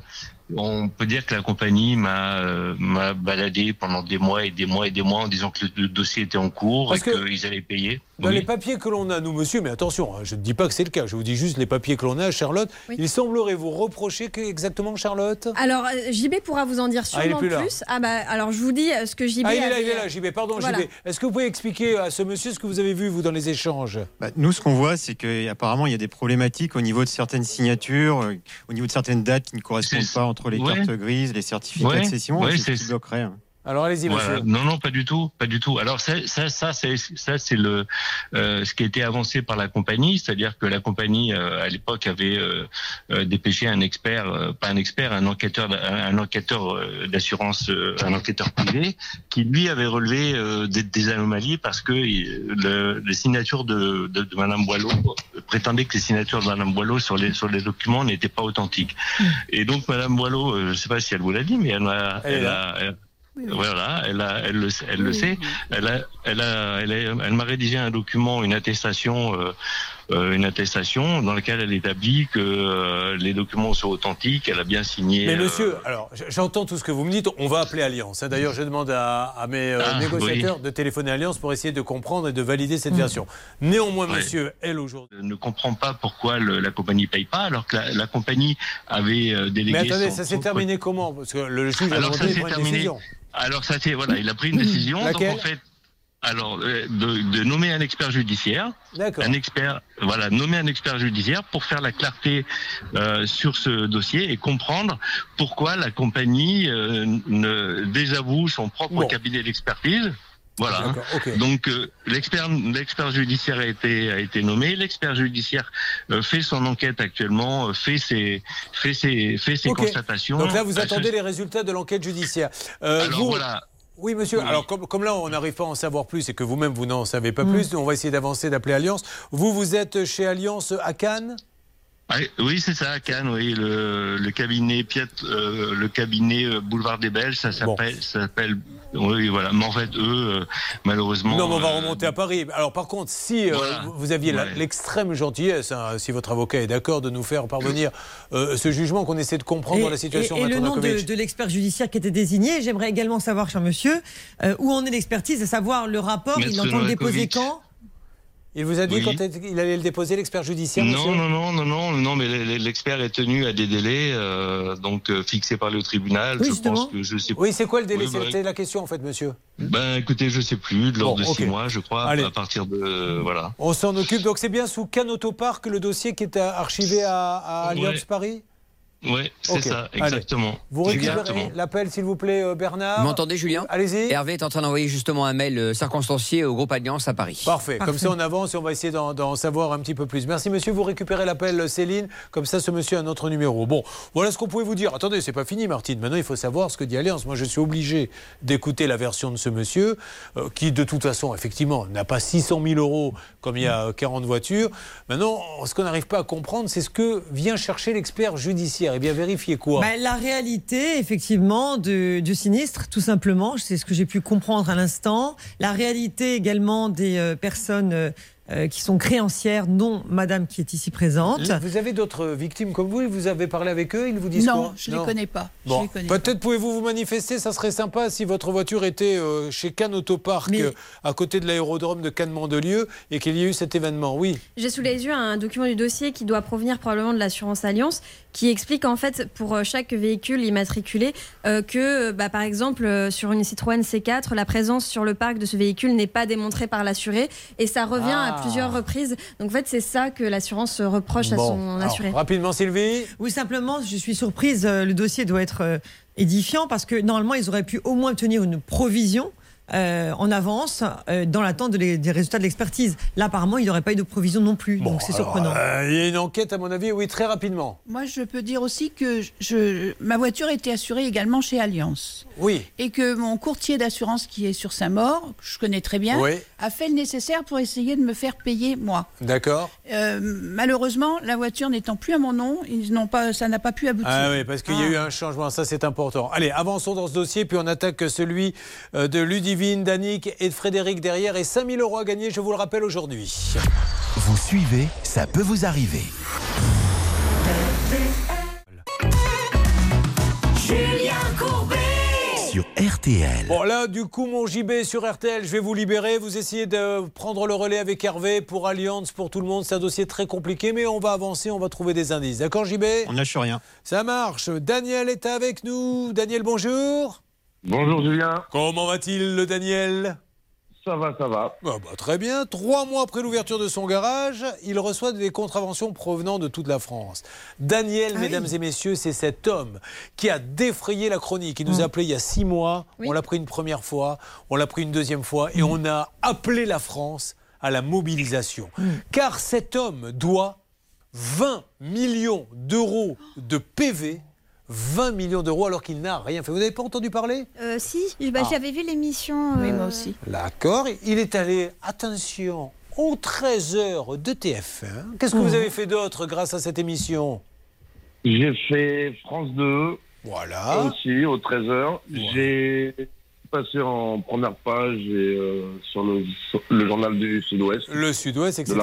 on peut dire que la compagnie m'a euh, m'a baladé pendant des mois et des mois et des mois en disant que le, le dossier était en cours
Parce
et
que-
qu'ils allaient payer.
Dans
Oui.
les papiers que l'on a, nous, monsieur, mais attention, hein, je ne dis pas que c'est le cas, je vous dis juste les papiers que l'on a, Charlotte, il semblerait vous reprocher que, exactement, Charlotte
Alors, euh, JB pourra vous en dire
Ah, il est
sûrement
plus là.
plus. Ah bah, alors je vous dis euh, ce que JB.
Ah, il est là,
avait-
il est là, JB, pardon,
Voilà.
JB. Est-ce que vous pouvez expliquer à ce monsieur ce que vous avez vu, vous, dans les échanges?
Bah, nous, ce qu'on voit, c'est qu'apparemment, il y a des problématiques au niveau de certaines signatures, euh, au niveau de certaines dates qui ne correspondent pas entre les
Ouais.
cartes grises, les certificats
Ouais.
de cession.
Ouais,
c'est ce qui bloquerait. hein.
Alors, allez-y,
Voilà. Non, non, pas du tout, pas du tout. Alors ça, ça, ça, c'est ça, c'est le euh, ce qui a été avancé par la compagnie, c'est-à-dire que la compagnie euh, à l'époque avait euh, euh, dépêché un expert, euh, pas un expert, un enquêteur, un enquêteur euh, d'assurance, euh, un enquêteur privé, qui lui avait relevé euh, des, des anomalies parce que le, les signatures de, de, de Madame Boileau prétendaient que les signatures de Madame Boileau sur les sur les documents n'étaient pas authentiques. Et donc Madame Boileau, euh, je ne sais pas si elle vous l'a dit, mais elle m'a,
Elle
a, voilà, elle, a, elle le, sait- elle le sait. Elle, a, elle, a, elle, a- elle m'a rédigé un document, une attestation, euh, une attestation dans laquelle elle établit que euh, les documents sont authentiques. Elle a bien signé.
Mais
euh,
monsieur, alors j'entends tout ce que vous me dites, on va appeler Alliance. hein. D'ailleurs, je demande à, à mes euh,
Ah,
négociateurs
oui.
de téléphoner à Alliance pour essayer de comprendre et de valider cette version. Néanmoins,
Ouais.
monsieur, elle aujourd'hui.
ne comprend pas pourquoi le- la compagnie paye pas, alors que la, la compagnie avait euh, délégué.
Mais attendez,
son-
ça s'est terminé comment? Parce que le juge a
Alors
demandé de
s'est
prendre une décision.
Alors ça c'est voilà, il a pris une décision. donc en fait, alors euh, de, de nommer un expert judiciaire,
D'accord.
un expert, voilà, nommer un expert judiciaire pour faire la clarté euh, sur ce dossier et comprendre pourquoi la compagnie euh, ne désavoue son propre
Bon.
cabinet d'expertise. Voilà. hein.
D'accord, ok.
Donc euh, l'expert l'expert judiciaire a été a été nommé. L'expert judiciaire euh, fait son enquête actuellement, euh, fait ses fait ses fait ses constatations.
Donc là, vous
À
attendez
ce-
les résultats de l'enquête judiciaire. Euh,
Alors
vous-
voilà.
Oui, monsieur.
Oui.
Alors, comme, comme là, on n'arrive pas à en savoir plus et que vous-même, vous n'en savez pas
Mm.
plus, on va essayer d'avancer, d'appeler Alliance. Vous, vous êtes chez Alliance à Cannes?
Oui, c'est ça, à Cannes, oui, le, le cabinet Piet, euh, le cabinet euh, Boulevard des Belges, ça s'appelle, oui, voilà. Mais en fait, eux, euh, malheureusement.
Non, mais on va
euh,
remonter à Paris. Alors, par contre, si euh,
Voilà.
vous aviez
Ouais.
l'extrême gentillesse, hein, si votre avocat est d'accord de nous faire parvenir euh, ce jugement qu'on essaie de comprendre dans la situation,
et- et le nom de, l'expert judiciaire qui était désigné, j'aimerais également savoir, cher monsieur, euh, où en est l'expertise, à savoir le rapport, il entend le déposer quand?
Il vous a dit
Oui.
quand il allait le déposer, l'expert judiciaire
Non, non, non, non, non, non, mais l'expert est tenu à des délais, euh, donc euh, fixés par le tribunal.
Oui,
je pense que je sais.
Oui, c'est quoi le délai?
Oui, bah,
C'était la question, en fait, monsieur.
Ben, écoutez, je sais plus, de l'ordre
Bon,
de six mois, je crois,
Allez.
à partir de, euh, voilà.
On s'en occupe. Donc, c'est bien sous Cannes Autopark le dossier qui est archivé à, à Alliance
Ouais.
Paris?
Ouais, c'est ça,
Allez.
exactement.
Vous récupérez l'appel, s'il vous plaît, euh, Bernard
Vous m'entendez, Julien
Allez-y.
Hervé est en train d'envoyer justement un mail euh, circonstancié au groupe Alliance à Paris.
Parfait. Comme ça, on avance et on va essayer d'en savoir un petit peu plus. Merci, monsieur. Vous récupérez l'appel, euh, Céline. Comme ça, ce monsieur a notre numéro. Bon, voilà ce qu'on pouvait vous dire. Attendez, c'est pas fini, Martine. Maintenant, il faut savoir ce que dit Alliance. Moi, je suis obligé d'écouter la version de ce monsieur, euh, qui, de toute façon, effectivement, n'a pas 600 000 euros comme il y a euh, 40 voitures. Maintenant, ce qu'on n'arrive pas à comprendre, c'est ce que vient chercher l'expert judiciaire. Eh bien, vérifier quoi
Bah, La réalité, effectivement, du sinistre, tout simplement, c'est ce que j'ai pu comprendre à l'instant. La réalité également des euh, personnes euh, qui sont créancières, non madame qui est ici présente.
Vous avez d'autres victimes comme vous Vous avez parlé avec eux Ils vous disent
Non,
quoi
je les connais pas.
Bon, peut-être pouvez-vous vous manifester, ça serait sympa si votre voiture était euh, chez Cannes Autopark, euh, à côté de l'aérodrome de Cannes-Mandelieu, et qu'il y ait eu cet événement. Oui.
J'ai sous les yeux un document du dossier qui doit provenir probablement de l'assurance Alliance, qui explique en fait pour chaque véhicule immatriculé euh, que, bah, par exemple, sur une Citroën C4, la présence sur le parc de ce véhicule n'est pas démontrée par l'assuré, et ça revient
Ah.
à plusieurs reprises. Donc en fait, c'est ça que l'assurance reproche à son
alors,
assuré.
rapidement, Sylvie.
Oui, simplement, je suis surprise. euh, Le dossier doit être euh, édifiant parce que normalement, ils auraient pu au moins obtenir une provision euh, en avance euh, dans l'attente de des résultats de l'expertise. Là, apparemment, il n'y aurait pas eu de provision non plus. donc c'est surprenant.
euh, Il y a une enquête, à mon avis, oui, très rapidement.
Moi, je peux dire aussi que je, ma voiture était assurée également chez Allianz.
Oui.
Et que mon courtier d'assurance qui est sur Saint-Maur, que je connais très bien,
Oui.
a fait le nécessaire pour essayer de me faire payer moi.
D'accord.
Euh, malheureusement, la voiture n'étant plus à mon nom, ils n'ont pas, ça n'a pas pu aboutir.
Ah oui, parce qu'il y a eu un changement, ça c'est important. Allez, avançons dans ce dossier, puis on attaque celui de Ludivine, d'Annick et de Frédéric derrière. Et 5000 euros à gagner, je vous le rappelle aujourd'hui.
Vous suivez, ça peut vous arriver.
Julien Courbet.
Sur RTL.
Bon là, du coup, mon JB sur RTL, je vais vous libérer. Vous essayez de prendre le relais avec Hervé pour Alliance, pour tout le monde. C'est un dossier très compliqué, mais on va avancer, on va trouver des indices. D'accord, JB
On lâche rien.
Ça marche. Daniel est avec nous. Daniel, bonjour.
Bonjour Julien.
Comment va-t-il, le Daniel?
Ça va, ça va.
Ah bah, très bien. Trois mois après l'ouverture de son garage, il reçoit des contraventions provenant de toute la France. Daniel, mesdames et messieurs, c'est cet homme qui a défrayé la chronique. Il nous a appelé il y a six mois. On l'a pris une première fois, on l'a pris une deuxième fois et on a appelé la France à la mobilisation. Car cet homme doit 20 millions d'euros de PV. 20 millions d'euros alors qu'il n'a rien fait. Vous n'avez pas entendu parler?
Euh, si, bah,
Ah.
j'avais vu l'émission.
Oui,
euh,
moi aussi.
D'accord. Il est allé, attention, aux 13h de TF1. Qu'est-ce que vous avez fait d'autre grâce à cette émission?
J'ai fait France 2.
Voilà.
Aussi, au 13h. J'ai passé en première page et euh, sur le, sur le journal du Sud-Ouest.
Le Sud-Ouest, etc.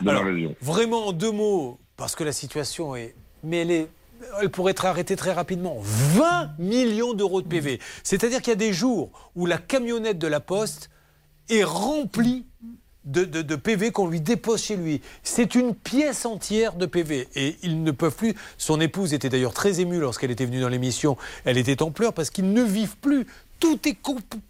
De la, région.
Vraiment en deux mots, parce que la situation est. Mais elle est. Elle pourrait être arrêtée très rapidement. 20 millions d'euros de PV. C'est-à-dire qu'il y a des jours où la camionnette de la Poste est remplie de, de- PV qu'on lui dépose chez lui. C'est une pièce entière de PV. Et ils ne peuvent plus. Son épouse était d'ailleurs très émue lorsqu'elle était venue dans l'émission. Elle était en pleurs parce qu'ils ne vivent plus. Tout est,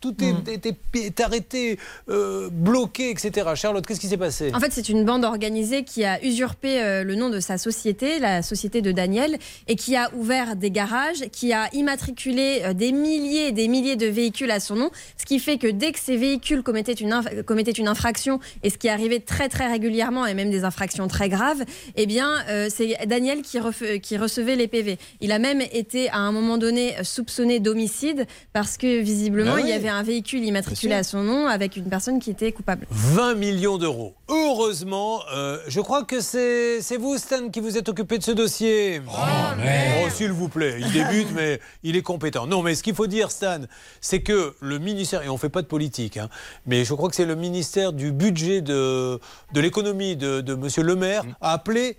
tout est, est- est- est arrêté, euh, bloqué, etc. Charlotte, qu'est-ce qui s'est passé?
En fait, c'est une bande organisée qui a usurpé euh, le nom de sa société, la société de Daniel, et qui a ouvert des garages, qui a immatriculé euh, des milliers et des milliers de véhicules à son nom, ce qui fait que dès que ces véhicules commettaient une, inf- commettaient une infraction, et ce qui arrivait très très régulièrement, et même des infractions très graves, eh bien, euh, c'est Daniel qui, qui recevait les PV. Il a même été à un moment donné soupçonné d'homicide parce que visiblement,
Ah oui.
il y avait un véhicule immatriculé à son nom avec une personne qui était coupable.
20 millions d'euros. Heureusement, euh, je crois que c'est vous, Stan, qui vous êtes occupé de ce dossier. Oh, s'il vous plaît, il débute, mais il est compétent. Non, mais ce qu'il faut dire, Stan, c'est que le ministère, et on ne fait pas de politique, hein, mais je crois que c'est le ministère du budget de, de l'économie de, de M. Le Maire, a appelé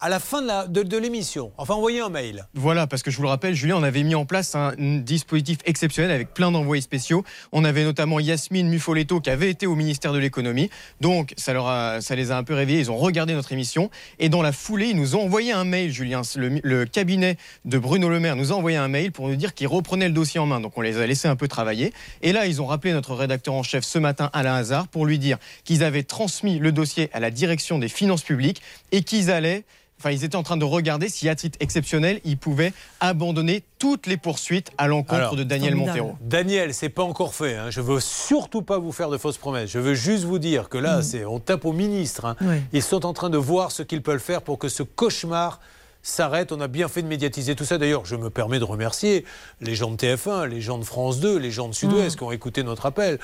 à la fin de l'émission, enfin envoyé un mail.
Voilà, parce que je vous le rappelle, Julien, on avait mis en place un dispositif exceptionnel avec plein d'envoyés spéciaux. On avait notamment Yasmine Muffoletto qui avait été au ministère de l'économie. Donc, ça, leur a- ça les a un peu réveillés. Ils ont regardé notre émission. Et dans la foulée, ils nous ont envoyé un mail, Julien. Le, le cabinet de Bruno Le Maire nous a envoyé un mail pour nous dire qu'ils reprenaient le dossier en main. Donc, on les a laissés un peu travailler. Et là, ils ont rappelé notre rédacteur en chef ce matin, Alain Hazard, pour lui dire qu'ils avaient transmis le dossier à la direction des finances publiques et qu'ils allaient Enfin, ils étaient en train de regarder si, à titre exceptionnel, ils pouvaient abandonner toutes les poursuites à l'encontre de Daniel Montero.
Daniel, c'est pas encore fait. Hein. Je veux surtout pas vous faire de fausses promesses. Je veux juste vous dire que là, c'est on tape au ministre. hein. Ils sont en train de voir ce qu'ils peuvent faire pour que ce cauchemar s'arrête. On a bien fait de médiatiser tout ça. D'ailleurs, je me permets de remercier les gens de TF1, les gens de France 2, les gens de Sud-Ouest qui ont écouté notre appel.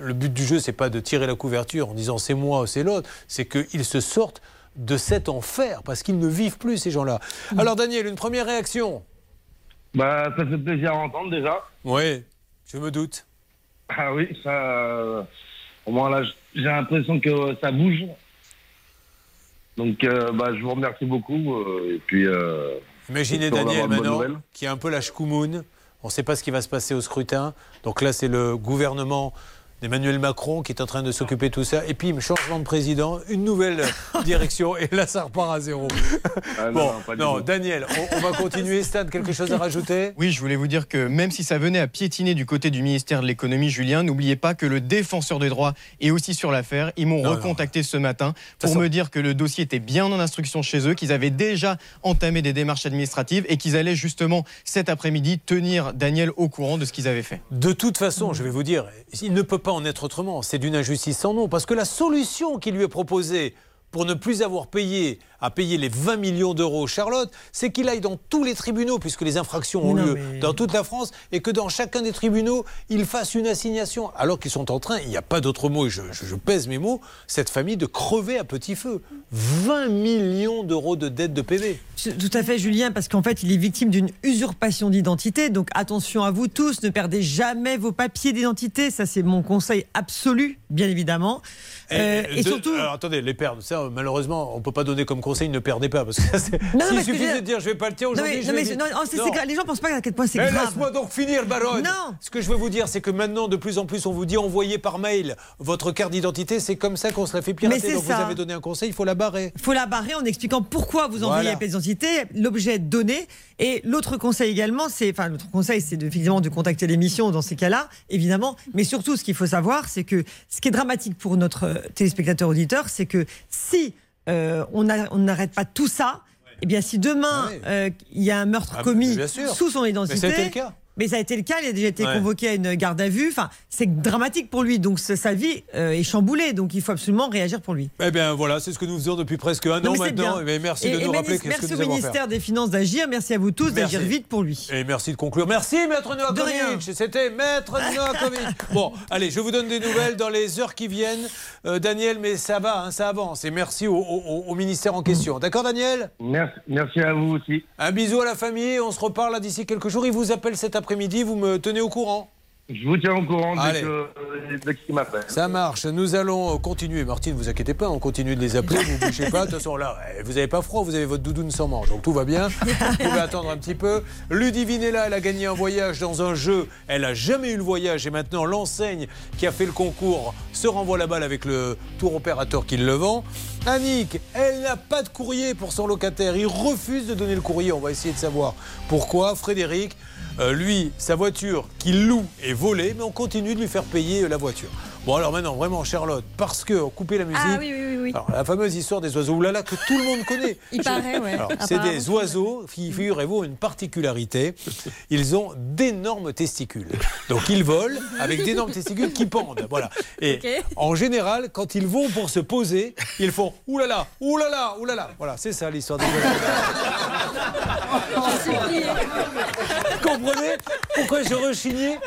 Le but du jeu, c'est pas de tirer la couverture en disant c'est moi ou c'est l'autre, c'est qu'ils se sortent de cet enfer parce qu'ils ne vivent plus ces gens-là. Alors Daniel, une première réaction?
Bah, ça fait plaisir à entendre déjà.
Oui, je me doute.
Ah oui, ça. euh, Au moins là, j'ai l'impression que ça bouge. Donc, euh, bah, je vous remercie beaucoup. euh, et puis. euh,
Imaginez Daniel maintenant, qui est un peu la chkoumoune. On ne sait pas ce qui va se passer au scrutin. Donc là, c'est le gouvernement d'Emmanuel Macron qui est en train de s'occuper de tout ça. Et puis, changement de président, une nouvelle [LAUGHS] direction. Et là, ça repart à zéro.
Ah, [LAUGHS] non,
bon,
non.
Daniel, on, on va continuer. Stan, quelque chose à rajouter?
Oui, je voulais vous dire que même si ça venait à piétiner du côté du ministère de l'économie, Julien, n'oubliez pas que le défenseur des droits est aussi sur l'affaire. Ils m'ont
Non,
recontacté ce matin pour me dire que le dossier était bien en instruction chez eux, qu'ils avaient déjà entamé des démarches administratives et qu'ils allaient justement cet après-midi tenir Daniel au courant de ce qu'ils avaient fait.
De toute façon, je vais vous dire, il ne peut pas en être autrement. C'est d'une injustice sans nom. Parce que la solution qui lui est proposée pour ne plus avoir payé à payer les 20 millions d'euros, Charlotte, c'est qu'il aille dans tous les tribunaux, puisque les infractions ont
non,
lieu
mais-
dans toute la France, et que dans chacun des tribunaux, il fasse une assignation. Alors qu'ils sont en train, il n'y a pas d'autre mot, et je, je- je pèse mes mots, cette famille de crever à petit feu. 20 millions d'euros de dettes de PV.
Tout à fait, Julien, parce qu'en fait, il est victime d'une usurpation d'identité. Donc attention à vous tous, ne perdez jamais vos papiers d'identité. Ça, c'est mon conseil absolu, bien évidemment. Euh, et
de-
surtout.
Alors attendez, les perdre, ça, malheureusement, on ne peut pas donner comme conseil, ne perdez pas. Parce que ça, c'est-
Non, que
suffisait
je-
de dire je vais pas le tirer
Non,
aujourd'hui,
mais-
je
non,
vais
mais-
le-
non, non, c'est-
Non.
c'est grave. Les gens pensent pas à quel point c'est
Mais
grave.
laisse-moi donc finir, Baronne.
Non.
Ce que je veux vous dire, c'est que maintenant, de plus en plus, on vous dit envoyez par mail votre carte d'identité. C'est comme ça qu'on se la fait pirater.
Mais c'est
Donc
ça.
vous avez donné un conseil, il faut la barrer.
Il faut la barrer en expliquant pourquoi vous envoyez
Voilà.
la pièce d'identité, l'objet est donné. Et l'autre conseil également, c'est, enfin, l'autre conseil, c'est de, de contacter l'émission dans ces cas-là, évidemment. Mais surtout, ce qu'il faut savoir, c'est que ce qui est dramatique pour notre euh, téléspectateur auditeur, c'est que si euh, on n'arrête pas tout ça, eh bien, si demain euh, il y a un meurtre
Ah,
commis sous son identité,
Mais ça a été le cas.
il a déjà été
Ouais.
convoqué à une garde à vue. Enfin, c'est dramatique pour lui. Donc, sa vie euh, est chamboulée. Donc, il faut absolument réagir pour lui.
Eh bien voilà, c'est ce que nous faisons depuis presque un
Non,
an
mais
maintenant. Mais merci
Et-
de
et
nous rappeler que
Merci
nous
au ministère des Finances d'agir. Merci à vous tous
Merci.
d'agir vite pour lui.
Et merci de conclure. Merci, Maître
De rien.
Novakovic. C'était Maître Novakovic. [LAUGHS] Bon, allez, je vous donne des nouvelles dans les heures qui viennent. Euh, Daniel, mais ça va, hein, ça avance. Et merci au, au- au ministère en question. D'accord, Daniel?
Merci, merci à vous aussi.
Un bisou à la famille. On se reparle là d'ici quelques jours. Il vous appelle cet après-midi. Vous me tenez au courant.
Je vous tiens au courant dès que- dès m'appelle.
Ça marche. Nous allons euh, continuer. Martine, vous inquiétez pas, on continue de les appeler. Vous bougez pas. De toute façon, là, eh, vous n'avez pas froid. Vous avez votre doudoune sans manche. Donc tout va bien. Vous pouvez attendre un petit peu. Ludivine est là. Elle a gagné un voyage dans un jeu. Elle a jamais eu le voyage. Et maintenant, l'enseigne qui a fait le concours se renvoie la balle avec le tour opérateur qui le vend. Annick, elle n'a pas de courrier pour son locataire. Il refuse de donner le courrier. On va essayer de savoir pourquoi. Frédéric, euh, lui, sa voiture qu'il loue est volée, mais on continue de lui faire payer euh, la voiture. Bon, alors maintenant, vraiment, Charlotte, parce que couper la musique.
Ah oui, oui, oui.
Alors, la fameuse histoire des oiseaux oulala que tout le monde connaît. [LAUGHS]
Il paraît, ouais.
Alors, c'est des oiseaux qui, figurez-vous, une particularité. Ils ont d'énormes testicules. Donc, ils volent avec d'énormes testicules qui pendent. Voilà. Et en général, quand ils vont pour se poser, ils font oulala, oulala, oulala. Voilà, c'est ça l'histoire des oiseaux. [LAUGHS] [LAUGHS] comprenez pourquoi je rechignais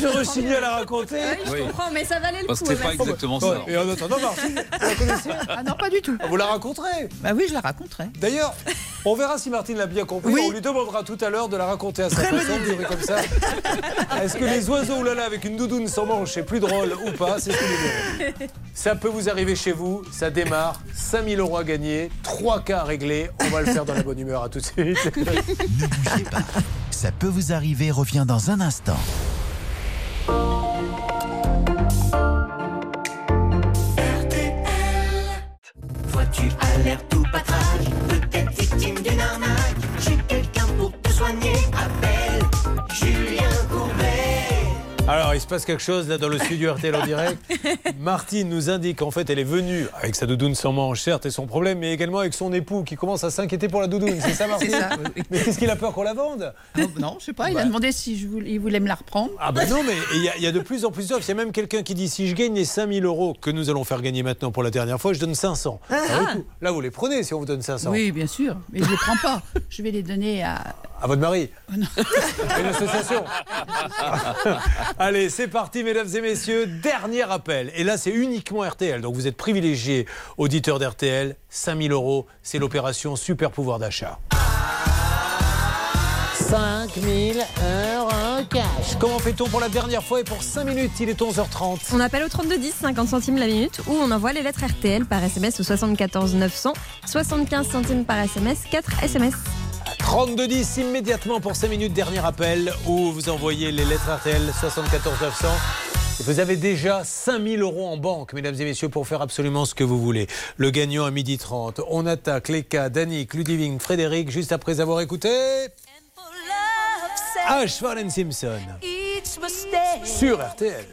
Je rechignais à la raconter.
Ah oui, je comprends, mais ça valait le
Parce
coup.
que c'était pas exactement ça.
Et en attendant, Martine, vous la connaissez
Ah non, pas du tout.
Vous la raconterez
Bah oui, je la raconterai.
D'ailleurs, on verra si Martine l'a bien compris.
Oui.
On lui demandera tout à l'heure de la raconter à sa façon, durée comme ça. Est-ce que les oiseaux oulala avec une doudoune sans manche c'est plus drôle ou pas C'est ce. Ça peut vous arriver chez vous, ça démarre, 5000 euros à gagner, 3 cas à régler. On va le faire dans la bonne humeur. À tout de suite.
Ne bougez pas. Ça peut vous arriver revient dans un instant.
Vois-tu à l'air tout patrage Peut-être victime d'une arnaque. J'ai quelqu'un pour te soigner. Julien Courbet
Alors, il se passe quelque chose là dans le studio RTL en direct. [LAUGHS] Martine nous indique qu'en fait, elle est venue avec sa doudoune sans manche, certes, et son problème, mais également avec son époux qui commence à s'inquiéter pour la doudoune. C'est ça, Martine
ça.
Mais qu'est-ce qu'il a peur qu'on la vende
Oh, non, je sais pas, il a
Bah.
demandé si je voulais, il voulait me la reprendre.
Ah ben non, mais il y, a- il y a de plus en plus d'offres. Il y a même quelqu'un qui dit si je gagne les 5000 euros que nous allons faire gagner maintenant pour la dernière fois, je donne 500.
Ah.
Alors, coup, là, vous les prenez si on vous donne 500.
Oui, bien sûr, mais je les prends pas. Je vais les donner à.
À votre mari [LAUGHS] Une association [LAUGHS] Allez, c'est parti, mesdames et messieurs. Dernier appel. Et là, c'est uniquement RTL. Donc, vous êtes privilégiés, auditeurs d'RTL. 5000 euros, c'est l'opération Super Pouvoir d'achat. 5000 euros cash. Comment fait-on pour la dernière fois et pour 5 minutes? Il est 11h30.
On appelle au 3210, 50 centimes la minute, ou on envoie les lettres RTL par SMS au 74 900, 75 centimes par SMS, 4 SMS.
3210 immédiatement pour 5 minutes, dernier appel, où vous envoyez les lettres RTL 74 900. Vous avez déjà 5000 euros en banque, mesdames et messieurs, pour faire absolument ce que vous voulez. Le gagnant à 12h30. On attaque les cas d'Annick, Ludivine, Frédéric, juste après avoir écouté. Ash Fallen Simpson. Sur RTL.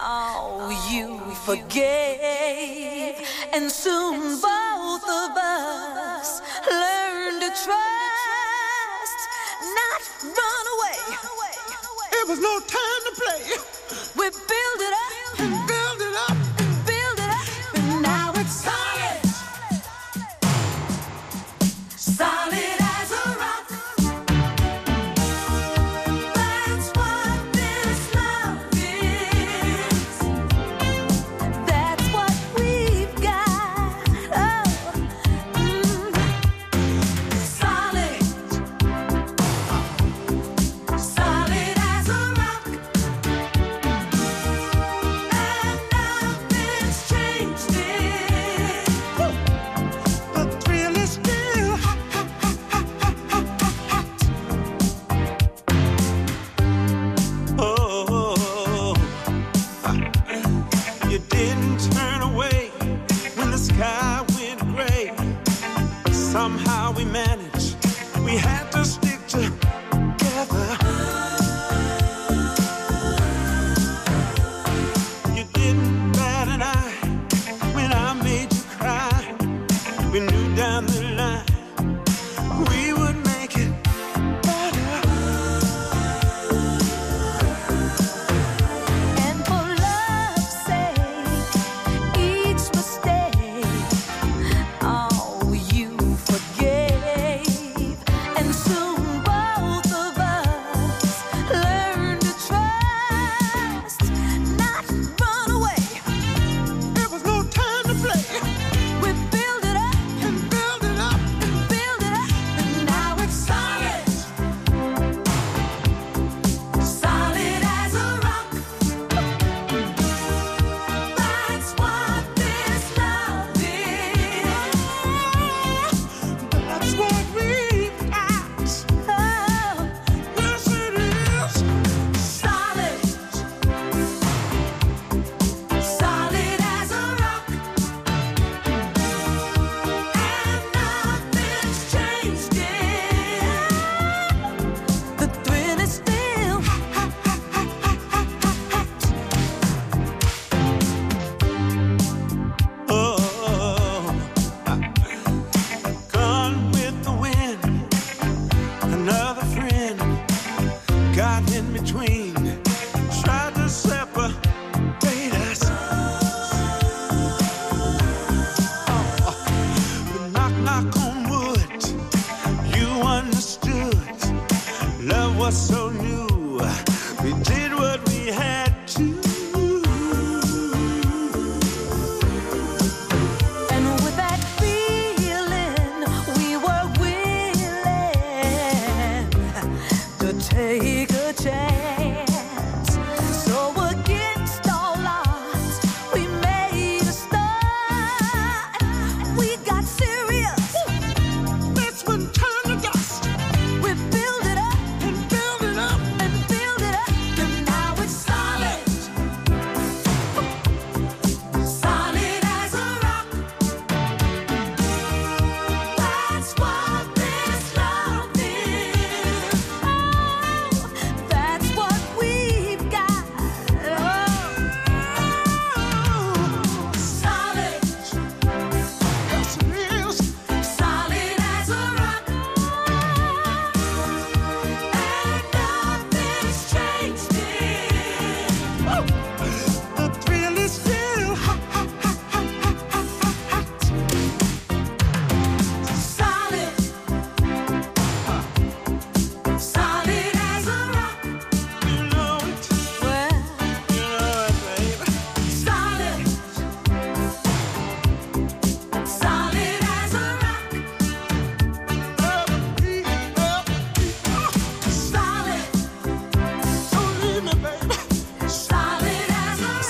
Oh, you forgave, and soon both of us learned to trust. Run away. Run away.
It was no time to play.
We build it up.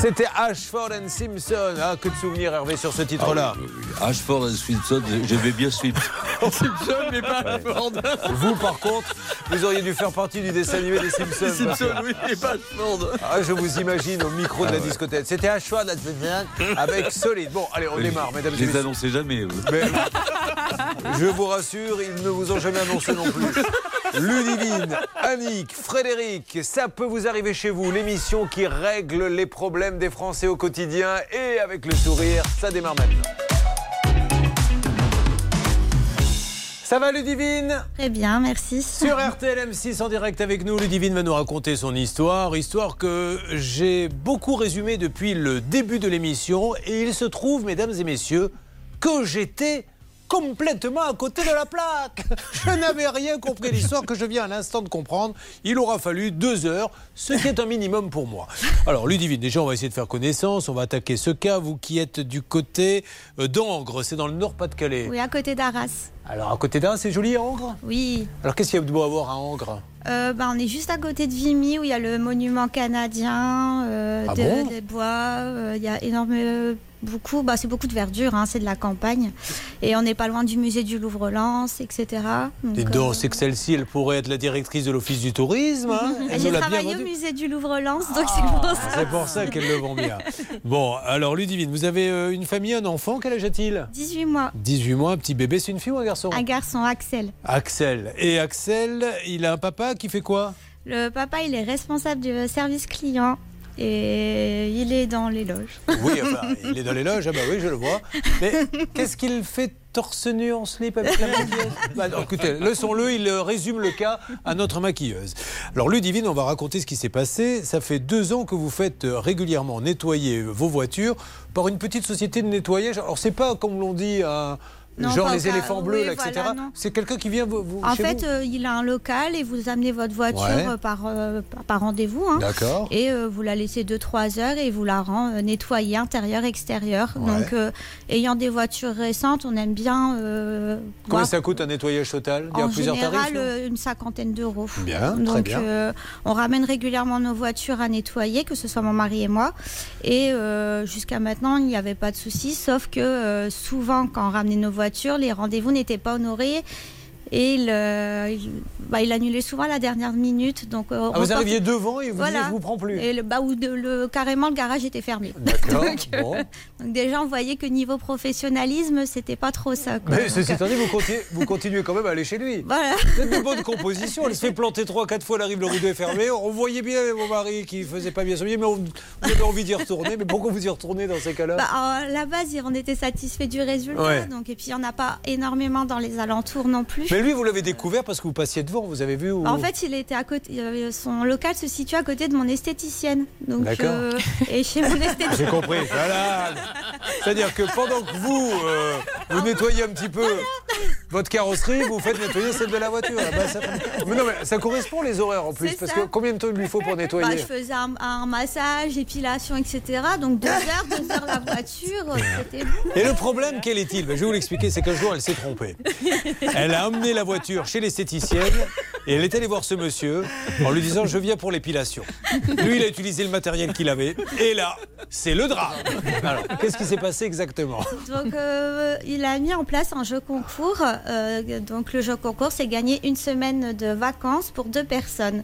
C'était Ashford and Simpson. Ah, que de souvenirs, Hervé, sur ce titre-là.
Ah Ashford and Simpson, j'aimais bien Simpson. [LAUGHS]
Oh, Simpson, mais pas ouais. Ashford. [LAUGHS] Vous, par contre, vous auriez dû faire partie du dessin animé des Simpsons. Simpson,
oui, et pas Ashford.
Ah, je vous imagine au micro de la
ah
discothèque. C'était Ashford avec solid. Bon, allez, on démarre, mesdames et messieurs.
Je les jamais.
Euh, je vous rassure, ils ne vous ont jamais annoncé non plus. [LAUGHS] Ludivine, Annick, Frédéric, ça peut vous arriver chez vous. L'émission qui règle les problèmes des Français au quotidien et avec le sourire, ça démarre maintenant. Ça va Ludivine?
Très bien, merci.
Sur RTL M6 en direct avec nous, Ludivine va nous raconter son histoire, histoire que j'ai beaucoup résumée depuis le début de l'émission et il se trouve, mesdames et messieurs, que j'étais complètement à côté de la plaque. Je n'avais rien compris l'histoire que je viens à l'instant de comprendre. Il aura fallu deux heures, ce qui est un minimum pour moi. Alors Ludivine, déjà on va essayer de faire connaissance, on va attaquer ce cas, vous qui êtes du côté euh, d'Angres, c'est dans le Nord-Pas-de-Calais.
Oui, à côté d'Arras.
Alors à côté d'Arras, c'est joli Angres
Oui.
Alors qu'est-ce qu'il y a de beau à voir à Angres
Euh, bah, on est juste à côté de Vimy où il y a le monument canadien, euh,
Ah
de-
bon?
des bois. euh, Il y a énormément, beaucoup, bah, c'est beaucoup de verdure, hein, c'est de la campagne. Et on n'est pas loin du musée du Louvre-Lens, etc. Donc,
Dis
euh,
donc, c'est que celle-ci, elle pourrait être la directrice de l'office du tourisme. hein. [LAUGHS]
J'ai travaillé au musée du Louvre-Lens, donc c'est pour ça.
C'est pour ça qu'elle le vend bien. Bon, alors Ludivine, vous avez une famille, un enfant, quel âge a-t-il?
18 mois.
18 mois, un petit bébé, c'est une fille ou un garçon?
Un garçon, Axel.
Axel. Et Axel, il a un papa qui fait quoi?
Le papa, il est responsable du service client et il est dans les loges.
Oui, enfin, [LAUGHS] il est dans les loges, ah bah oui, je le vois. Mais qu'est-ce qu'il fait torse nu en slip avec la maquilleuse? Bah, non, Écoutez, laissons-le, il euh, résume le cas à notre maquilleuse. Alors, Ludivine, on va raconter ce qui s'est passé. Ça fait deux ans que vous faites euh, régulièrement nettoyer vos voitures par une petite société de nettoyage. Alors, c'est pas comme l'on dit un.
Non,
genre les éléphants bleus,
oui,
là, etc.
voilà,
c'est quelqu'un qui vient vous, vous-
En
chez
fait,
vous
euh, il a un local et vous amenez votre voiture
Ouais.
euh, par, euh, par- rendez-vous. hein.
D'accord.
Et euh, vous la laissez 2-3 heures et vous la rend nettoyée intérieur, extérieur.
Ouais.
Donc, ayant des voitures récentes, on aime bien.
Combien
voir-
ça coûte un nettoyage total? Il y a
en
plusieurs
général,
tarifs
une cinquantaine d'euros.
Bien, très
Donc,
bien.
euh, on ramène régulièrement nos voitures à nettoyer, que ce soit mon mari et moi. Et jusqu'à maintenant, il n'y avait pas de souci, sauf que souvent, quand on ramenait nos voitures, les rendez-vous n'étaient pas honorés. Et il, euh, il, bah, il annulait souvent à la dernière minute. Donc, euh,
Ah, vous arriviez devant et vous
Voilà.
disiez, je vous prends plus.
Et le, bah, où de- le, carrément, le garage était fermé. [LAUGHS]
D'accord,
donc, euh, donc déjà, on voyait que niveau professionnalisme, c'était pas trop ça. quoi.
Mais ceci étant dit, vous continuez, vous continuez quand même à aller chez lui.
Voilà.
Êtes de bonne composition. Elle se fait planter 3-4 fois, elle arrive, le rideau est fermé. On voyait bien mon mari qui faisait pas bien son mais on- vous avez envie d'y retourner. Mais pourquoi vous y retournez dans ces cas-là?
Bah, à la base, on était satisfait du résultat.
Ouais.
Donc, et puis, il n'y en a pas énormément dans les alentours non plus.
Mais lui, vous l'avez découvert parce que vous passiez devant, vous avez vu où...
En fait, il était à côté. euh, Son local se situe à côté de mon esthéticienne. Donc,
D'accord.
euh, et chez mon [LAUGHS] esthéticienne.
J'ai compris, voilà. C'est-à-dire que pendant que vous, euh, vous nettoyez un petit peu votre carrosserie, vous faites nettoyer celle de la voiture. Ah bah, ça... Mais non, mais ça correspond les horaires en plus. Parce
ça.
que combien de temps il lui faut pour nettoyer
Bah, je faisais un, un massage, épilation, etc. Donc deux [LAUGHS] heures, deux heures la voiture, c'était bon.
Et le problème, quel est-il? Ben, Je vais vous l'expliquer, c'est qu'un jour, elle s'est trompée. Elle a la voiture chez l'esthéticienne et elle est allée voir ce monsieur en lui disant Je viens pour l'épilation. Lui, il a utilisé le matériel qu'il avait et là, c'est le drame. Alors, qu'est-ce qui s'est passé exactement?
Donc, euh, il a mis en place un jeu concours. Euh, donc, le jeu concours, c'est gagner une semaine de vacances pour deux personnes.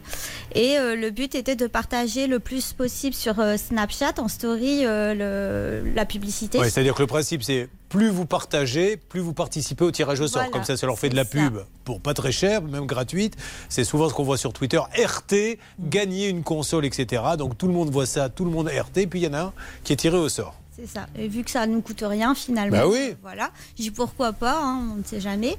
Et euh, le but était de partager le plus possible sur Snapchat, en story, le- la publicité.
Ouais, C'est-à-dire que le principe, c'est plus vous partagez, plus vous participez au tirage au sort.
Voilà,
Comme ça, ça leur fait de la pub pour pas très cher, même gratuite. C'est souvent ce qu'on voit sur Twitter. RT, gagner une console, etc. Donc tout le monde voit ça, tout le monde RT, puis il y en a un qui est tiré au sort.
C'est ça. Et vu que ça ne nous coûte rien finalement.
Bah oui.
Voilà. J'ai pourquoi pas, hein, on ne sait jamais.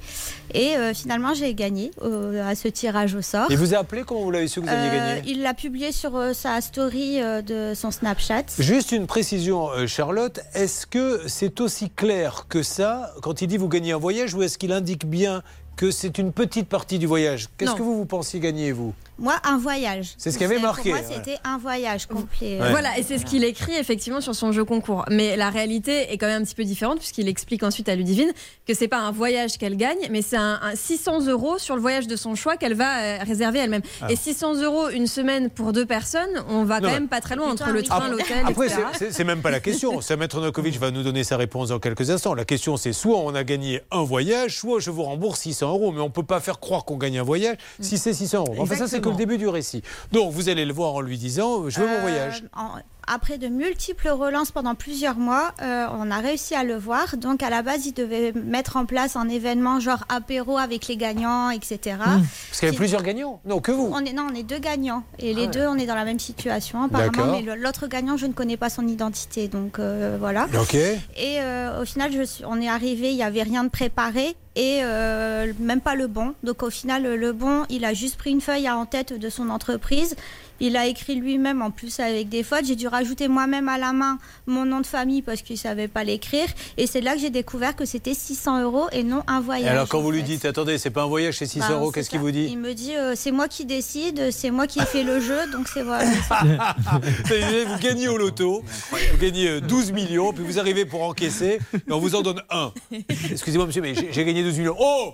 Et euh, finalement, j'ai gagné euh, à ce tirage au sort.
Et vous a appelé comment vous l'avez su que vous aviez
Euh,
gagné
Il l'a publié sur euh, sa story euh, de son Snapchat.
Juste une précision, euh, Charlotte. Est-ce que c'est aussi clair que ça quand il dit vous gagnez un voyage ou est-ce qu'il indique bien que c'est une petite partie du voyage. Qu'est-ce que vous, vous pensiez gagner, vous?
Moi, un voyage.
C'est ce qu'il y avait
Pour
marqué,
moi,
ouais.
c'était un voyage complet.
Ouais.
Voilà, et c'est ce qu'il écrit effectivement sur son jeu concours. Mais la réalité est quand même un petit peu différente puisqu'il explique ensuite à Ludivine que c'est pas un voyage qu'elle gagne, mais c'est un, un 600 euros sur le voyage de son choix qu'elle va euh, réserver elle-même.
Ah.
Et 600 euros une semaine pour deux personnes, on va
Non,
quand même pas très loin entre le train, l'hôtel,
Après,
etc.
c'est- c'est- c'est même pas la question. [LAUGHS] Maître Novakovic va nous donner sa réponse dans quelques instants. La question, c'est soit on a gagné un voyage, soit je vous rembourse 600 euros. Mais on peut pas faire croire qu'on gagne un voyage si c'est 600 euros. Enfin, ça, c'est que le début du récit. Donc, vous allez le voir en lui disant Je veux mon
Euh,
voyage.
en- après de multiples relances pendant plusieurs mois, euh, on a réussi à le voir. Donc à la base, il devait mettre en place un événement genre apéro avec les gagnants, etc.
Parce qu'il y avait plusieurs gagnants. Non, que vous.
On est, non, on est deux gagnants. Et les
Ah ouais.
deux, on est dans la même situation apparemment. Mais l'autre gagnant, je ne connais pas son identité. Donc euh, voilà.
Ok.
Et euh, au final, je suis- on est arrivé, il n'y avait rien de préparé et euh, même pas le bon. Donc au final, le bon, il a juste pris une feuille en tête de son entreprise. Il a écrit lui-même en plus avec des fautes. J'ai dû rajouter moi-même à la main mon nom de famille parce qu'il ne savait pas l'écrire. Et c'est là que j'ai découvert que c'était 600 euros et non un
Et
voyage.
alors, quand vous lui dites Attendez, c'est pas un voyage, c'est 600
Bah,
euros, qu'est-ce qu'il vous dit
Il me dit euh, c'est moi qui décide, c'est moi qui ai fait le jeu, donc c'est voilà. [LAUGHS]
Vous gagnez au loto, vous gagnez euh, 12 millions, puis vous arrivez pour encaisser, et on vous en donne un. [LAUGHS] Excusez-moi, monsieur, mais j'ai gagné 12 millions. Oh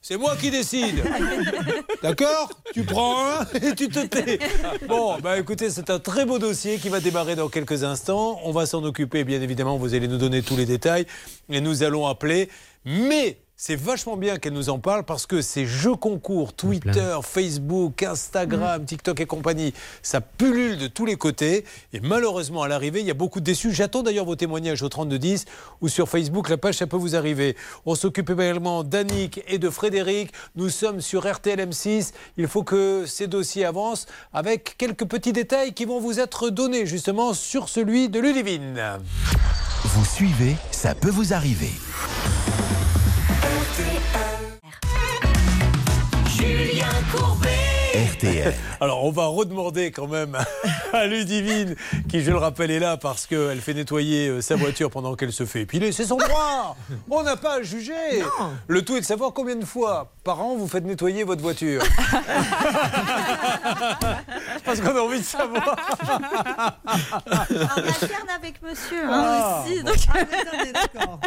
c'est moi qui décide. D'accord? Tu prends un et tu te tais. Bon, bah écoutez, c'est un très beau dossier qui va démarrer dans quelques instants. On va s'en occuper, bien évidemment. Vous allez nous donner tous les détails et nous allons appeler. Mais c'est vachement bien qu'elle nous en parle parce que ces jeux concours, Twitter, Facebook, Instagram, TikTok et compagnie, ça pullule de tous les côtés. Et malheureusement, à l'arrivée, il y a beaucoup de déçus. J'attends d'ailleurs vos témoignages au 3210 ou sur Facebook. La page, ça peut vous arriver. On s'occupe également d'Annick et de Frédéric. Nous sommes sur RTL M6. Il faut que ces dossiers avancent avec quelques petits détails qui vont vous être donnés justement sur celui de Ludivine.
Vous suivez, ça peut vous arriver.
Julien Courbet.
RTL. [LAUGHS]
Alors, on va redemander quand même [LAUGHS] à Ludivine, qui, je le rappelle, est là parce qu'elle fait nettoyer euh, sa voiture pendant qu'elle se fait épiler. C'est son droit On n'a pas à juger Le tout est de savoir combien de fois par an vous faites nettoyer votre voiture. [LAUGHS] parce qu'on a envie de savoir.
On alterne avec monsieur hein,
Ah,
aussi.
bon.
Donc...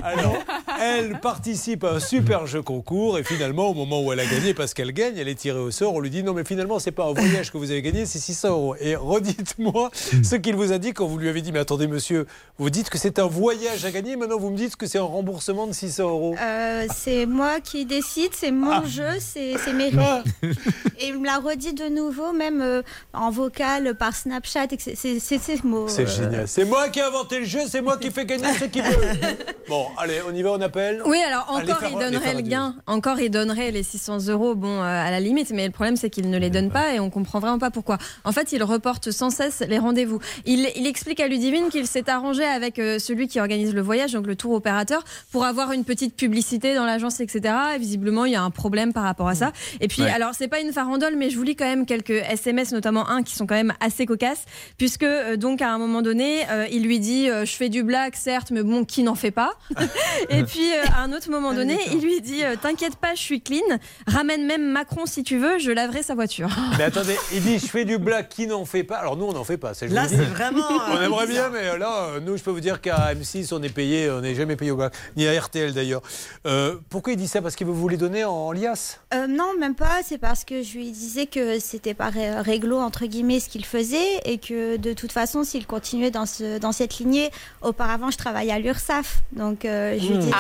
Alors, elle participe à un super jeu concours et finalement, au moment où elle a gagné, parce qu'elle gagne, elle est tirée au sort. On lui dit non, mais finalement, c'est pas un voyage que vous avez gagné, c'est 600 euros. Et redites-moi ce qu'il vous a dit quand vous lui avez dit mais attendez, monsieur, vous dites que c'est un voyage à gagner, maintenant vous me dites que c'est un remboursement de 600 euros.
Euh, c'est moi qui décide, c'est mon
Ah.
jeu, c'est mes règles. [LAUGHS] Et il me l'a redit de nouveau, même euh, en vocal, par Snapchat, c'est- ces mots.
C'est
euh,
génial. C'est moi qui ai inventé le jeu, c'est moi qui fais gagner ce qui veut. [LAUGHS] Bon, allez, on y va, on appelle.
Oui, alors encore il donnerait le gain, encore il donnerait les 600 euros, bon, euh, à la limite, mais le problème c'est qu'il ne les donne pas et on comprend vraiment pas pourquoi. En fait, il reporte sans cesse les rendez-vous. Il, il explique à Ludivine qu'il s'est arrangé avec euh, celui qui organise le voyage, donc le tour opérateur, pour avoir une petite publicité dans l'agence, etc. Et visiblement, il y a un problème par rapport à ça. Et puis,
Ouais.
alors, c'est pas une farandole, mais je vous lis quand même quelques SMS, notamment un qui sont quand même assez cocasses, puisque euh, donc à un moment donné, euh, il lui dit euh, Je fais du blague, certes, mais bon, qui n'en fait pas? [LAUGHS] Et [LAUGHS] puis, à un autre moment donné, il lui dit T'inquiète pas, je suis clean, ramène même Macron si tu veux, je laverai sa voiture. [GASPS]
Mais attendez, il dit je fais du blague, qui n'en fait pas? Alors nous, on n'en fait pas. ça, je
Là, c'est vraiment, [LAUGHS]
On
euh,
aimerait bien, mais là, euh, nous, je peux vous dire qu'à M6, on est payé, on n'est jamais payé au blague, ni à RTL d'ailleurs. Euh, pourquoi il dit ça? Parce qu'il veut vous les donner en liasse?
Euh, non, même pas. C'est parce que je lui disais que c'était pas ré- réglo entre guillemets ce qu'il faisait et que de toute façon, s'il continuait dans ce dans cette lignée, auparavant, je travaillais à l'URSSAF, donc euh, je lui
Mmh.
disais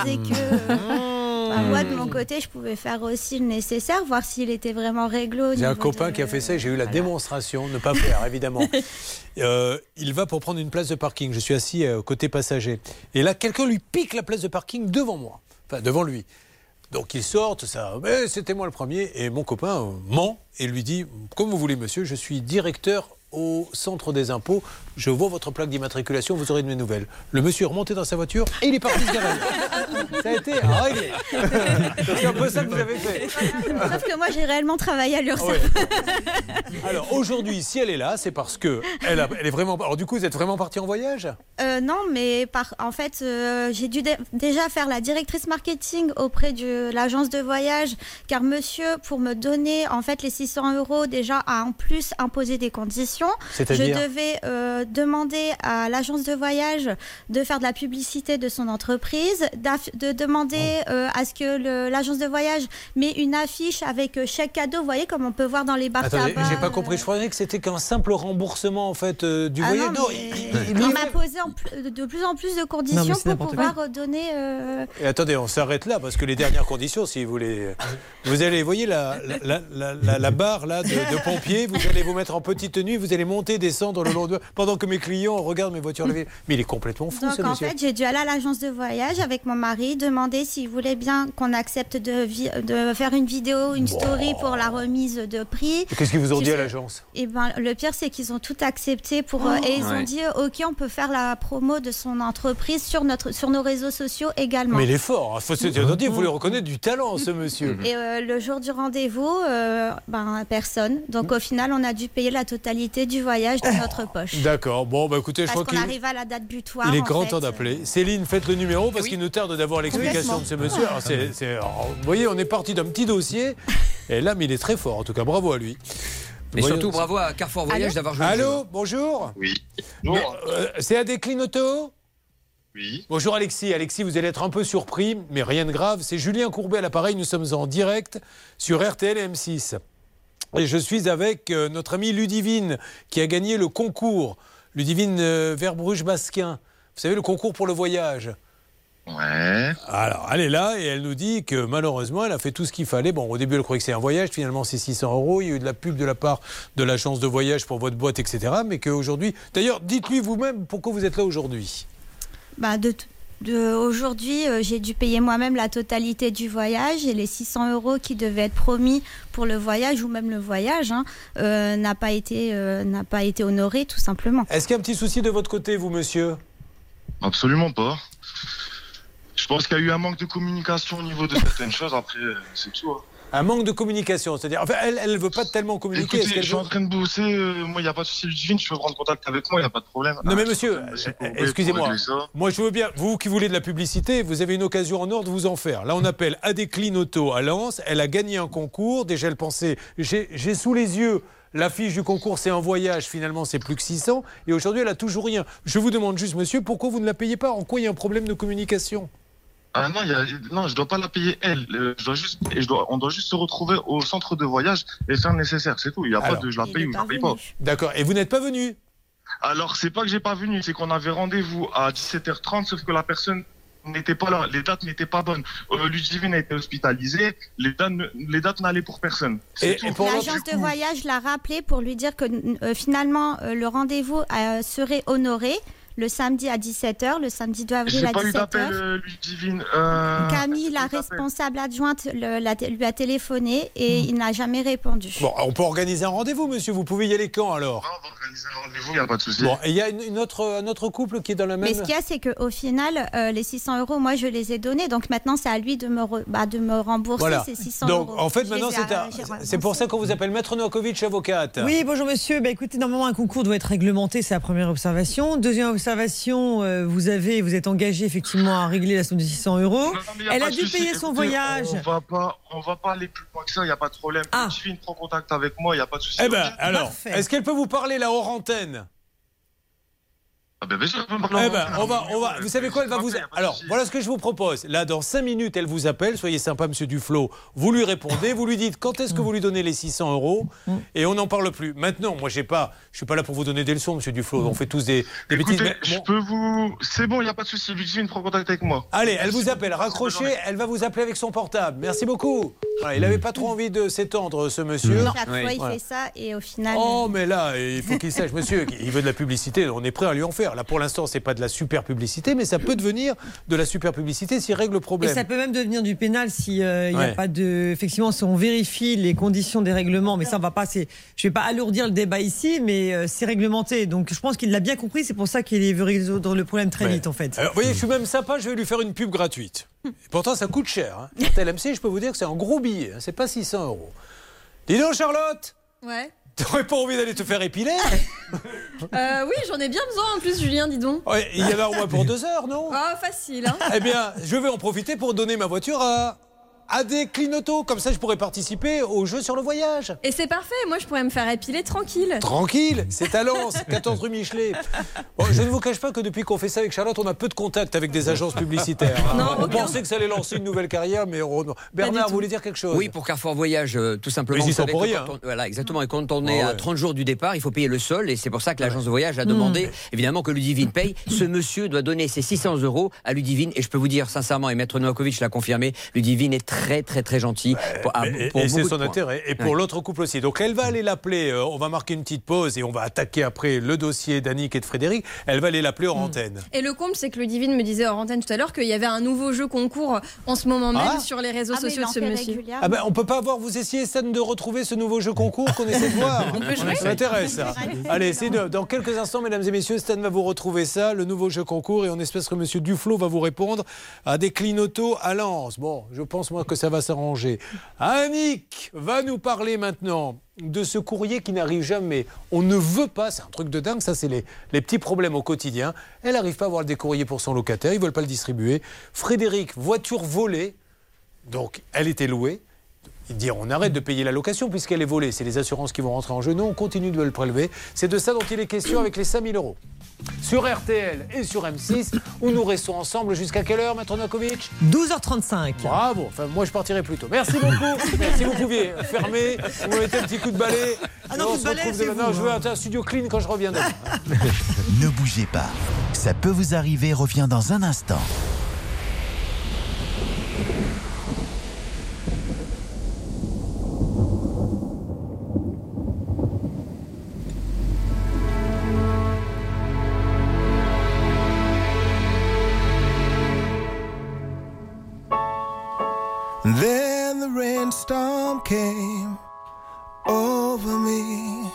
Ah.
que bah, moi de mon côté, je pouvais faire aussi le nécessaire, voir s'il était vraiment réglo.
J'ai un copain
de-
qui a fait ça et j'ai eu la démonstration, ne pas faire évidemment. [LAUGHS] Euh, il va pour prendre une place de parking. Je suis assis euh, côté passager. Et là, quelqu'un lui pique la place de parking devant moi. Enfin, devant lui. Donc il sort, tout ça. Mais c'était moi le premier. Et mon copain euh, ment et lui dit Comme vous voulez, monsieur, je suis directeur au centre des impôts. Je vois votre plaque d'immatriculation, vous aurez de mes nouvelles. Le monsieur est remonté dans sa voiture et il est parti se garer. Ça a été réglé. C'est un peu ça que vous avez fait.
Sauf que moi, j'ai réellement travaillé à l'URSSAF.
Alors aujourd'hui, si elle est là, c'est parce que elle, a- elle est vraiment. Alors du coup, vous êtes vraiment parti en voyage?
Euh, non, mais par, en fait, euh, j'ai dû dé- déjà faire la directrice marketing auprès de l'agence de voyage, car monsieur, pour me donner en fait les 600 euros, déjà a en plus imposé des conditions. Je devais euh, demander à l'agence de voyage de faire de la publicité de son entreprise, de demander euh, à ce que l'agence de voyage met une affiche avec euh, chèque cadeau, vous voyez, comme on peut voir dans les bars
Attendez, j'ai pas
euh,
compris. Je croyais que c'était qu'un simple remboursement en fait euh, du
ah
voyage.
non,
il- il-
on
il-
m'a posé en de plus en plus de conditions pour pouvoir donner. euh,
Et attendez, on s'arrête là parce que les dernières conditions, si vous voulez, vous allez, vous voyez la, la, la, la- la barre là de, de pompiers, vous allez vous mettre en petite tenue, vous allez monter, descendre le long de pendant que mes clients regardent mes voitures lavées. [LAUGHS] Mais il est complètement fou
Donc
ce
en
monsieur.
fait, j'ai dû aller à l'agence de voyage avec mon mari, demander s'il voulait bien qu'on accepte de, faire une vidéo, une story pour la remise de prix.
Qu'est-ce qu'ils vous ont
Tu
dit à l'agence?
Et ben, le pire, c'est qu'ils ont tout accepté pour euh, et ils ont dit ok, on peut faire la promo de son entreprise sur notre sur nos réseaux sociaux également.
Mais il est fort. hein. Faut, se- il faut lui reconnaître du talent, ce monsieur.
Et euh, le jour du rendez-vous, euh, ben personne. Donc au final, on a dû payer la totalité du voyage de notre [LAUGHS] poche.
D'accord. Bon, bah écoutez, je
Parce
crois
qu'on arrive à la date butoir.
il est grand
fait.
temps d'appeler. Céline, faites le numéro parce qu'il nous tarde d'avoir l'explication de ce monsieur. Alors, alors, vous voyez, on est parti d'un petit dossier. Et là, mais il est très fort. En tout cas, bravo à lui.
Mais
Voyons-
surtout, bravo à Carrefour Voyage d'avoir joué.
Allô, bonjour.
Oui.
Euh, c'est Adécline Auto
Oui.
Bonjour Alexis. Alexis, vous allez être un peu surpris, mais rien de grave. C'est Julien Courbet à l'appareil. Nous sommes en direct sur RTL et M6. Et je suis avec euh, notre amie Ludivine qui a gagné le concours. Ludivine euh, Verbruge-Basquin. Vous savez, le concours pour le voyage.
Ouais.
Alors, elle est là et elle nous dit que malheureusement, elle a fait tout ce qu'il fallait. Bon, au début, elle croyait que c'est un voyage. Finalement, c'est 600 euros. Il y a eu de la pub de la part de l'agence de voyage pour votre boîte, etc. Mais qu'aujourd'hui. D'ailleurs, dites-lui vous-même pourquoi vous êtes là aujourd'hui.
Bah, de, de- aujourd'hui, euh, j'ai dû payer moi-même la totalité du voyage et les 600 euros qui devaient être promis pour le voyage ou même le voyage hein, euh, n'a pas été euh, n'a pas été honoré tout simplement.
Est-ce qu'il y a un petit souci de votre côté, vous, monsieur?
Absolument pas. Je pense qu'il y a eu un manque de communication au niveau de certaines [LAUGHS] choses. Après, c'est tout. hein.
Un manque de communication. C'est-à-dire, enfin, elle ne veut pas tellement communiquer.
Écoutez, je suis
veut-
en train de bosser. euh, moi, il n'y a pas de souci, Ludivine. Je peux prendre contact avec moi, il n'y a pas de problème.
Non mais
Ah,
monsieur,
Monsieur
euh, excusez-moi. Moi je veux bien, vous qui voulez de la publicité, vous avez une occasion en or de vous en faire. Là on appelle Adécline Auto à Lens, elle a gagné un concours, déjà elle pensait, j'ai j'ai sous les yeux l'affiche du concours c'est un voyage, finalement c'est plus que 600, et aujourd'hui elle a toujours rien. Je vous demande juste monsieur, pourquoi vous ne la payez pas? En quoi il y a un problème de communication?
Ah non, y a- non, je dois pas la payer elle. Euh, Je dois juste, et je dois, on doit juste se retrouver au centre de voyage et faire le nécessaire. C'est tout. Il n'y a
Alors.
pas de je la paye ou je la paye pas.
D'accord, et vous n'êtes pas venu?
Alors, c'est pas que j'ai pas venu, c'est qu'on avait rendez-vous à 17h30, sauf que la personne n'était pas là. Les dates n'étaient pas bonnes. Euh, Ludivine a été hospitalisée. Les dates, ne- les dates n'allaient pour personne. Tout.
L'agence de voyage l'a rappelé pour lui dire que euh, finalement euh, le rendez-vous euh, serait honoré le samedi à 17h, le samedi 2 avril à
pas eu d'appel,
17h.
euh. Euh,
Camille, la responsable adjointe, le- la- lui a téléphoné et il n'a jamais répondu.
Bon, on peut organiser un rendez-vous monsieur, vous pouvez y aller quand alors?
Rendez-vous, il n'y a pas de souci.
Bon, et il y a une, une autre, un autre couple qui est dans la même...
Mais ce qu'il y a, c'est qu'au final, euh, les 600 euros, moi, je les ai donnés. Donc maintenant, c'est à lui de me, re- bah, de me rembourser
Voilà.
ces 600
Donc,
euros.
en fait,
Je
maintenant, c'est un- c'est pour ça qu'on vous appelle Maître Novakovic, avocate.
Oui, bonjour monsieur. Bah, écoutez, normalement, un concours doit être réglementé, c'est la première observation. Deuxième observation, euh, vous avez, vous êtes engagé effectivement à régler la somme de 600 euros. Elle a dû payer son
Écoutez,
voyage.
On va pas, on va pas aller plus loin que ça, il n'y a pas de problème. Ludivine prend contact avec moi, il n'y a pas de souci.
Eh ben, alors, est-ce qu'elle peut vous parler là hors antenne?
Ah ben,
Eh
en
ben, on va, on va. Vous savez quoi Elle va vous. Alors, voilà ce que je vous propose. Là, dans 5 minutes, elle vous appelle. Soyez sympa, Monsieur Duflo. Vous lui répondez. Vous lui dites quand est-ce que vous lui donnez les 600 euros et on n'en parle plus. Maintenant, moi, j'ai pas. Je suis pas là pour vous donner des leçons, Monsieur Duflo. On fait tous des, des bêtises.
Je peux vous. C'est bon, il n'y a pas de souci. Ludivine prend contact avec moi.
Allez, elle vous appelle. Raccrochez. Elle va vous appeler avec son portable. Merci beaucoup. Voilà, il n'avait pas trop envie de s'étendre, ce monsieur.
Chaque fois, il
Voilà.
fait ça et au final.
Oh, mais là, il faut qu'il sache, monsieur, il veut de la publicité, on est prêt à lui en faire. Là, pour l'instant, c'est pas de la super publicité, mais ça peut devenir de la super publicité s'il règle le
Et
problème.
ça peut même devenir du pénal si euh, il n'y a
Ouais.
pas de. Effectivement, si on vérifie les conditions des règlements, mais ça on va pas. c'est- Je vais pas alourdir le débat ici, mais euh, c'est réglementé. Donc je pense qu'il l'a bien compris. C'est pour ça qu'il veut résoudre le problème très
Ouais.
vite en fait.
Alors, vous voyez, je suis même sympa, je vais lui faire une pub gratuite. Et pourtant, ça coûte cher. Hein. [LAUGHS] RTL MC, je peux vous dire que c'est un gros billet, hein. c'est pas 600 euros. Dis donc, Charlotte,
Ouais.
T'aurais pas envie d'aller te faire épiler [LAUGHS]
Euh, oui, j'en ai bien besoin en plus, Julien, dis donc.
Ouais, Il y en a au moins pour deux heures, non?
Ah, facile, hein.
Eh bien, je vais en profiter pour donner ma voiture à, à des clignotos. Comme ça, je pourrais participer au jeu sur le voyage.
Et c'est parfait, moi je pourrais me faire épiler tranquille.
Tranquille, c'est à [LAUGHS] Lens, 14 rue Michelet. Bon, je ne vous cache pas que depuis qu'on fait ça avec Charlotte, on a peu de contact avec des agences publicitaires. hein. [LAUGHS]
Non,
on
aucun.
pensait que ça allait lancer une nouvelle carrière, mais on- Bernard, vous voulez dire quelque chose?
Oui, pour Carrefour Voyage, euh, tout simplement.
Mais ils sont
savez
pour rien,
on- Voilà, exactement. Et quand on est
Ah
à
ouais.
30 jours du départ, il faut payer le sol. Et c'est pour ça que l'agence de voyage a demandé, évidemment, que Ludivine paye. Ce monsieur doit donner ses 600 euros à Ludivine. Et je peux vous dire, sincèrement, et Maître Novakovic l'a confirmé, Ludivine est très, très, très gentil. Pour- à-
Et,
pour
et c'est son intérêt. Et pour
Ouais.
l'autre couple aussi. Donc elle va aller l'appeler. euh, on va marquer une petite pause et on va attaquer après le dossier d'Annick et de Frédéric. Elle va aller l'appeler en antenne.
Et le comble, c'est que Ludivine me disait hors antenne tout à l'heure qu'il y avait un nouveau jeu concours en ce moment même
Ah.
sur les réseaux
Ah,
sociaux de
en
ce monsieur.
Ah ben, on peut pas avoir, vous essayez, Stan, de retrouver ce nouveau jeu concours qu'on essaie de voir. [LAUGHS]
On peut jouer
Ça m'intéresse, ça. Allez, c'est dans quelques instants, mesdames et messieurs, Stan va vous retrouver ça, le nouveau jeu concours, et on espère que monsieur Duflo va vous répondre à des clignotos à Lens. Bon, je pense, moi, que ça va s'arranger. Annick va nous parler maintenant de ce courrier qui n'arrive jamais. On ne veut pas, c'est un truc de dingue, ça c'est les, les petits problèmes au quotidien. Elle n'arrive pas à avoir des courriers pour son locataire, ils veulent pas le distribuer. Frédéric, voiture volée, donc elle était louée. Il dit on arrête de payer la location puisqu'elle est volée. C'est les assurances qui vont rentrer en jeu. Nous, on continue de le prélever. C'est de ça dont il est question avec les 5000 euros. Sur RTL et sur M6, où nous restons ensemble jusqu'à quelle heure, Maître Novakovic?
12h35.
Bravo. Enfin, moi, je partirai plus tôt. Merci beaucoup. [LAUGHS] si vous pouviez fermer, vous mettez un petit coup de balai.
Ah non, de balai,
demain.
vous,
Non, je veux
hein.
un studio clean quand je reviens [LAUGHS] demain.
Ne bougez pas. Ça peut vous arriver, revient dans un instant.
Then the rainstorm came over me.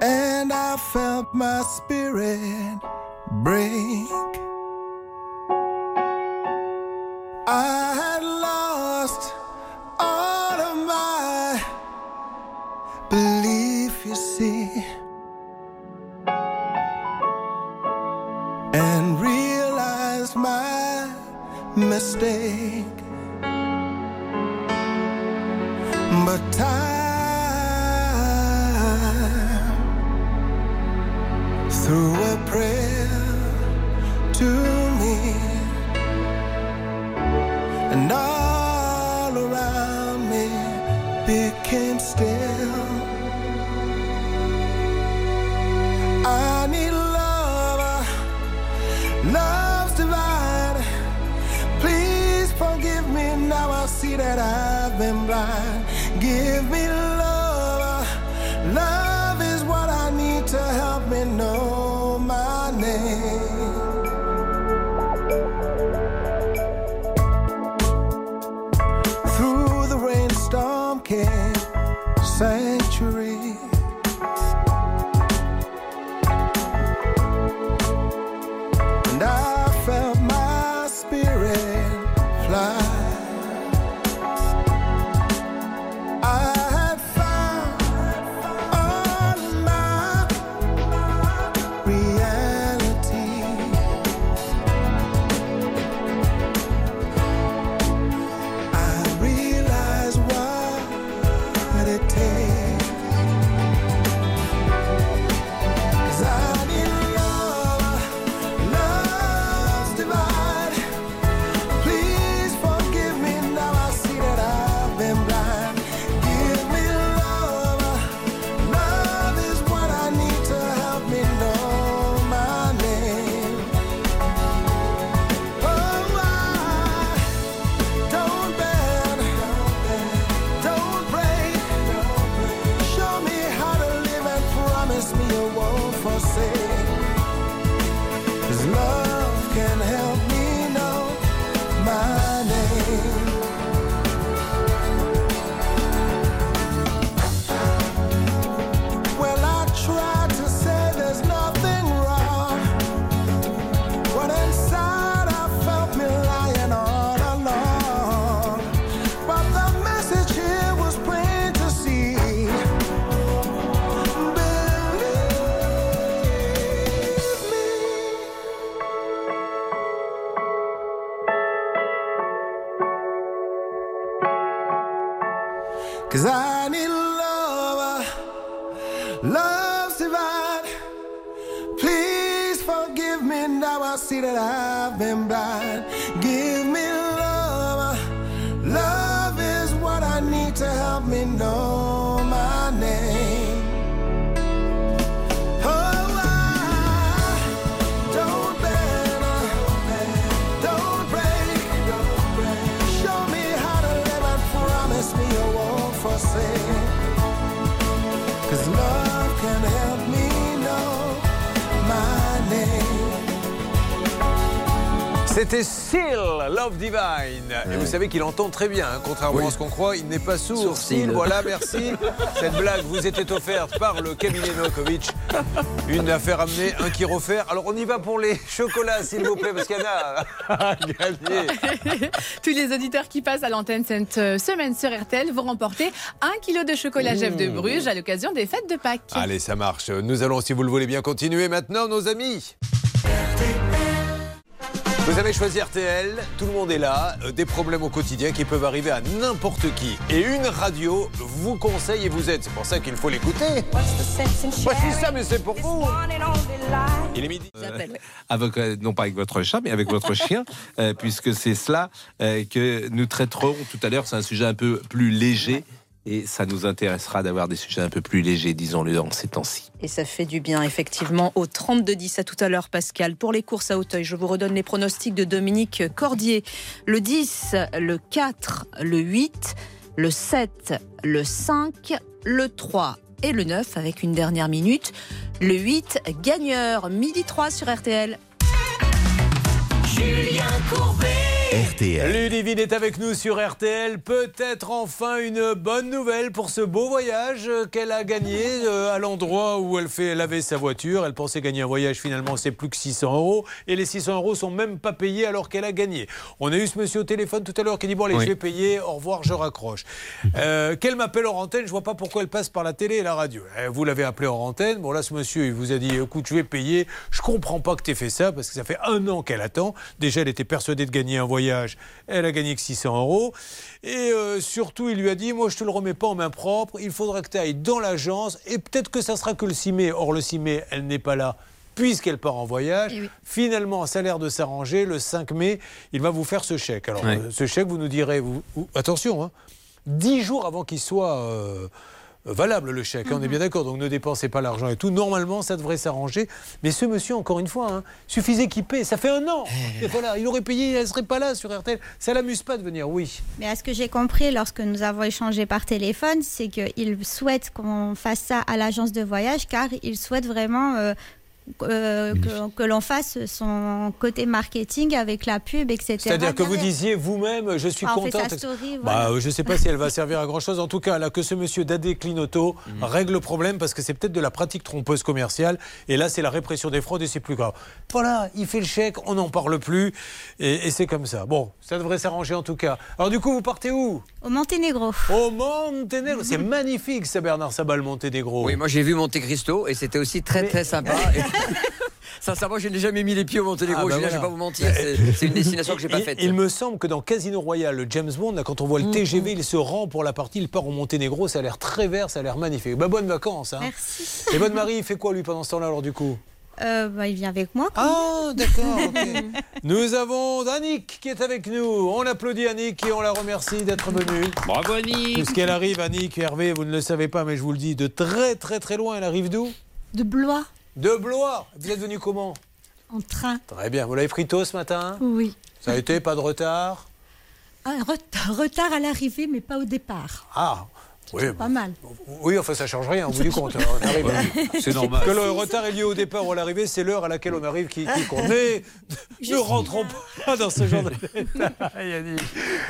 And I felt my spirit break. I had lost all of my belief, you see. and realize my mistake. But time threw a prayer to me, and all around me became still. I need that I've been blind. Give me
savez qu'il entend très bien, hein, contrairement à ce qu'on croit, il n'est pas sourd. Seal. voilà, merci. [LAUGHS] Cette blague vous était offerte par le cabinet Novakovic. Une affaire amenée, un qui refaire. Alors on y va pour les chocolats, s'il vous plaît, parce qu'il y en a à [LAUGHS] gagner. [LAUGHS]
Tous les auditeurs qui passent à l'antenne cette euh, semaine sur RTL vont remporter un kilo de chocolat Jeff de Bruges à l'occasion des fêtes de Pâques.
Allez, ça marche. Nous allons, si vous le voulez bien, continuer maintenant, nos amis. Vous avez choisi RTL, tout le monde est là, euh, des problèmes au quotidien qui peuvent arriver à n'importe qui. Et une radio vous conseille et vous aide. C'est pour ça qu'il faut l'écouter. Voici ça, mais c'est pour vous. Il est midi.
avec, euh, non pas avec votre chat, mais avec votre [LAUGHS] chien, euh, puisque c'est cela euh, que nous traiterons tout à l'heure. C'est un sujet un peu plus léger. Et ça nous intéressera d'avoir des sujets un peu plus légers, disons-le, dans ces temps-ci.
Et ça fait du bien, effectivement, au 32-10. À tout à l'heure, Pascal. Pour les courses à Hauteuil, je vous redonne les pronostics de Dominique Cordier. Le 10, le 4, le 8, le 7, le 5, le 3 et le 9, avec une dernière minute. Le 8, gagneur, midi 3 sur RTL.
Julien Courbet.
RTL.
Ludivine est avec nous sur RTL. Peut-être enfin une bonne nouvelle pour ce beau voyage qu'elle a gagné euh, à l'endroit où elle fait laver sa voiture. Elle pensait gagner un voyage, finalement, c'est plus que 600 euros. Et les 600 euros sont même pas payés alors qu'elle a gagné. On a eu ce monsieur au téléphone tout à l'heure qui dit Bon, allez,
Oui.
je vais payer, au revoir, je raccroche. [LAUGHS] Euh, Qu'elle m'appelle hors antenne, je vois pas pourquoi elle passe par la télé et la radio. Euh, Vous l'avez appelé hors antenne. Bon, là, ce monsieur, il vous a dit Écoute, je vais payer. Je comprends pas que tu aies fait ça parce que ça fait un an qu'elle attend. Déjà, elle était persuadée de gagner un voyage. Elle a gagné que 600 euros. Et euh, surtout, il lui a dit Moi, je te le remets pas en main propre. Il faudra que tu ailles dans l'agence. Et peut-être que ça sera que le 6 mai. Or, le 6 mai, elle n'est pas là. Puisqu'elle part en voyage, finalement, ça a l'air de s'arranger. Le 5 mai, il va vous faire ce chèque. Alors, euh, ce chèque, vous nous direz, vous, vous- attention, hein, 10 jours avant qu'il soit euh, valable, le chèque. hein, on est bien d'accord. Donc, ne dépensez pas l'argent et tout. Normalement, ça devrait s'arranger. Mais ce monsieur, encore une fois, hein, suffisait qu'il paie. Ça fait un an. Et voilà, il aurait payé, elle serait pas là sur RTL. Ça l'amuse pas de venir, oui.
Mais à ce que j'ai compris lorsque nous avons échangé par téléphone, c'est qu'il souhaite qu'on fasse ça à l'agence de voyage car il souhaite vraiment euh, euh, que, que l'on fasse son côté marketing avec la pub, etc.
C'est-à-dire que vous disiez vous-même, je suis
Ah, on fait
contente.
sa story,
Bah,
voilà.
euh, je ne sais pas si elle va servir à grand-chose. En tout cas, là, que ce monsieur Dadé Clinotto [LAUGHS]
Mhm.
règle le problème parce que c'est peut-être de la pratique trompeuse commerciale. Et là, c'est la répression des fraudes et c'est plus grave. Voilà, il fait le chèque, on n'en parle plus. Et, et c'est comme ça. Bon, ça devrait s'arranger en tout cas. Alors, du coup, vous partez où?
Au Monténégro.
Au Monténégro. C'est [LAUGHS] magnifique, ça, Bernard Sabal, Monténégro.
Oui, moi j'ai vu Monte Cristo et c'était aussi très très sympa. [LAUGHS] [LAUGHS] Sincèrement, je n'ai jamais mis les pieds au Monténégro.
Ah, bah
je
voilà.
vais pas vous mentir. C'est une destination que j'ai pas
Il-
faite.
Il, me semble que dans Casino Royale, le James Bond, là, quand on voit le TGV, il se rend pour la partie, il part au Monténégro, ça a l'air très vert, ça a l'air magnifique. Bah, bonnes vacances. Hein.
Merci.
Et bonne Marie, il fait quoi lui pendant ce temps-là alors du coup?
Euh, bah, il vient avec moi.
Ah, d'accord. [LAUGHS] Nous avons Annick qui est avec nous. On applaudit Annick et on la remercie d'être venue.
Bravo Annick
Puisqu'elle arrive, Annick, Hervé, vous ne le savez pas, mais je vous le dis, de très très très loin. Elle arrive d'où?
De Blois,
De Blois. Vous êtes venu comment
en train.
Très bien. Vous l'avez pris tôt ce matin
Oui.
Ça a été, pas de retard
Un ret- retard à l'arrivée, mais pas au départ.
Ah, oui.
Pas mal.
Oui, enfin, ça change rien, au bout du compte. hein, [LAUGHS] on arrive.
c'est normal.
Que le retard est lié au départ ou à l'arrivée, c'est l'heure à laquelle on arrive qui, qui compte. Mais [LAUGHS] ne rentrons pas dans ce genre de [LAUGHS] détails.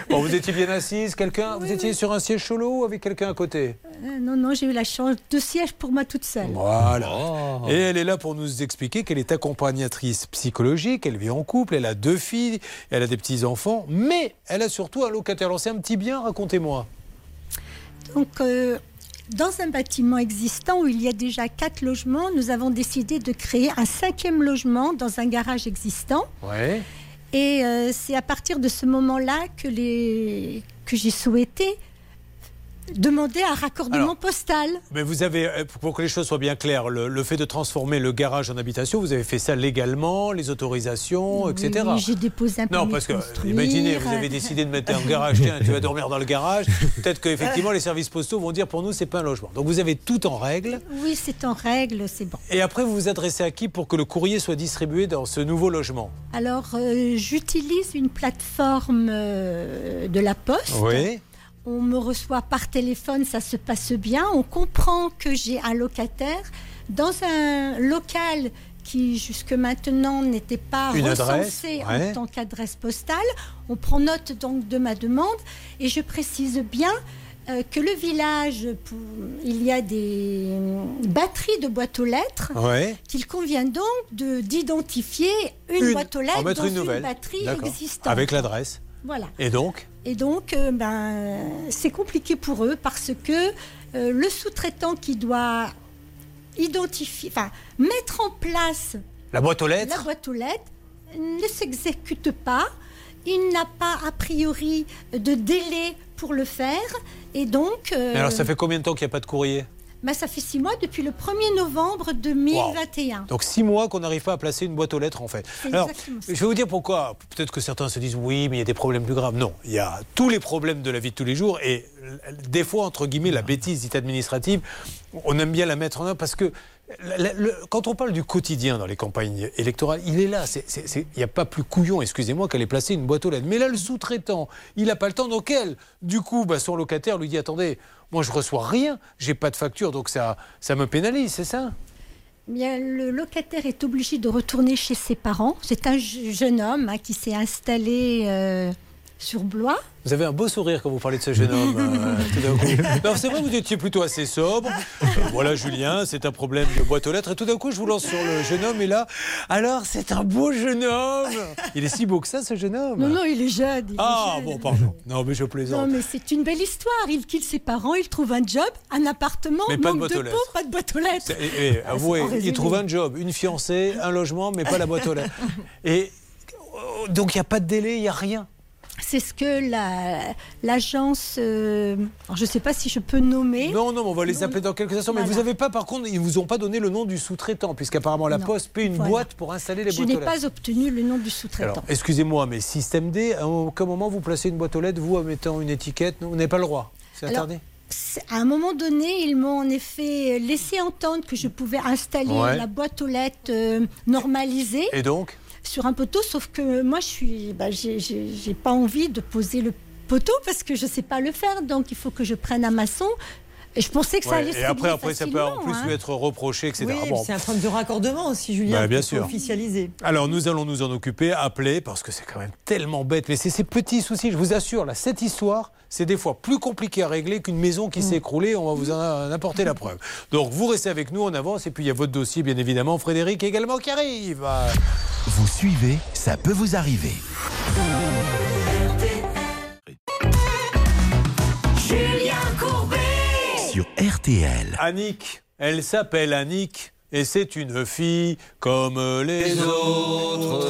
Bon, vous étiez bien assise, quelqu'un Vous étiez sur un siège solo ou avec quelqu'un à côté?
Euh, non, non, j'ai eu la chance. Deux sièges pour moi toute seule.
Voilà. Et elle est là pour nous expliquer qu'elle est accompagnatrice psychologique, elle vit en couple, elle a deux filles, elle a des petits-enfants, mais elle a surtout un locataire. Alors c'est un petit bien, racontez-moi.
Donc, euh, dans un bâtiment existant où il y a déjà quatre logements, nous avons décidé de créer un cinquième logement dans un garage existant.
Ouais.
Et euh, c'est à partir de ce moment-là que, les... que j'ai souhaité demander un raccordement
Alors,
postal.
Mais vous avez, euh, pour que les choses soient bien claires, le, le fait de transformer le garage en habitation, vous avez fait ça légalement, les autorisations, etc.
Oui, j'ai déposé un
Non, parce que imaginez, vous avez décidé de mettre un garage, tiens, tu vas [LAUGHS] dormir dans le garage. Peut-être qu'effectivement, les services postaux vont dire pour nous, c'est pas un logement. Donc vous avez tout en règle.
Oui, c'est en règle, c'est bon.
Et après, vous vous adressez à qui pour que le courrier soit distribué dans ce nouveau logement?
Alors, euh, j'utilise une plateforme euh, de la Poste.
Oui.
On me reçoit par téléphone, ça se passe bien. On comprend que j'ai un locataire dans un local qui jusque maintenant n'était pas
Une
recensé
adresse, ouais.
en tant qu'adresse postale. On prend note donc de ma demande et je précise bien euh, que le village, pour- il y a des euh, batteries de boîtes aux lettres
Ouais.
qu'il convient donc de- d'identifier une,
Une-
boîte aux lettres dans
une nouvelle.
batterie existante.
Avec l'adresse.
Voilà.
Et donc
Et donc, euh, ben, c'est compliqué pour eux parce que euh, le sous-traitant qui doit identifier, enfin, mettre en place
La boîte aux lettres
la boîte aux lettres ne s'exécute pas. Il n'a pas a priori de délai pour le faire. Et donc, euh,
Mais alors, ça fait combien de temps qu'il n'y a pas de courrier?
Ben, ça fait six mois depuis le 1er novembre 2021.
Donc six mois qu'on n'arrive pas à placer une boîte aux lettres en fait. Alors, je vais vous dire pourquoi. Peut-être que certains se disent oui, mais il y a des problèmes plus graves. Non, il y a tous les problèmes de la vie de tous les jours et euh, des fois entre guillemets la bêtise dite administrative, on aime bien la mettre en œuvre parce que le- quand on parle du quotidien dans les campagnes électorales, il est là. Il n'y a pas plus couillon, excusez-moi, qu'aller placer une boîte aux lettres. Mais là, le sous-traitant, il n'a pas le temps. Donc elle, du coup, bah, son locataire lui dit attendez, moi je reçois rien, j'ai pas de facture, donc ça, ça me pénalise, c'est ça?
Bien, le locataire est obligé de retourner chez ses parents. C'est un je- jeune homme hein, qui s'est installé euh, sur Blois.
Vous avez un beau sourire quand vous parlez de ce jeune homme. euh. [LAUGHS] Non, c'est vrai, vous étiez plutôt assez sobre. Euh, voilà, Julien, c'est un problème de boîte aux lettres. Et tout d'un coup, je vous lance sur le jeune homme. Et là, alors, c'est un beau jeune homme. Il est si beau que ça, ce jeune homme.
Non, non, il est jeune. il est
Ah,
jeune.
bon, pardon. Non, mais je
Non,
plaisante.
mais c'est une belle histoire. Il quitte ses parents, il trouve un job, un appartement,
Mais pas de
manque
boîte
de
aux
peau,
lettres.
pas de boîte aux lettres.
Et- et,
Ah,
avouez,
c'est pas
il trouve un job, une fiancée, un logement, mais pas la boîte aux lettres. [LAUGHS] Et euh, donc, il n'y a pas de délai, il n'y a rien.
C'est ce que la- l'agence. euh, alors, je ne sais pas si je peux nommer.
Non, non, on va les appeler dans quelques instants. Mais vous n'avez pas, par contre, ils vous ont pas donné le nom du sous-traitant, puisqu'apparemment la
Non.
Poste paie une
Voilà.
boîte pour installer les
Je
boîtes
n'ai
aux lettres.
pas obtenu le nom du sous-traitant.
Alors, excusez-moi, mais système D, à aucun moment vous placez une boîte aux lettres, vous, en mettant une étiquette, vous n'avez pas le droit. C'est
Alors,
interdit.
À un moment donné, ils m'ont en effet laissé entendre que je pouvais installer
Ouais.
la boîte aux lettres euh, normalisée
Et donc
sur un poteau, sauf que moi, je suis, bah, j'ai- pas envie de poser le poteau parce que je sais pas le faire, donc il faut que je prenne un maçon. Et je pensais que ça
Ouais,
allait
Et après, après ça peut en plus
hein.
lui être reproché, etc.
Oui,
Bon.
c'est un problème de raccordement aussi, Julien.
Bien sûr.
Officialiser.
Alors nous allons nous en occuper, appeler, parce que c'est quand même tellement bête. Mais c'est ces petits soucis, je vous assure, là, cette histoire, c'est des fois plus compliqué à régler qu'une maison
Mm.
qui s'est écroulée. On va vous en apporter la preuve. Donc vous restez avec nous, on avance. Et puis il y a votre dossier, bien évidemment. Frédéric également qui arrive.
Vous suivez, ça peut vous arriver. Sur RTL.
Annick, elle s'appelle Annick et c'est une fille comme les autres.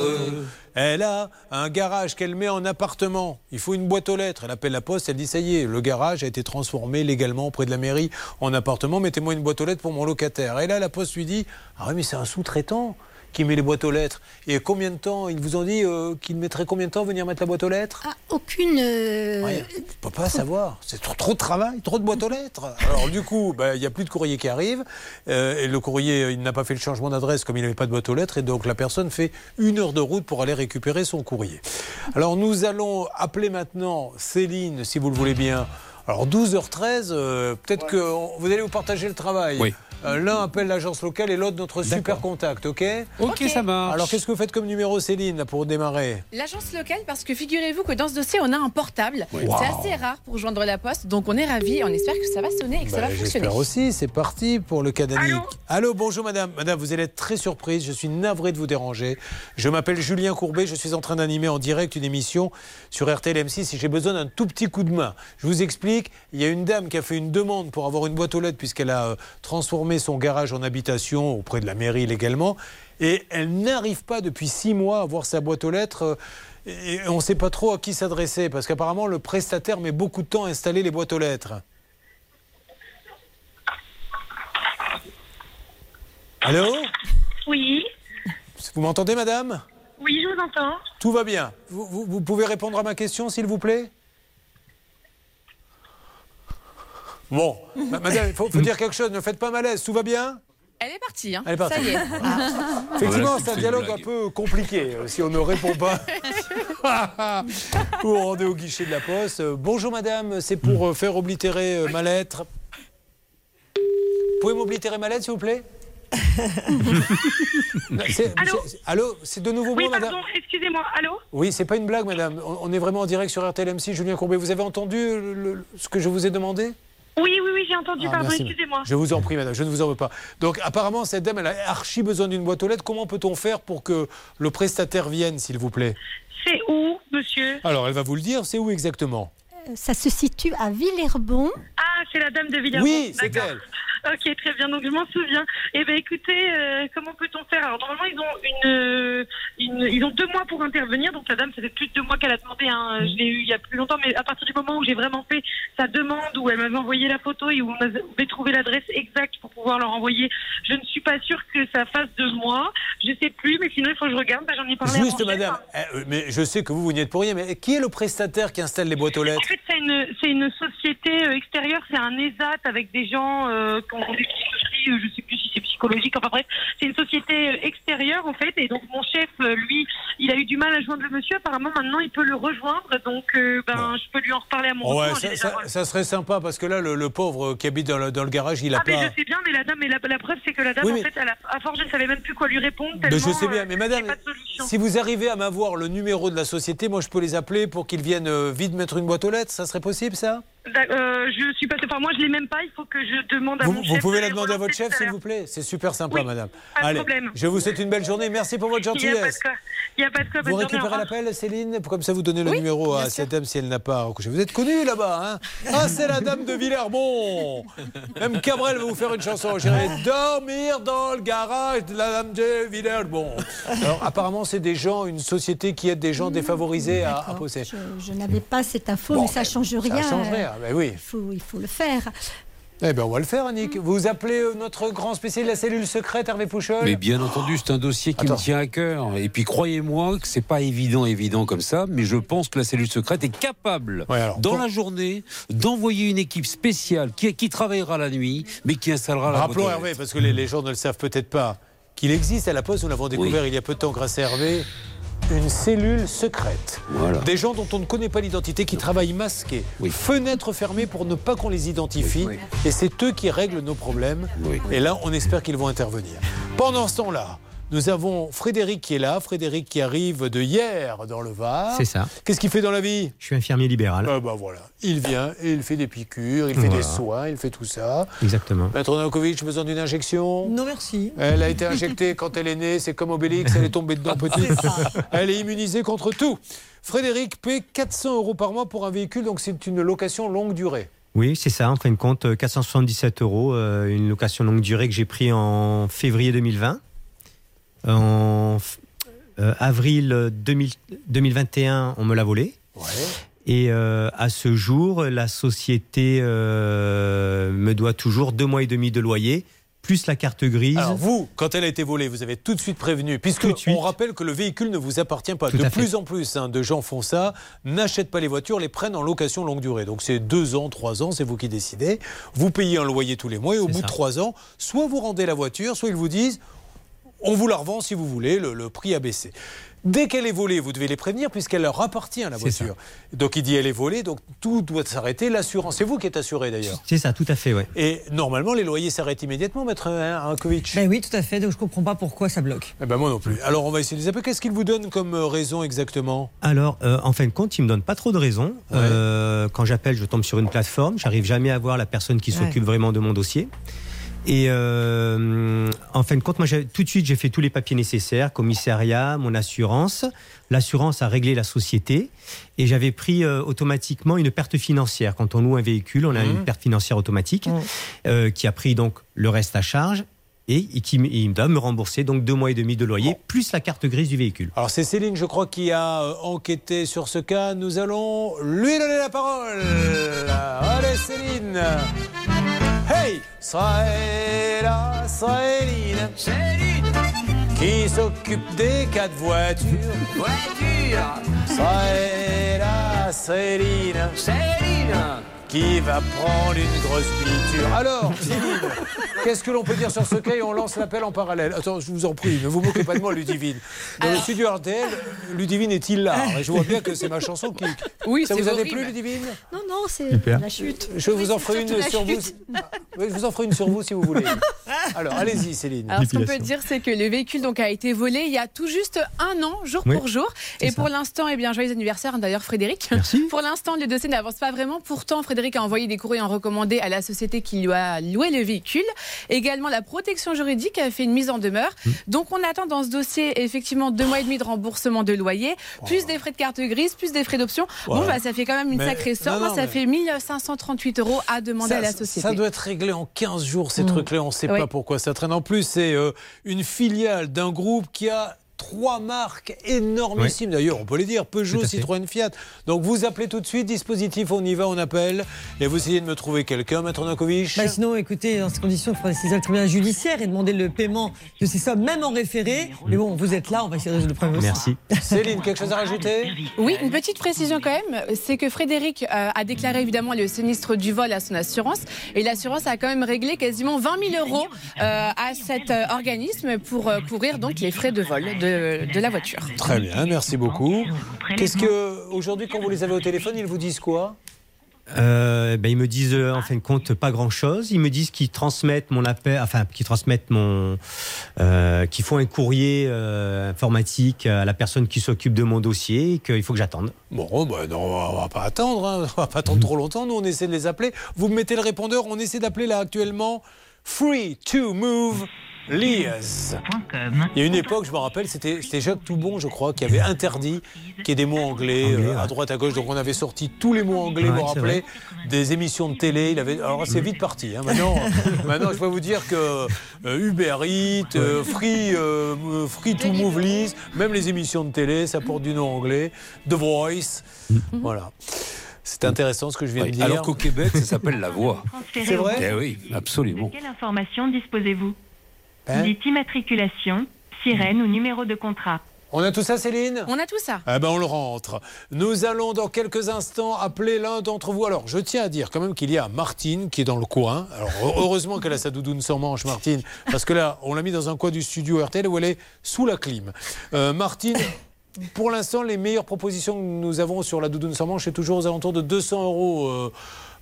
Elle a un garage qu'elle met en appartement. Il faut une boîte aux lettres. Elle appelle la poste, elle dit ça y est, le garage a été transformé légalement auprès de la mairie en appartement. Mettez-moi une boîte aux lettres pour mon locataire. Et là, la poste lui dit Ah oui, mais c'est un sous-traitant qui met les boîtes aux lettres. Et combien de temps Ils vous ont dit euh, qu'il mettrait combien de temps à venir mettre la boîte aux lettres
Aucune. euh,
Rien. On peut pas savoir. C'est trop, trop de travail, trop de boîtes aux lettres. Alors du coup, bah, il n'y a plus de courrier qui arrive. euh, et le courrier, euh, il n'a pas fait le changement d'adresse comme il n'avait pas de boîte aux lettres. Et donc la personne fait une heure de route pour aller récupérer son courrier. Alors nous allons appeler maintenant Céline, si vous le voulez bien. Alors 12h13, euh, peut-être que vous allez vous partager le travail.
Oui.
Euh, L'un appelle l'agence locale et l'autre notre super contact, ok
Ok, ça marche.
Alors qu'est-ce que vous faites comme numéro Céline là, pour démarrer
L'agence locale, parce que figurez-vous que dans ce dossier, on a un portable.
Oui.
C'est assez rare pour joindre la poste, donc on est ravis. On espère que ça va sonner et que ça
Bah,
va fonctionner.
J'espère aussi, c'est parti pour le cas d'Annick. Allô, bonjour madame. Madame, vous allez être très surprise, je suis navré de vous déranger. Je m'appelle Julien Courbet, je suis en train d'animer en direct une émission sur RTL M6 et j'ai besoin d'un tout petit coup de main. Je vous explique, il y a une dame qui a fait une demande pour avoir une boîte aux lettres puisqu'elle a euh, son garage en habitation auprès de la mairie légalement. Et elle n'arrive pas depuis six mois à voir sa boîte aux lettres. Et on ne sait pas trop à qui s'adresser, parce qu'apparemment, le prestataire met beaucoup de temps à installer les boîtes aux lettres. Allô?
Oui.
Vous m'entendez, madame?
Oui, je vous entends.
Tout va bien. Vous pouvez répondre à ma question, s'il vous plaît? Bon, ma- madame, il faut, faut dire quelque chose. Ne faites pas malaise. Tout va bien?
Elle est partie. Hein.
Elle est partie.
Ça y est.
Effectivement, c'est un dialogue un peu compliqué euh, si on ne répond pas. Vous [LAUGHS] rendez au guichet de la poste. Euh, bonjour madame, c'est pour euh, faire oblitérer ma lettre. Pouvez m'oblitérer ma lettre, s'il vous plaît? [LAUGHS] C'est-
Allô?
c'est- Allô C'est de nouveau
Oui,
moi, madame
pardon, excusez-moi. Allô?
Oui, c'est pas une blague, madame. On, on est vraiment en direct sur RTL M6, Julien Courbet. Vous avez entendu le- le- ce que je vous ai demandé?
Oui, oui, oui, j'ai entendu,
Ah,
pardon, excusez-moi.
Je vous en prie, madame, je ne vous en veux pas. Donc, apparemment, cette dame, elle a archi besoin d'une boîte aux lettres. Comment peut-on faire pour que le prestataire vienne, s'il vous plaît?
C'est où, monsieur?
Alors, elle va vous le dire, c'est où exactement?
Euh, Ça se situe à Villerbon.
Ah, c'est la dame de Villarreal.
Oui, c'est elle. [LAUGHS]
Ok, très bien. Donc je m'en souviens. Eh ben, écoutez, euh, comment peut-on faire? Alors normalement, ils ont une, euh, une- ils ont deux mois pour intervenir. Donc la dame, ça fait plus de deux mois qu'elle a demandé. Hein. Je l'ai eu il y a plus longtemps, mais à partir du moment où j'ai vraiment fait sa demande, où elle m'avait envoyé la photo et où on avait trouvé l'adresse exacte pour pouvoir leur envoyer, je ne suis pas sûre que ça fasse deux mois. Je sais plus, mais sinon il faut que je regarde. Ben, J'en ai parlé.
Juste, madame, eh, euh, mais je sais que vous, vous n'y êtes pour rien, mais qui est le prestataire qui installe les boîtes aux
En
lettres?
fait, c'est une, c'est une société euh, extérieure, c'est un ESAT avec des gens euh, psychiatries, euh, je sais plus si c'est psychologique, enfin bref, c'est une société euh, extérieure en fait. Et donc mon chef, euh, lui, il a eu du mal à joindre le monsieur. Apparemment, maintenant, il peut le rejoindre, donc euh, ben, je peux lui en reparler à mon
Oh, ouais, ça,
déjà-
ça- ça serait sympa parce que là, le, le pauvre qui habite dans le, dans le garage, il a
Ah mais je sais bien, mais la dame, mais la, la preuve c'est que la dame,
Oui,
en fait, elle a, à force, je ne savais même plus quoi lui répondre. Tellement,
je sais bien, mais madame, si vous arrivez à m'avoir le numéro de la société, moi je peux les appeler pour qu'ils viennent vite mettre une boîte aux lettres. Ça serait possible, ça?
Euh, je suis passée par moi, je l'ai même pas. Il faut que je demande à
vous,
mon
vous
chef.
pouvez
de
la demander à votre chef, s'il vous plaît? C'est super sympa,
Oui,
madame.
pas de
Allez,
problème.
je vous souhaite une belle journée. Merci pour votre
Il n'y a pas
gentillesse.
de quoi. Il n'y a pas de quoi.
Vous récupérez l'appel, Céline? Comme ça, vous donnez le numéro à cette dame si elle n'a pas recouché. Vous êtes connue là-bas, hein? Ah, [LAUGHS] c'est la dame de Villerbon Même Cabrel va vous faire une chanson. J'irai dormir dans le garage de la dame de Villerbon. Alors, apparemment, c'est des gens, une société qui aide des gens défavorisés à, à poser.
Je, je n'avais pas cette info,
Bon,
mais ça change rien.
change rien, ben oui.
Il faut, il faut le faire.
Eh bien, on va le faire, Annick. Vous appelez euh, notre grand spécialiste de la cellule secrète, Hervé Pouchol
Mais bien entendu, c'est un dossier qui
Attends.
me tient à cœur. Et puis croyez-moi que c'est pas évident, évident comme ça, mais je pense que la cellule secrète est capable, dans la journée, d'envoyer une équipe spéciale qui, qui travaillera la nuit, mais qui installera la
Rappelons Hervé, parce que les, les gens ne le savent peut-être pas, qu'il existe à la Poste, nous l'avons découvert il y a peu de temps grâce à Hervé, une cellule secrète. Des gens dont on ne connaît pas l'identité, qui travaillent masqués, fenêtres fermées pour ne pas qu'on les identifie, et c'est eux qui règlent nos problèmes. Et là, on espère qu'ils vont intervenir. Pendant ce temps-là, nous avons Frédéric qui est là, Frédéric qui arrive de hier dans le Var.
C'est ça.
Qu'est-ce qu'il fait dans la vie?
Je suis infirmier libéral.
Ah bah voilà, il vient et il fait des piqûres, il fait
Voilà.
des soins, il fait tout ça.
Exactement.
Maître Nankovic, besoin d'une injection?
Non, merci.
Elle a été injectée quand elle est née, c'est comme Obélix, elle est tombée dedans petite. Elle est immunisée contre tout. Frédéric paie 400 euros par mois pour un véhicule, donc c'est une location longue durée.
Oui, c'est ça. En fin de compte, euh, 477 euros, euh, une location longue durée que j'ai pris en février 2020. En euh, avril euh, 2000 2021, on me l'a volé. Et euh, à ce jour, la société euh, me doit toujours deux mois et demi de loyer, plus la carte grise.
Alors vous, quand elle a été volée, vous avez tout de suite prévenu, puisque on rappelle que le véhicule ne vous appartient pas.
Tout
de
fait.
plus en plus hein, de gens font ça, n'achètent pas les voitures, les prennent en location longue durée. Donc c'est deux ans, trois ans, c'est vous qui décidez. Vous payez un loyer tous les mois et au bout de trois ans, soit vous rendez la voiture, soit ils vous disent on vous la revend si vous voulez, le, le prix a baissé. Dès qu'elle est volée, vous devez les prévenir puisqu'elle leur appartient la voiture. Donc il dit elle est volée, donc tout doit s'arrêter. L'assurance, c'est vous qui êtes assuré d'ailleurs.
C'est ça, tout à fait, ouais.
Et normalement, les loyers s'arrêtent immédiatement, maître Ankovic
Ben oui, tout à fait. Donc je comprends pas pourquoi ça bloque.
Eh ben moi non plus. Alors on va essayer de les appeler. Qu'est-ce qu'ils vous donnent comme euh, raison exactement?
Alors, euh, en fin de compte, il me donne pas trop de raisons. Euh, quand j'appelle, je tombe sur une plateforme. J'arrive jamais à voir la personne qui
Ouais.
s'occupe vraiment de mon dossier. Et euh, en fin de compte, moi, tout de suite, j'ai fait tous les papiers nécessaires, commissariat, mon assurance. L'assurance a réglé la société et j'avais pris euh, automatiquement une perte financière. Quand on loue un véhicule, on a
Mmh.
une perte financière automatique euh, qui a pris donc le reste à charge et, qui il doit me rembourser donc deux mois et demi de loyer plus la carte grise du véhicule.
Alors c'est Céline, je crois, qui a enquêté sur ce cas. Nous allons lui donner la parole. Allez Céline Hey c'est la Céline. Céline. Qui s'occupe des quatre voitures. Voiture. C'est la Céline. Céline. Qui va prendre une grosse piqûre. Alors, Céline, qu'est-ce que l'on peut dire sur ce cas et on lance l'appel en parallèle Attends, je vous en prie, ne vous moquez pas de moi, Ludivine. Dans le studio RTL, Ludivine est hilar. Et je vois bien que c'est ma chanson qui.
Oui,
Ça vous
horrible.
plu, Ludivine
Non, non, c'est la chute.
Je vous en ferai une sur vous. Oui, je vous en ferai une sur vous si vous voulez. Alors, allez-y, Céline.
Alors, ce qu'on peut dire, c'est que le véhicule donc, a été volé il y a tout juste un an, jour
Oui,
pour jour. Et pour l'instant, eh bien, joyeux anniversaire, hein, d'ailleurs, Frédéric. Pour l'instant, le dossier n'avance pas vraiment. Pourtant, Frédéric a envoyé des courriers en recommandé à la société qui lui a loué le véhicule. Également, la protection juridique a fait une mise en demeure.
Mmh.
Donc, on attend dans ce dossier, effectivement, deux mois et demi de remboursement de loyer, plus des frais de carte grise, plus des frais d'option. Bon, bah, ça fait quand même une
Mais-
sacrée somme.
non,
ça
mais-
fait 1538 euros à demander
Ça,
à la société.
ça doit être réglé en 15 jours, ces
Mm.
trucs-là. On ne sait
Oui.
pas pourquoi ça traîne. En plus, c'est euh, une filiale d'un groupe qui a trois marques énormissimes. D'ailleurs, on peut les dire Peugeot. Citroën, Fiat. Donc vous appelez tout de suite, dispositif, on y va, on appelle. Et vous essayez de me trouver quelqu'un, Maître Nankovic.
Bah, sinon, écoutez, dans ces conditions, il faudrait saisir le tribunal judiciaire et demander le paiement de ces sommes, même en référé. Mais bon, vous êtes là, on va essayer de résoudre le problème aussi.
Merci.
Céline, quelque chose à rajouter?
Oui, une petite précision quand même, c'est que Frédéric euh, a déclaré évidemment le sinistre du vol à son assurance et l'assurance a quand même réglé quasiment 20 000 euros euh, à cet euh, organisme pour couvrir donc les frais de vol de, de la voiture.
Très bien, merci beaucoup. Qu'est-ce que, aujourd'hui, quand vous les avez au téléphone, ils vous disent quoi?
Euh, ben, ils me disent euh, en fin de compte pas grand chose. Ils me disent qu'ils transmettent mon appel, enfin qu'ils transmettent mon, euh, qu'ils font un courrier euh, informatique à la personne qui s'occupe de mon dossier et qu'il faut que j'attende.
Bon, bah non, on va pas attendre, hein. on va pas attendre trop longtemps. Nous, on essaie de les appeler. Vous me mettez le répondeur. On essaie d'appeler là actuellement Free to Move Lias. Il y a une époque, je me rappelle, c'était Jacques Toubon, je crois, qui avait interdit qu'il y ait des mots anglais, euh, à droite, à gauche. Donc on avait sorti tous les mots anglais,
Ouais,
vous rappelez, des émissions de télé. Il avait, alors c'est vite parti. hein. Maintenant, [LAUGHS] maintenant, je peux vous dire que euh, Uber Eats, euh, Free, euh, Free to Move Lias, même les émissions de télé, ça porte du nom anglais. The Voice, voilà. C'est intéressant ce que je viens
Oui,
de dire.
alors qu'au Québec, ça s'appelle la voix. [LAUGHS]
C'est vrai?
Eh oui, absolument.
Quelle information disposez-vous?
Hein
Dites immatriculation, sirène ou numéro de contrat.
On a tout ça, Céline?
On a tout ça.
Ah ben on le rentre. Nous allons dans quelques instants appeler l'un d'entre vous. Alors je tiens à dire quand même qu'il y a Martine qui est dans le coin. Alors [LAUGHS] heureusement qu'elle a sa doudoune sans manche, Martine, parce que là on l'a mis dans un coin du studio RTL où elle est sous la clim. Euh, Martine. [COUGHS] Pour l'instant, les meilleures propositions que nous avons sur la doudoune sans manche, c'est toujours aux alentours de 200 euros, euh,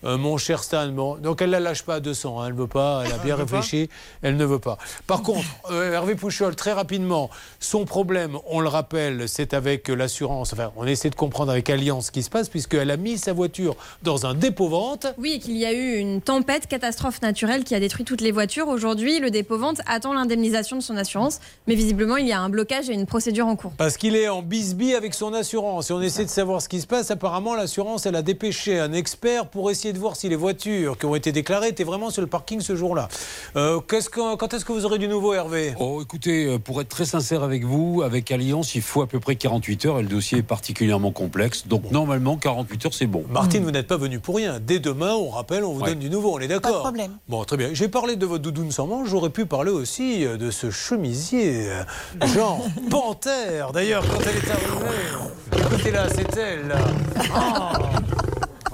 euh, mon cher Stan. Bon, donc elle ne la lâche pas à 200, hein, elle ne veut pas, elle a bien
Elle
réfléchi, elle ne veut pas. Par [LAUGHS] contre, euh, Hervé Pouchol, très rapidement, son problème, on le rappelle, c'est avec l'assurance. Enfin, on essaie de comprendre avec Alliance ce qui se passe, puisqu'elle a mis sa voiture dans un dépôt-vente.
Oui, et qu'il y a eu une tempête, catastrophe naturelle qui a détruit toutes les voitures. Aujourd'hui, le dépôt-vente attend l'indemnisation de son assurance, mais visiblement, il y a un blocage et une procédure en cours.
Parce qu'il est en bisbille avec son assurance. Et on essaie de savoir ce qui se passe. Apparemment, l'assurance, elle a dépêché un expert pour essayer de voir si les voitures qui ont été déclarées étaient vraiment sur le parking ce jour-là. Euh, qu'est-ce que- quand est-ce que vous aurez du nouveau, Hervé?
Oh, écoutez, euh, pour être très sincère avec vous, avec Alliance, il faut à peu près 48 heures et le dossier est particulièrement complexe. Donc normalement, 48 heures, c'est bon.
Martine, vous n'êtes pas venu pour rien. Dès demain, on rappelle, on vous
Ouais.
donne du nouveau. On est d'accord
Pas de problème.
Bon, très bien. J'ai parlé de votre doudoune sans manche. J'aurais pu parler aussi euh, de ce chemisier, euh, genre [LAUGHS] panthère. D'ailleurs, quand elle est arrivée, écoutez là, c'est elle. Là. Ah.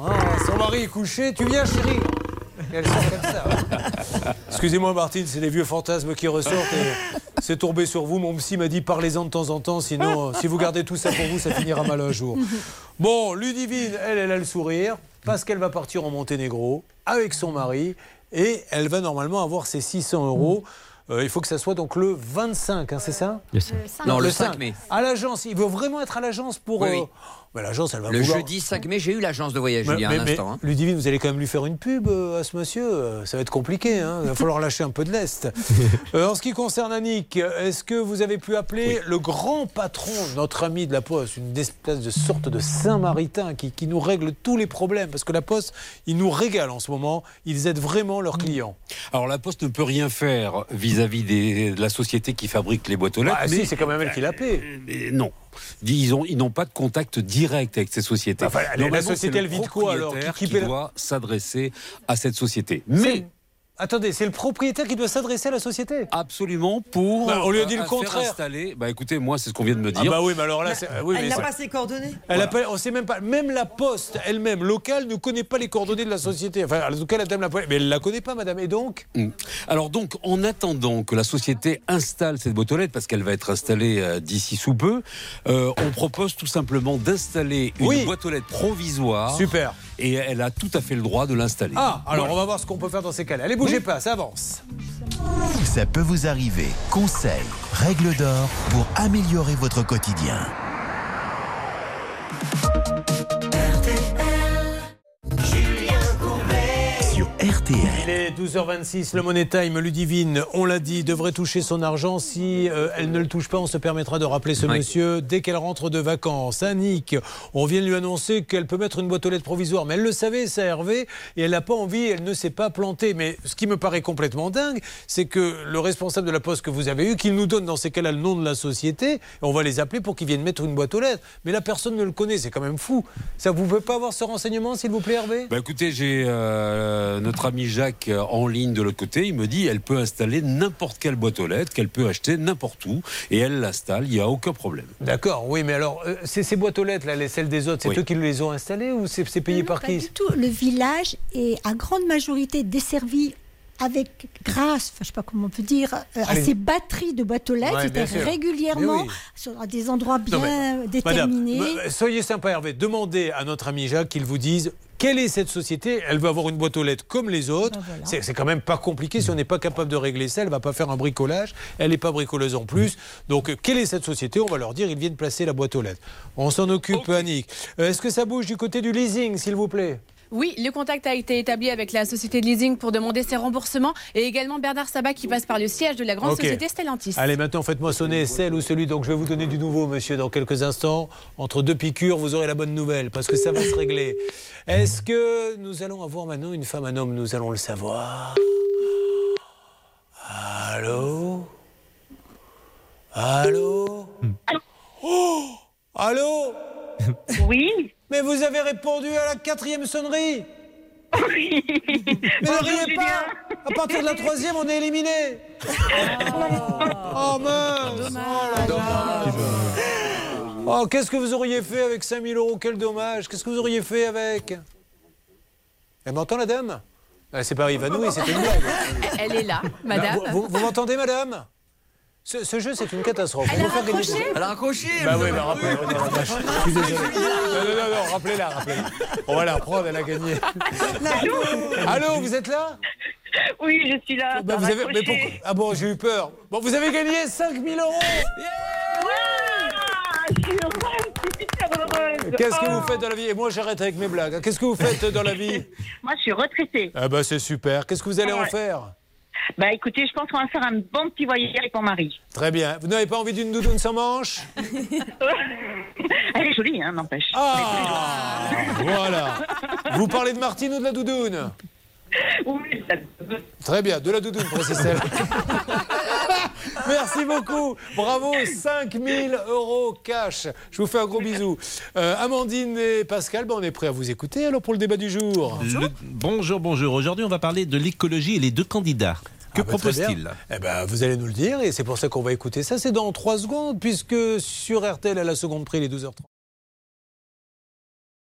Ah, son mari est couché. Tu viens, chérie Et Elle sort comme ça. Excusez-moi, Martine, c'est les vieux fantasmes qui ressortent. et C'est tombé sur vous. Mon psy m'a dit parlez-en de temps en temps, sinon, euh, si vous gardez tout ça pour vous, ça finira mal un jour. Bon, Ludivine, elle, elle a le sourire parce qu'elle va partir en Monténégro avec son mari et elle va normalement avoir ses 600 euros. Euh, il faut que ça soit donc le 25, hein, c'est ça?
Le 5. Non, le 5 mai.
À l'agence, il veut vraiment être à l'agence pour.
Oui,
euh,
oui.
Mais l'agence, elle va
Le
vouloir-
jeudi 5 mai, j'ai eu l'agence de voyage,
mais,
Julien,
mais-
un
mais,
instant. hein.
Ludivine, vous allez quand même lui faire une pub euh, à ce monsieur. euh, Ça va être compliqué. hein. Il va falloir lâcher un peu de lest. [LAUGHS] Euh, en ce qui concerne Annick, est-ce que vous avez pu appeler le grand patron, notre ami de la Poste, une espèce de sorte de Saint-Maritain qui, qui nous règle tous les problèmes? Parce que la Poste, il nous régale en ce moment. Ils aident vraiment leurs clients.
Alors la Poste ne peut rien faire vis-à-vis de la société qui fabrique les boîtes aux lettres.
Ah, si, c'est quand même elle qui l'a appelé.
Mais non. Ils ont- ils n'ont pas de contact direct avec ces sociétés.
Enfin, la- société, elle vit de quoi, alors Qui- qui
qui doit s'adresser à cette société. Mais
Attendez, c'est le propriétaire qui doit s'adresser à la société
Absolument pour.
Bah, on lui a dit le
euh, faire
contraire.
installer. Bah écoutez, moi, c'est ce qu'on vient de me
Ah
dire.
bah oui, mais alors là, c'est- oui,
Elle n'a pas ses coordonnées
Elle appelle, on sait même pas. Même la poste elle-même locale ne connaît pas les coordonnées de la société. Enfin, en tout cas, la dame la mais elle la connaît pas, madame. Et donc
Mm. Alors donc, en attendant que la société installe cette boîte aux lettres, parce qu'elle va être installée euh, d'ici sous peu, euh, on propose tout simplement d'installer une
Oui.
boîte aux lettres provisoire.
Super.
Et elle a tout à fait le droit de l'installer.
Ah, alors
Voilà.
on va voir ce qu'on peut faire dans ces cas-là. Allez, bougez pas, ça avance.
Ça peut vous arriver. Conseils, règles d'or pour améliorer votre quotidien. RTL.
Il est 12h26, le Money Time, Ludivine, on l'a dit, devrait toucher son argent. Si euh, elle ne le touche pas, on se permettra de rappeler ce
Oui.
monsieur dès qu'elle rentre de vacances. Annick, on vient de lui annoncer qu'elle peut mettre une boîte aux lettres provisoire, mais elle le savait, ça Hervé, et elle n'a pas envie, elle ne s'est pas plantée. Mais ce qui me paraît complètement dingue, c'est que le responsable de la poste que vous avez eu, qu'il nous donne dans ces cas-là le nom de la société, et on va les appeler pour qu'ils viennent mettre une boîte aux lettres. Mais la personne ne le connaît, c'est quand même fou. Ça, vous pouvez pas avoir ce renseignement, s'il vous plaît, Hervé?
Bah écoutez, j'ai euh, notre ami Jacques euh, en ligne de l'autre côté. Il me dit elle peut installer n'importe quelle boîte aux lettres, qu'elle peut acheter n'importe où, et elle l'installe, il n'y a aucun problème.
D'accord, oui, mais alors, euh, c'est ces boîtes aux lettres, là, les, celles des autres, c'est
Oui.
eux qui les ont installées ou c'est payé par
Pas
qui
du tout. Le village est à grande majorité desservi avec grâce, enfin, je sais pas comment on peut dire, euh, à ces batteries de boîtes aux lettres,
Ouais, sûr.
régulièrement
oui.
sur à des endroits bien
Non, mais,
déterminés.
Madame, euh, soyez sympa Hervé, demandez à notre ami Jacques qu'il vous dise quelle est cette société Elle veut avoir une boîte aux lettres comme les autres. C'est c'est quand même pas compliqué. Si on n'est pas capable de régler ça, elle va pas faire un bricolage. Elle n'est pas bricoleuse en plus. Donc, euh, quelle est cette société? On va leur dire, ils viennent placer la boîte aux lettres. On s'en occupe, Annick. Euh, Est-ce que ça bouge du côté du leasing, s'il vous plaît?
Oui, le contact a été établi avec la société de leasing pour demander ses remboursements et également Bernard Sabat qui passe par le siège de la grande société Stellantis.
Allez, maintenant, faites-moi sonner celle ou celui. Donc, je vais vous donner du nouveau, monsieur, dans quelques instants. Entre deux piqûres, vous aurez la bonne nouvelle, parce que ça va se régler. Est-ce que nous allons avoir maintenant une femme, un homme? Nous allons le savoir. Allô? Allô? Oh Allô? [LAUGHS]
Oui.
Mais vous avez répondu à la quatrième sonnerie.
Oui.
Mais ne riez pas. À partir de la troisième, on est éliminé. Oh. Mince. Oh là. Oh, qu'est-ce que vous auriez fait avec 5000 euros? Quel dommage. Qu'est-ce que vous auriez fait avec? Elle m'entend, la dame? Elle s'est pas évanouie, c'était une blague.
Elle est là, madame.
Vous vous- vous m'entendez, madame? Ce, ce jeu, c'est une catastrophe.
Elle a raccroché
Elle a raccroché
Bah oui, bah rappelez. oh, non, la vache. Je suis désolé. Non, non, rappelez-la, rappelez-la. On va la reprendre, elle a gagné. Allô, vous êtes là?
Oui, je suis là.
Bah, vous avez, mais pourquoi? Ah bon, j'ai eu peur. Bon, vous avez gagné 5000 euros
Ah, je suis heureuse, je suis super heureuse.
Qu'est-ce que
Oh.
vous faites dans la vie? Et moi, j'arrête avec mes blagues. Qu'est-ce que vous faites dans la vie?
Moi, je suis retraitée.
Ah bah c'est super. Qu'est-ce que vous allez en
Ouais.
faire?
Bah écoutez, je pense qu'on va faire un bon petit voyage avec mon mari.
Très bien. Vous n'avez pas envie d'une doudoune sans manche [LAUGHS]
Elle est jolie, hein, n'empêche.
Ah Voilà. Vous parlez de Martine ou de la doudoune
Oui, ça-
Très bien, de la doudoune pour Cécile. Merci beaucoup. Bravo, 5000 euros cash. Je vous fais un gros bisou. Euh, Amandine et Pascal, ben, on est prêts à vous écouter alors pour le débat du jour.
Le- bonjour, bonjour. Aujourd'hui, on va parler de l'écologie et les deux candidats. Que
Ah bah,
propose-t-il.
Eh ben, vous allez nous le dire et c'est pour ça qu'on va écouter ça. C'est dans 3 secondes puisque sur RTL à la seconde prix, les 12h30.